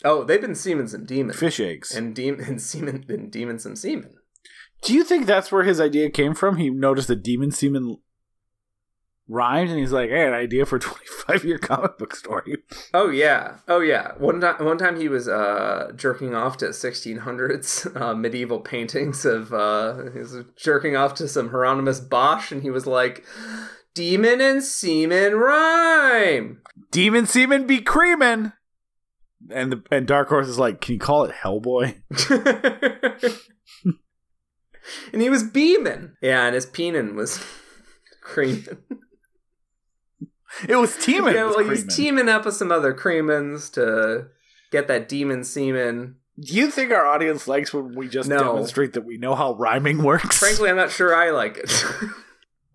Oh, they've been semen some demons. fish eggs. and demon <laughs> and semen been demon some semen. Do you think that's where his idea came from? He noticed that demon semen rhymed and he's like, I had an idea for a <laughs> 25 year comic book story. Oh yeah, oh yeah. One time, one time he was uh, jerking off to 1600s <laughs> uh, medieval paintings of. Uh, he was jerking off to some Hieronymus Bosch, and he was like, "Demon and semen rhyme." Demon semen be creamin'. And the, and Dark Horse is like, can you call it Hellboy? <laughs> and he was beaming. Yeah, and his penin was creaming. <laughs> It was teaming. yeah, well, he was teaming up with some other creamins to get that demon semen. Do you think our audience likes when we just No. demonstrate that we know how rhyming works? Frankly, I'm not sure I like it.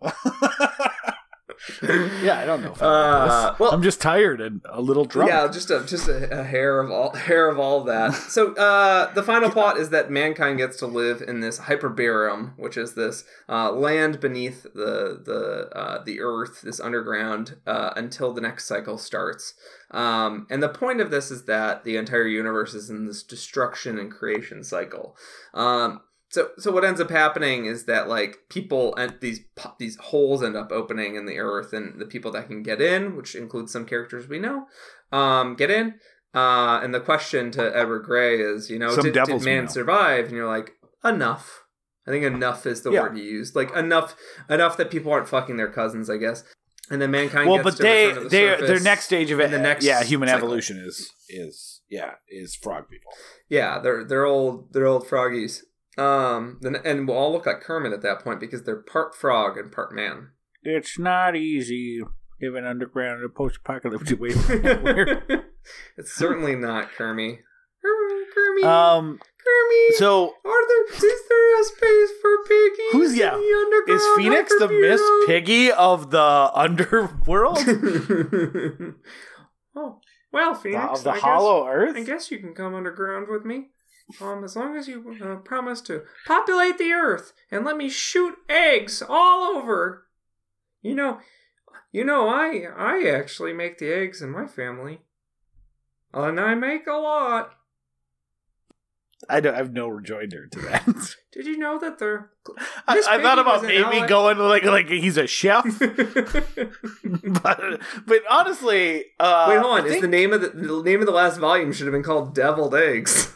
<laughs> <laughs> <laughs> yeah, I don't know. Uh, well, I'm just tired and a little drunk. Yeah, just a just a, a hair of all hair of all that. So uh, the final plot is that mankind gets to live in this hyperbarium, which is this uh, land beneath the the uh, the earth, this underground, uh, until the next cycle starts. Um, and the point of this is that the entire universe is in this destruction and creation cycle. Um, so so what ends up happening is that like people and these these holes end up opening in the earth, and the people that can get in, which includes some characters we know, um, get in. Uh, and the question to Edward Grey is, you know, Some did, did man survive? And you're like, enough. I think enough is the Yeah. word he used. Like enough, enough that people aren't fucking their cousins. I guess. and then mankind. well, gets but they the they their next stage of it, the next yeah, human cycle. evolution is is yeah is frog people. Yeah, they're they're old they're old froggies. Um, then and we'll all look like Kermit at that point because they're part frog and part man. It's not easy living underground in a post-apocalyptic <laughs> way. <laughs> It's certainly not Kermit. Kermit, um. Kermit. So Are there, is there a space for Piggy? Who's- yeah, is Phoenix the Miss Piggy of the underworld <laughs> oh, well, Phoenix. of the I guess- Hollow Earth? I guess you can come underground with me. Um, as long as you uh, promise to populate the earth and let me shoot eggs all over. You know, you know, I I actually make the eggs in my family, and I make a lot. I don't I have no rejoinder to that. <laughs> Did you know that they're? I, I thought about maybe LA. going like like he's a chef, <laughs> <laughs> but but honestly, uh, Wait, hold on. I Is think- the name of the, the name of the last volume should have been called "Deviled Eggs"?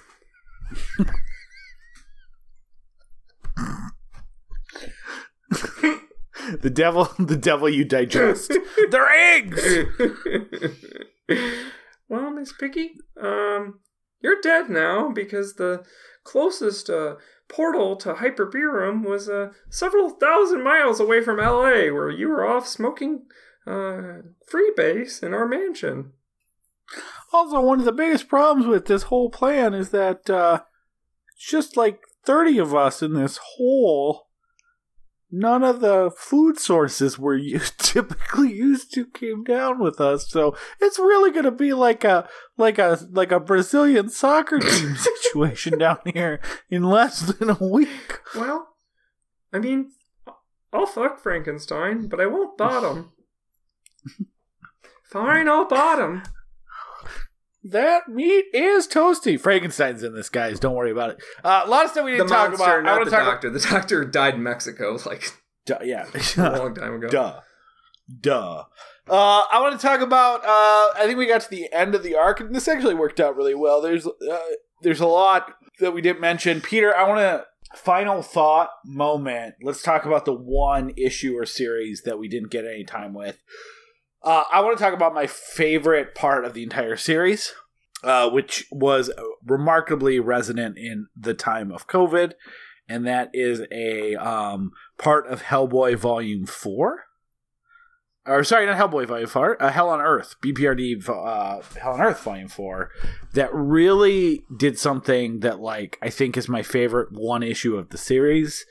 The devil the devil you digest? They're eggs. well, Miss Piggy, um, you're dead now because the closest uh, portal to Hyperbeerum was uh, several thousand miles away from L.A., where you were off smoking uh, freebase in our mansion. Also, one of the biggest problems with this whole plan is that uh, it's just like 30 of us in this hole. None of the food sources we're used, <laughs> typically used to came down with us, so it's really going to be like a like a like a Brazilian soccer <laughs> team situation down here in less than a week. Well, I mean, I'll fuck Frankenstein, but I won't bottom. <laughs> Fine, I'll bottom. That meat is toasty. Frankenstein's in this, guys. Don't worry about it. Uh, a lot of stuff we didn't talk monster, about. I not want the to talk doctor. The doctor died in Mexico, <laughs> like. Duh, yeah. <laughs> a long <laughs> time ago. Duh. Duh. Uh, I want to talk about. Uh, I think we got to the end of the arc, and this actually worked out really well. There's uh, there's a lot that we didn't mention. Peter, I want to final thought moment. Let's talk about the one issue or series that we didn't get any time with. Uh, I want to talk about my favorite part of the entire series, uh, which was remarkably resonant in the time of COVID, and that is a um, part of Hellboy Volume Four. Or sorry, not Hellboy Volume Four, uh, Hell on Earth, BPRD uh, Hell on Earth Volume Four, that really did something that like I think is my favorite one issue of the series,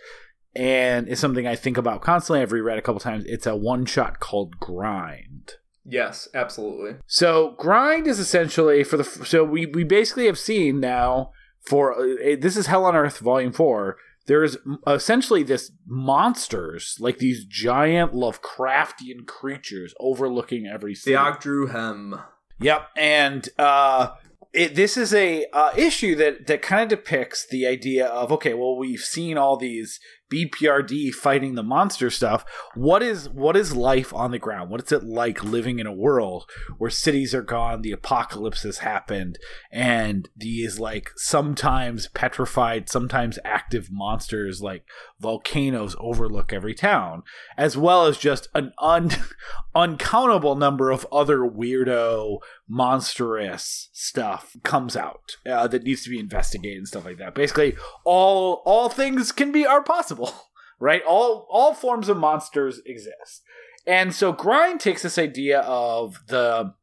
and it's something I think about constantly. I've reread a couple times. It's a one shot called Grind. Yes, absolutely. So grind is essentially for the so we we basically have seen now for uh, this is Hell on Earth Volume Four. There's essentially this monsters like these giant Lovecraftian creatures overlooking every The city. Ogdru Hem. Yep, and uh, it, this is a uh, issue that that kind of depicts the idea of okay, well, we've seen all these BPRD fighting the monster stuff. What is what is life on the ground? What is it like living in a world where cities are gone, the apocalypse has happened, and these like sometimes petrified, sometimes active monsters like volcanoes overlook every town, as well as just an un- <laughs> uncountable number of other weirdo monstrous stuff comes out uh, that needs to be investigated and stuff like that. Basically, all all things can be are possible, <laughs> right? All all forms of monsters exist, and so grind takes this idea of the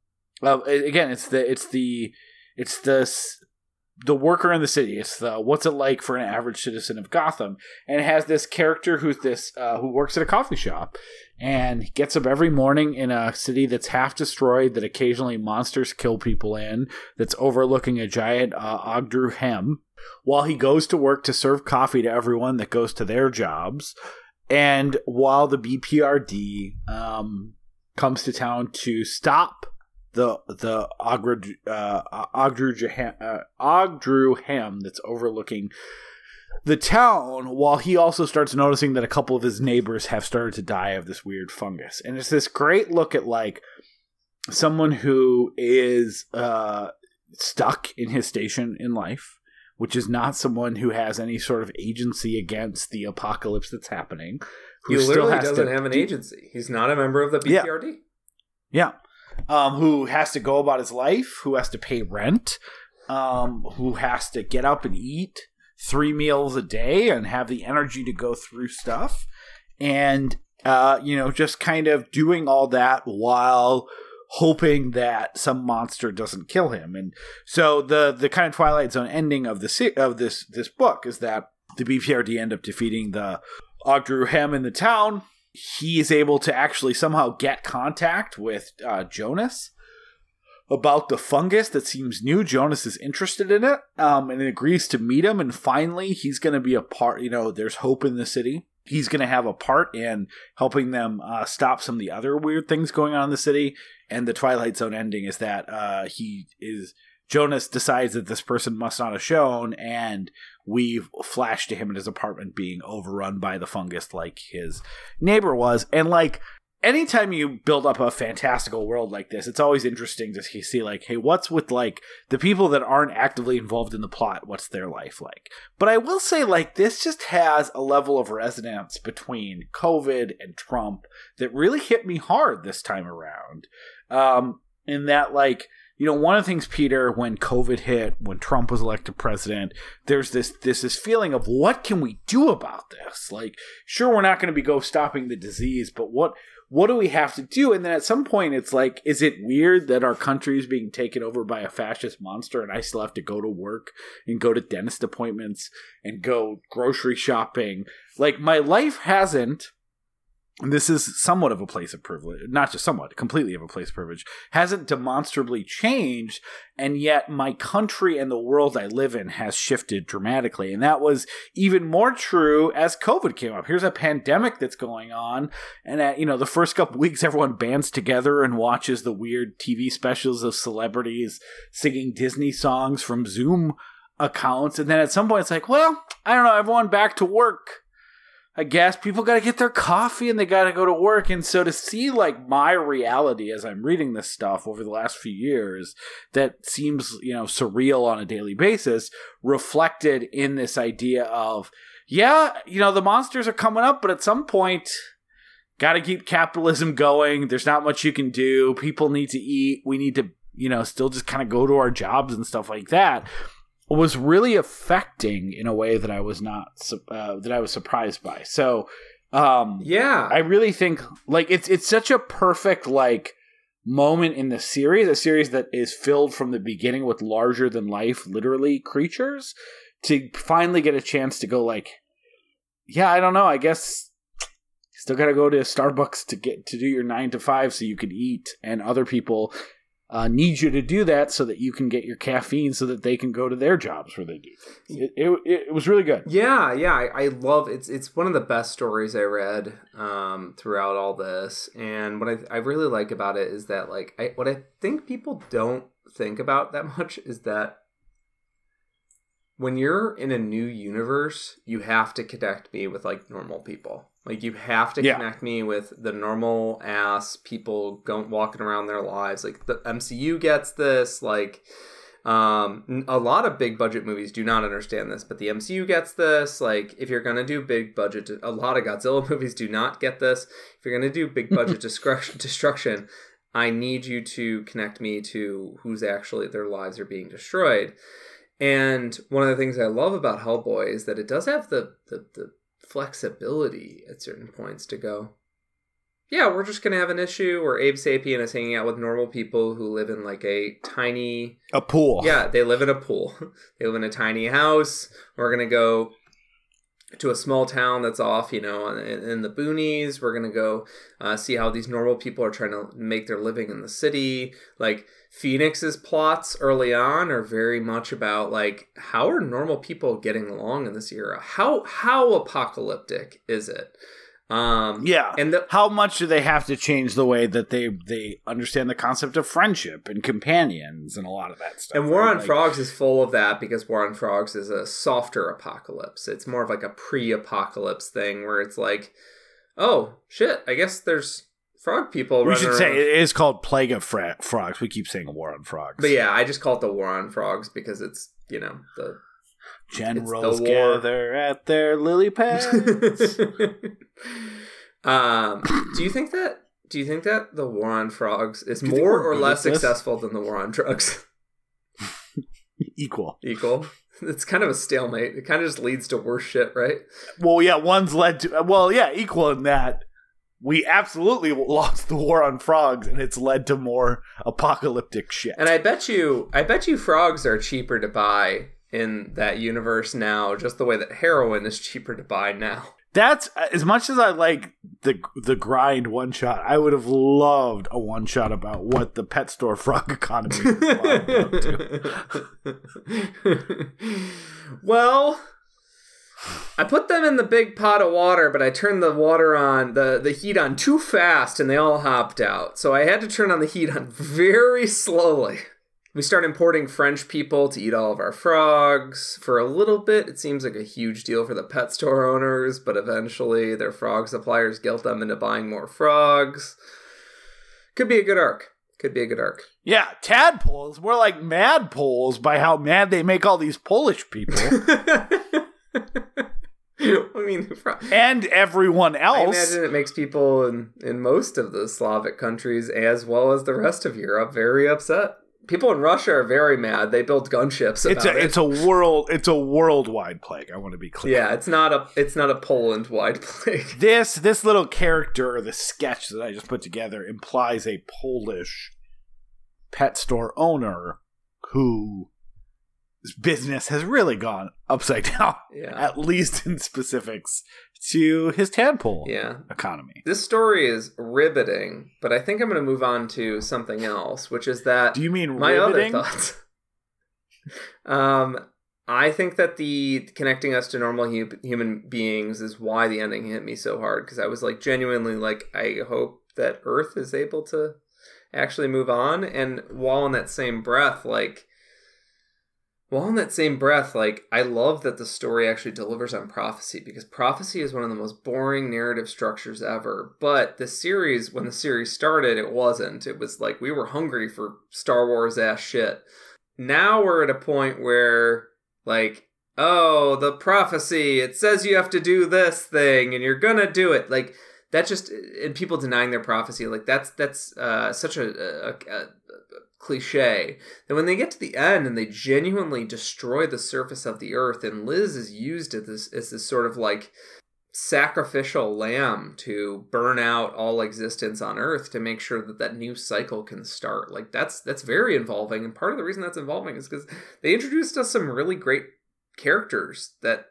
again, it's the it's the it's the the worker in the city. It's the what's it like for an average citizen of Gotham, and it has this character who's this uh, who works at a coffee shop and gets up every morning in a city that's half destroyed that occasionally monsters kill people in that's overlooking a giant uh, Ogdru Hem while he goes to work to serve coffee to everyone that goes to their jobs. And while the BPRD um, comes to town to stop the the Ogdru uh, Ogdru uh, Ogdru Hem that's overlooking the town while he also starts noticing that a couple of his neighbors have started to die of this weird fungus and it's this great look at like someone who is uh stuck in his station in life which is not someone who has any sort of agency against the apocalypse that's happening He who still literally doesn't to have an agency. He's not a member of the Yeah. Yeah. Um, who has to go about his life, who has to pay rent, um, who has to get up and eat three meals a day and have the energy to go through stuff. And, uh, you know, just kind of doing all that while hoping that some monster doesn't kill him. And so the the kind of Twilight Zone ending of the of this this book is that the BPRD end up defeating the Ogdru Hem in the town he is able to actually somehow get contact with uh, Jonas about the fungus that seems new. Jonas is interested in it um, and agrees to meet him. And finally, he's going to be a part. You know, there's hope in the city. He's going to have a part in helping them uh, stop some of the other weird things going on in the city. And the Twilight Zone ending is that uh, he is. Jonas decides that this person must not have shown, and we flash to him in his apartment being overrun by the fungus like his neighbor was. And like anytime you build up a fantastical world like this, it's always interesting to see- like, hey, what's with like the people that aren't actively involved in the plot? What's their life like? But I will say like this just has a level of resonance between COVID and Trump that really hit me hard this time around. Um, in that like you know one of the things peter when covid hit when trump was elected president there's this this this feeling of what can we do about this like sure we're not going to be go stopping the disease but what what do we have to do? And then at some point it's like is it weird that our country is being taken over by a fascist monster and i still have to go to work and go to dentist appointments and go grocery shopping? Like my life hasn't this is somewhat of a place of privilege, not just somewhat, completely of a place of privilege, hasn't demonstrably changed, and yet my country and the world I live in has shifted dramatically. And that was even more true as COVID came up. Here's a pandemic that's going on, and at, you know, the first couple <laughs> weeks, everyone bands together and watches the weird TV specials of celebrities singing Disney songs from Zoom accounts, and then at some point, it's like, well, I don't know, everyone back to work. I guess people got to get their coffee and they got to go to work. And so to see like my reality as I'm reading this stuff over the last few years that seems, you know, surreal on a daily basis, reflected in this idea of, yeah, you know, the monsters are coming up, but at some point, got to keep capitalism going. There's not much you can do. People need to eat. We need to, you know, still just kind of go to our jobs and stuff like that was really affecting in a way that I was not uh, that I was surprised by. So, um, Yeah. I really think like it's it's such a perfect like moment in the series, a series that is filled from the beginning with larger than life, literally creatures, to finally get a chance to go like, yeah, I don't know, I guess. Still got to go to Starbucks to get to do your nine to five so you can eat, and other people uh, need you to do that so that you can get your caffeine so that they can go to their jobs where they do. It, it, it was really good. Yeah, yeah, I, I love it's it's one of the best stories I read um, throughout all this, and what I, I really like about it is that like I what I think people don't think about that <laughs> much is that when you're in a new universe, you have to connect me with like normal people. Like you have to Yeah. connect me with the normal ass people going walking around their lives. Like the MCU gets this. Like um, a lot of big budget movies do not understand this, but the MCU gets this. Like if you're gonna do big budget, a lot of Godzilla <laughs> movies do not get this. If you're gonna do big <laughs> budget destruction, destruction, I need you to connect me to who's actually their lives are being destroyed. And one of the things I love about Hellboy is that it does have the, the, the flexibility at certain points to go, yeah, we're just going to have an issue where Abe Sapien is hanging out with normal people who live in like a tiny, A pool. yeah, they live in a pool. <laughs> they live in a tiny house. We're going to go to a small town that's off, you know, in, in the boonies. We're going to go uh, see how these normal people are trying to make their living in the city. Like, Fenix's plots early on are very much about like how are normal people getting along in this era? How how apocalyptic is it? Um Yeah. and the, How much do they have to change the way that they they understand the concept of friendship and companions and a lot of that stuff? and War right? on Like- Frogs is full of that because War on Frogs is a softer apocalypse. It's more of like a pre-apocalypse thing where it's like, oh shit, I guess there's frog people. We should say it is called Plague of Fra- Frogs. We keep saying War on Frogs. But yeah, I just call it the War on Frogs because it's you know the Generals the gather at their lily pads. <laughs> Um, do you think that? Do you think that the war on frogs is Do you think more or less successful than the war on drugs? <laughs> Equal. Equal. It's kind of a stalemate. It kind of just leads to worse shit, right? Well, yeah, one's led to well, yeah, equal in that we absolutely lost the war on frogs, and it's led to more apocalyptic shit. And I bet you, I bet you, frogs are cheaper to buy in that universe now, just the way that heroin is cheaper to buy now. That's as much as I like the the grind one shot. I would have loved a one shot about what the pet store frog <laughs> economy. is <laughs> up to. well, I put them in the big pot of water, but I turned the water on, the, the heat on too fast, and they all hopped out. So I had to turn on the heat on very slowly. We start importing French people to eat all of our frogs. For a little bit, it seems like a huge deal for the pet store owners, but eventually their frog suppliers guilt them into buying more frogs. Could be a good arc. Could be a good arc. Yeah, tadpoles. We're like madpoles by how mad they make all these Polish people <laughs> <laughs> I mean, fro- and everyone else. I imagine it makes people in, in most of the Slavic countries, as well as the rest of Europe, very upset. People in Russia are very mad. They built gunships. About It's a it. it's a world it's a worldwide plague. I want to be clear. yeah. It's not a it's not a Poland wide <laughs> plague. This this little character, or the sketch that I just put together, implies a Polish pet store owner who business has really gone upside <laughs> down, Yeah, at least in specifics to his tadpole yeah. economy. This story is riveting, but I think I'm going to move on to something else, which is that Do you mean my riveting? other thoughts. <laughs> um, I think that the connecting us to normal hu- human beings is why the ending hit me so hard because I was like genuinely like I hope that Earth is able to actually move on, and while in that same breath, like. While in that same breath, like I love that the story actually delivers on prophecy because prophecy is one of the most boring narrative structures ever. But the series, when the series started, it wasn't. It was like we were hungry for Star Wars ass shit. Now we're at a point where, like, oh, the prophecy, it says you have to do this thing and you're gonna do it. Like, that just, and people denying their prophecy, like, that's, that's, uh, such a, a, a, a cliche that when they get to the end and they genuinely destroy the surface of the earth and liz is used as this as this sort of like sacrificial lamb to burn out all existence on earth to make sure that that new cycle can start like that's that's very involving and part of the reason that's involving is because they introduced us some really great characters that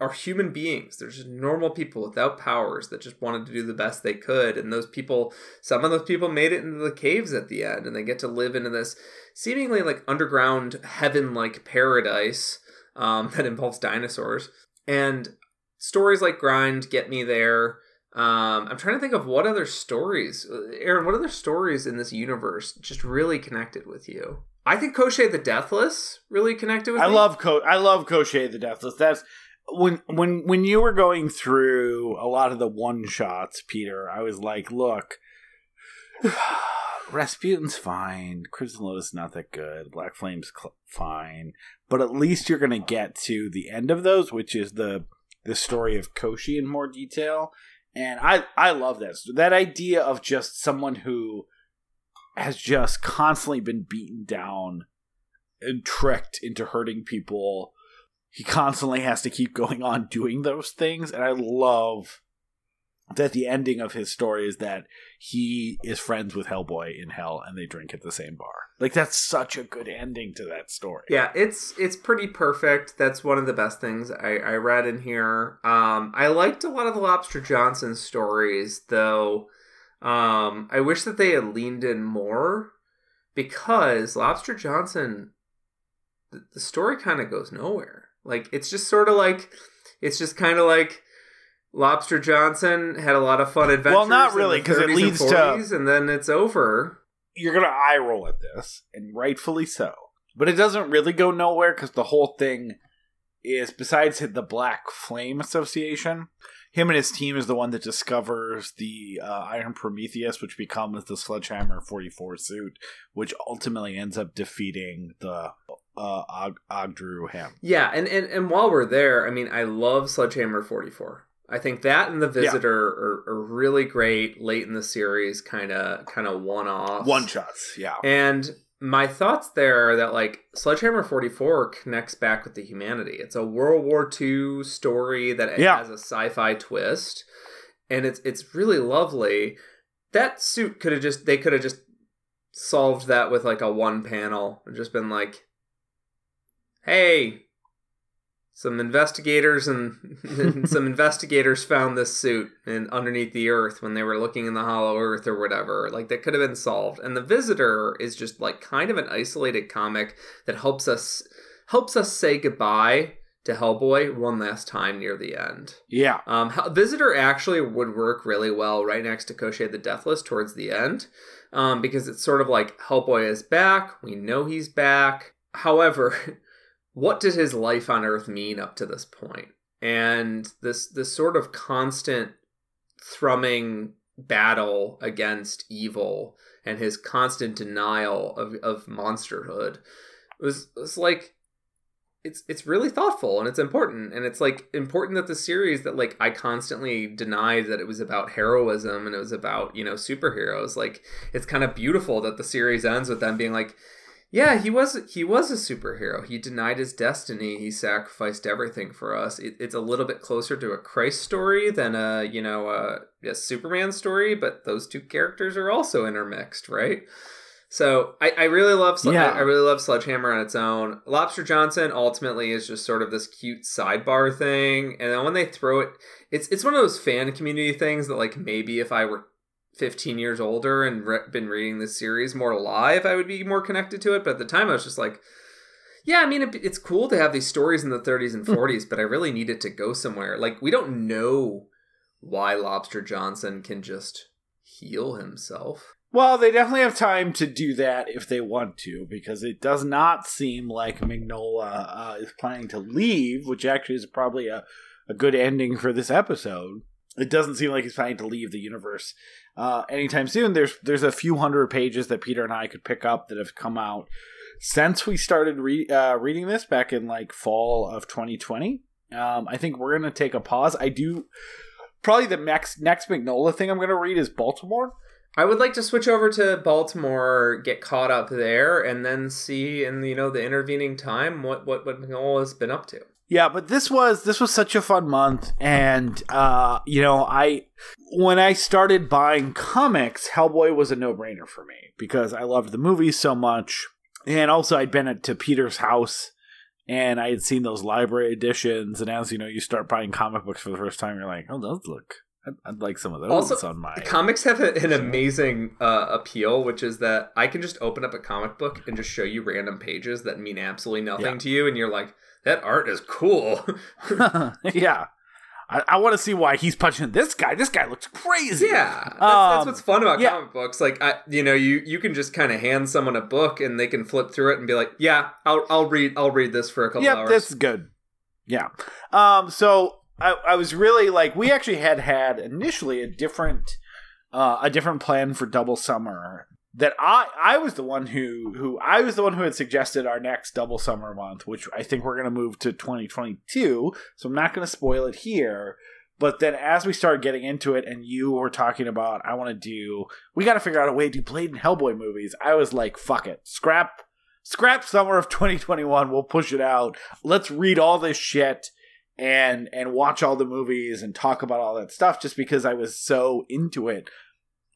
are human beings. They're just normal people without powers that just wanted to do the best they could. And those people some of those people made it into the caves at the end and they get to live into this seemingly like underground heaven like paradise um, <laughs> that involves dinosaurs. And stories like grind get me there. Um, i'm trying to think of what other stories Uh, aaron what other stories in this universe just really connected with you? I think Koshchei the deathless really connected with I me. love Co- I love Koshchei the Deathless. That's when when when you were going through a lot of the one shots, Peter. I was like, look, <sighs> Rasputin's fine. Crimson Lotus not that good. Black Flame's cl- fine, but at least you're gonna get to the end of those, which is the the story of Koshchei in more detail. And I I love that that idea of just someone who has just constantly been beaten down and tricked into hurting people. He constantly has to keep going on doing those things, and I love that the ending of his story is that he is friends with Hellboy in hell and they drink at the same bar. Like that's such a good ending to that story. Yeah, it's it's pretty perfect. That's one of the best things I, I read in here. Um, I liked a lot of the Lobster Johnson stories, though. Um, I wish that they had leaned in more because Lobster Johnson, the, the story kind of goes nowhere. Like it's just sort of like it's just kind of like Lobster Johnson had a lot of fun adventures. Well, not really, because it 30s and leads to- 40s, and then it's over. You're gonna eye roll at this, and rightfully so. But it doesn't really go nowhere because the whole thing is besides the Black Flame Association, him and his team is the one that discovers the uh, Iron Prometheus, which becomes the Sledgehammer 44 suit, which ultimately ends up defeating the uh, Og- Ogdru Hem. Yeah, and, and and while we're there, I mean, I love Sledgehammer 44. I think that and the Visitor are, are really great late in the series, kind of kind of one off One shots, yeah. And my thoughts there are that like Sledgehammer 44 connects back with the humanity. It's a World War II story that Yeah. has a sci-fi twist, and it's it's really lovely. That suit could have just they could have just solved that with like a one panel and just been like, "Hey, some investigators and <laughs> some investigators found this suit in underneath the earth when they were looking in the hollow earth or whatever like that could have been solved and the visitor is just like kind of an isolated comic that helps us helps us say goodbye to hellboy one last time near the end Yeah. um, Visitor actually would work really well right next to Koshchei the Deathless towards the end, um, because it's sort of like Hellboy is back. We know he's back. However, <laughs> what did his life on Earth mean up to this point? And this this sort of constant thrumming battle against evil and his constant denial of, of monsterhood was was like it's it's really thoughtful and it's important and it's like important that the series that like I constantly denied that it was about heroism and it was about you know superheroes like it's kind of beautiful that the series ends with them being like yeah he was he was a superhero he denied his destiny he sacrificed everything for us it, it's a little bit closer to a Christ story than a you know a, a Superman story but those two characters are also intermixed right so I, I really love Sle- Yeah. I, I really love Sledgehammer on its own. Lobster Johnson ultimately is just sort of this cute sidebar thing, and then when they throw it, it's it's one of those fan community things that like maybe if I were 15 years older and re- been reading this series more live, I would be more connected to it. But at the time, I was just like, yeah, I mean, it, it's cool to have these stories in the 30s and 40s, but I really need it to go somewhere. Like we don't know why Lobster Johnson can just heal himself. Well, they definitely have time to do that if they want to, because it does not seem like Mignola uh, is planning to leave, which actually is probably a, a good ending for this episode. It doesn't seem like he's planning to leave the universe uh, anytime soon. There's there's a few hundred pages that Peter and I could pick up that have come out since we started re- uh, reading this back in like fall of 2020. Um, I think we're gonna take a pause. I do probably the next next Mignola thing I'm gonna read is Baltimore. I would like to switch over to Baltimore, get caught up there, and then see in you know the intervening time what what what Nolan's been up to. Yeah, but this was this was such a fun month, and uh, you know, I when I started buying comics, Hellboy was a no brainer for me because I loved the movies so much, and also I'd been at, to Peter's house, and I had seen those library editions, and as you know, you start buying comic books for the first time, you're like, oh, those look, I'd, I'd like some of those Also, on my. Comics have a, an amazing uh, appeal, which is that I can just open up a comic book and just show you random pages that mean absolutely nothing Yeah. to you, and you're like, "That art is cool." <laughs> <laughs> yeah, I, I want to see why he's punching this guy. This guy looks crazy. Yeah, that's, Um, that's what's fun about yeah. comic books. Like, I, you know, you you can just kind of hand someone a book and they can flip through it and be like, "Yeah, I'll I'll read I'll read this for a couple Yep, hours." Yeah, that's good. Yeah. Um. So I, I was really like, we actually had had initially a different, uh, a different plan for Double Summer. That I I was the one who who I was the one who had suggested our next Double Summer month, which I think we're gonna move to 2022. So I'm not gonna spoil it here. But then as we started getting into it, and you were talking about, I want to do, we got to figure out a way to do Blade and Hellboy movies. I was like, fuck it, scrap scrap summer of 2021 we'll push it out let's read all this shit and and watch all the movies and talk about all that stuff just because i was so into it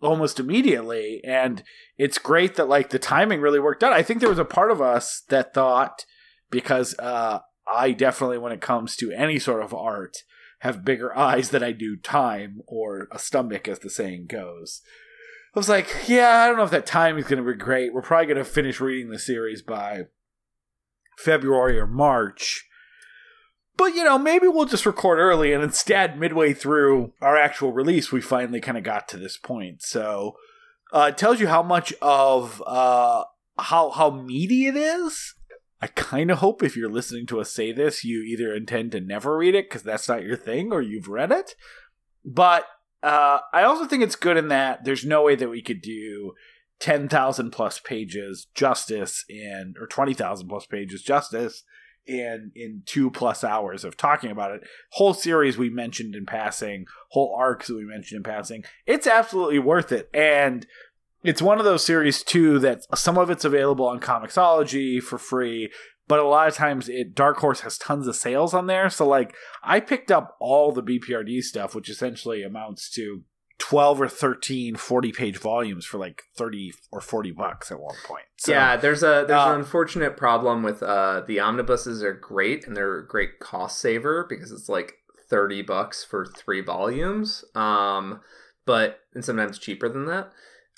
almost immediately and it's great that like the timing really worked out i think there was a part of us that thought because uh i definitely when it comes to any sort of art have bigger eyes than i do time or a stomach as the saying goes I was like, yeah, I don't know if that time is going to be great. We're probably going to finish reading the series by February or March. But, you know, maybe we'll just record early and instead, midway through our actual release, we finally kind of got to this point. So uh, it tells you how much of uh, how, how meaty it is. I kind of hope if you're listening to us say this, you either intend to never read it because that's not your thing or you've read it. But uh, I also think it's good in that there's no way that we could do 10,000 plus pages justice in, or 20,000 plus pages justice in in two plus hours of talking about it. Whole series we mentioned in passing, whole arcs that we mentioned in passing. It's absolutely worth it, and it's one of those series too that some of it's available on Comixology for free, but a lot of times it Dark Horse has tons of sales on there. So like I picked up all the BPRD stuff, which essentially amounts to 12 or 13 40 page volumes for like 30 or 40 bucks at one point. So, yeah, there's a there's uh, an unfortunate problem with uh the omnibuses are great and they're a great cost saver because it's like 30 bucks for 3 volumes. Um but and sometimes cheaper than that.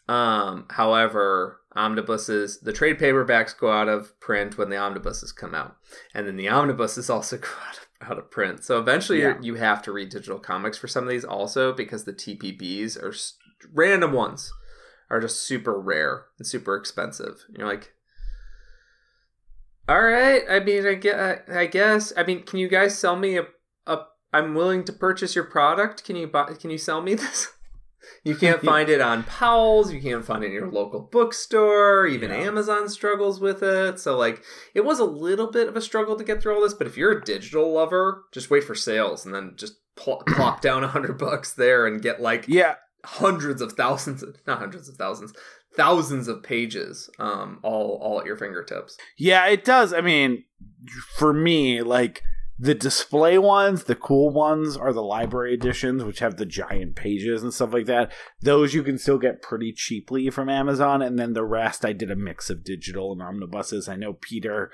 Um however, omnibuses the trade paperbacks go out of print when the omnibuses come out. And then the omnibuses <laughs> also go out of out to print. So eventually Yeah. you're, have to read digital comics for some of these also because the TPBs are random ones are just super rare and super expensive. And you're like, all right. I mean, I guess, I guess. I mean, can you guys sell me a, a? I'm willing to purchase your product. Can you buy? Can you sell me <laughs> this? You can't <laughs> find it on Powell's. You can't find it in your local bookstore. Even Yeah. Amazon struggles with it. So, like, it was a little bit of a struggle to get through all this. But if you're a digital lover, just wait for sales and then just pl- <clears throat> plop down a hundred bucks there and get like yeah, hundreds of thousands not hundreds of thousands thousands of pages um all all at your fingertips Yeah, it does. I mean, for me, like the display ones, the cool ones are the library editions, which have the giant pages and stuff like that. Those you can still get pretty cheaply from Amazon, and then the rest I did a mix of digital and omnibuses. I know Peter.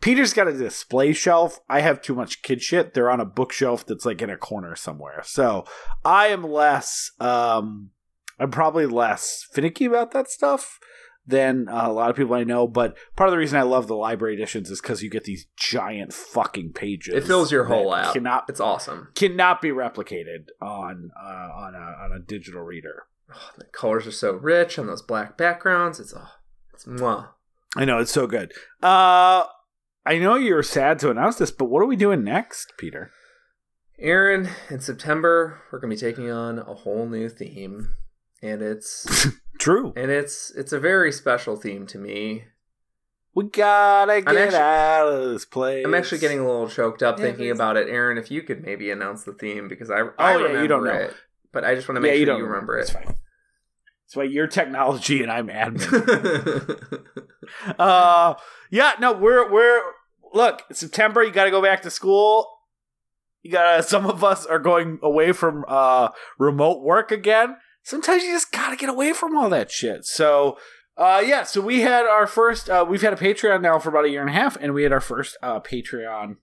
Peter's got a display shelf. I have too much kid shit. They're on a bookshelf that's like in a corner somewhere. So I am less um I'm probably less finicky about that stuff than uh, a lot of people I know. But part of the reason I love the library editions is because you get these giant fucking pages. it fills your whole app Cannot it's awesome cannot be replicated on uh, on a on a digital reader. oh, the colors are so rich on those black backgrounds it's oh it's mwah. I know it's so good. Uh, I know you're sad to announce this, but what are we doing next, Peter? aaron in september we're gonna be taking on a whole new theme and it's <laughs> True. and it's it's a very special theme to me We gotta get actually- out of this place. i'm actually getting a little choked up Yeah, thinking please. about it aaron if you could maybe announce the theme because i, I Oh, yeah, remember you don't know. it but i just want to yeah, make you sure don't you remember It's it fine. That's why you're technology and I'm admin. <laughs> uh yeah no we're we're look september you gotta go back to school you gotta some of us are going away from uh remote work again sometimes you just gotta get away from all that shit so uh yeah so we had our first uh we've had a patreon now for about a year and a half and we had our first uh patreon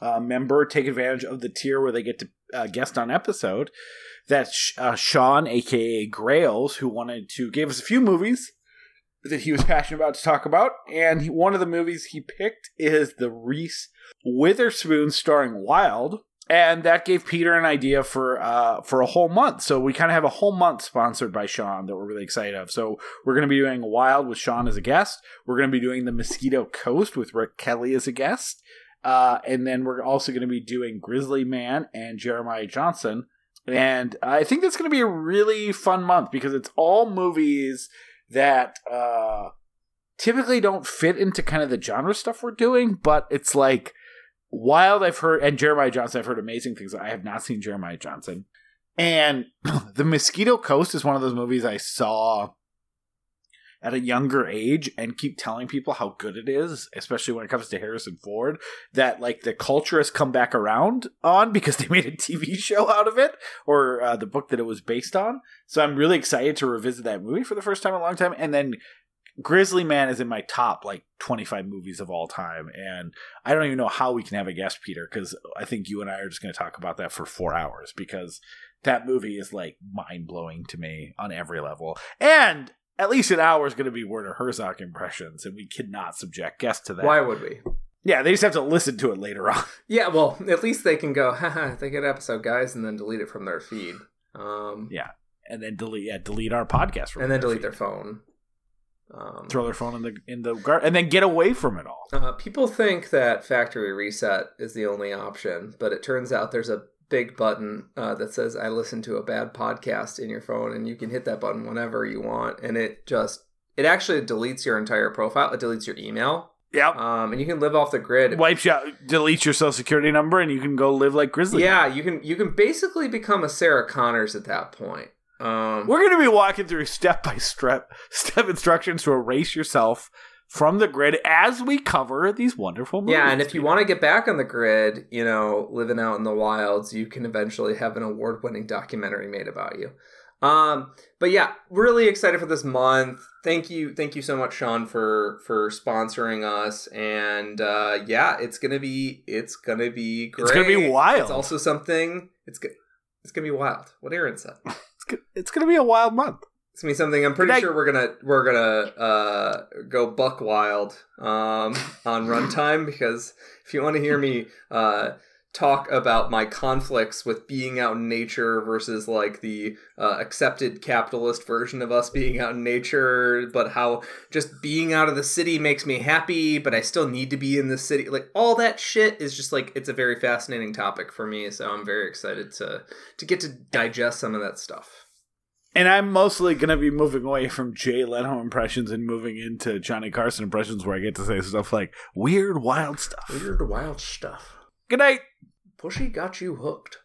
uh member take advantage of the tier where they get to uh, guest on episode that's uh, Sean, aka Grails, who wanted to give us a few movies that he was passionate about to talk about. And he, one of the movies he picked is the Reese Witherspoon starring Wild. And that gave Peter an idea for uh, for a whole month. So we kind of have a whole month sponsored by Sean that we're really excited of. So we're going to be doing Wild with Sean as a guest. We're going to be doing the Mosquito Coast with Rick Kelly as a guest. Uh, and then we're also going to be doing Grizzly Man and Jeremiah Johnson and I think that's going to be a really fun month because it's all movies that uh, typically don't fit into kind of the genre stuff we're doing, but it's like Wild. I've heard and Jeremiah Johnson. I've heard amazing things. I have not seen Jeremiah Johnson, and <clears throat> the Mosquito Coast is one of those movies I saw at a younger age and keep telling people how good it is, especially when it comes to Harrison Ford, that like the culture has come back around on because <laughs> they made a TV show out of it or uh, the book that it was based on. So I'm really excited to revisit that movie for the first time in a long time. And then Grizzly Man is in my top like 25 movies of all time. And I don't even know how we can have a guest, Peter, because I think you and I are just going to talk about that for four hours because that movie is like mind blowing to me on every level. And at least an hour is going to be Werner Herzog impressions, and we cannot subject guests to that. Why would we? Yeah, they just have to listen to it later on. <laughs> Yeah, well, at least they can go, haha, they get episode, guys, and then delete it from their feed. Um, Yeah. and then delete yeah delete our podcast from and then delete feed. their phone. Um, throw their phone in the in the gar- and then get away from it all. Uh, people think that factory reset is the only option, but it turns out there's a big button uh, that says "I listen to a bad podcast" in your phone, and you can hit that button whenever you want, and it just it actually deletes your entire profile. It deletes your email. Yep. Um, and you can live off the grid. Wipes you out, deletes your social security number, and you can go live like Grizzly. Yeah, you can you can basically become a Sarah Connors at that point. Um, We're going to be walking through step by step step instructions to erase yourself from the grid as we cover these wonderful movies. yeah, and if you want to get back on the grid, you know, living out in the wilds, you can eventually have an award-winning documentary made about you. Um, but yeah, really excited for this month. Thank you, thank you so much, Sean, for for sponsoring us. And uh, yeah, it's gonna be it's gonna be great. It's gonna be wild. It's also something. It's it's gonna be wild. What Aaron said. <laughs> it's, going to be a wild month. It's gonna be something. I'm pretty night. sure we're gonna we're gonna uh, go buck wild um, <laughs> on runtime because if you want to hear me uh, talk about my conflicts with being out in nature versus like the uh, accepted capitalist version of us being out in nature, but how just being out of the city makes me happy, but I still need to be in the city. Like all that shit is just like it's a very fascinating topic for me. So I'm very excited to to get to digest some of that stuff. And I'm mostly going to be moving away from Jay Leno impressions and moving into Johnny Carson impressions where I get to say stuff like weird, wild stuff. Weird, wild stuff. Good night. Pushy got you hooked.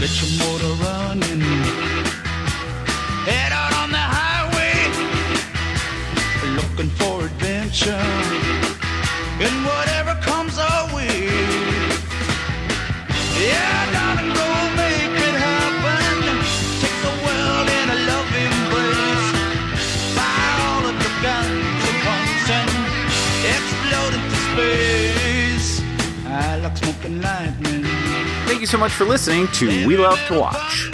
Get your motor running. And whatever comes our way. Yeah, darling, go make it happen. Take the world in a loving. Fire all of your guns once and explode into space. I like smoking lightning. Thank you so much for listening to We Love to Watch.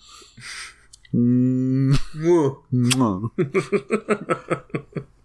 Mm. Mwah. <laughs> <laughs>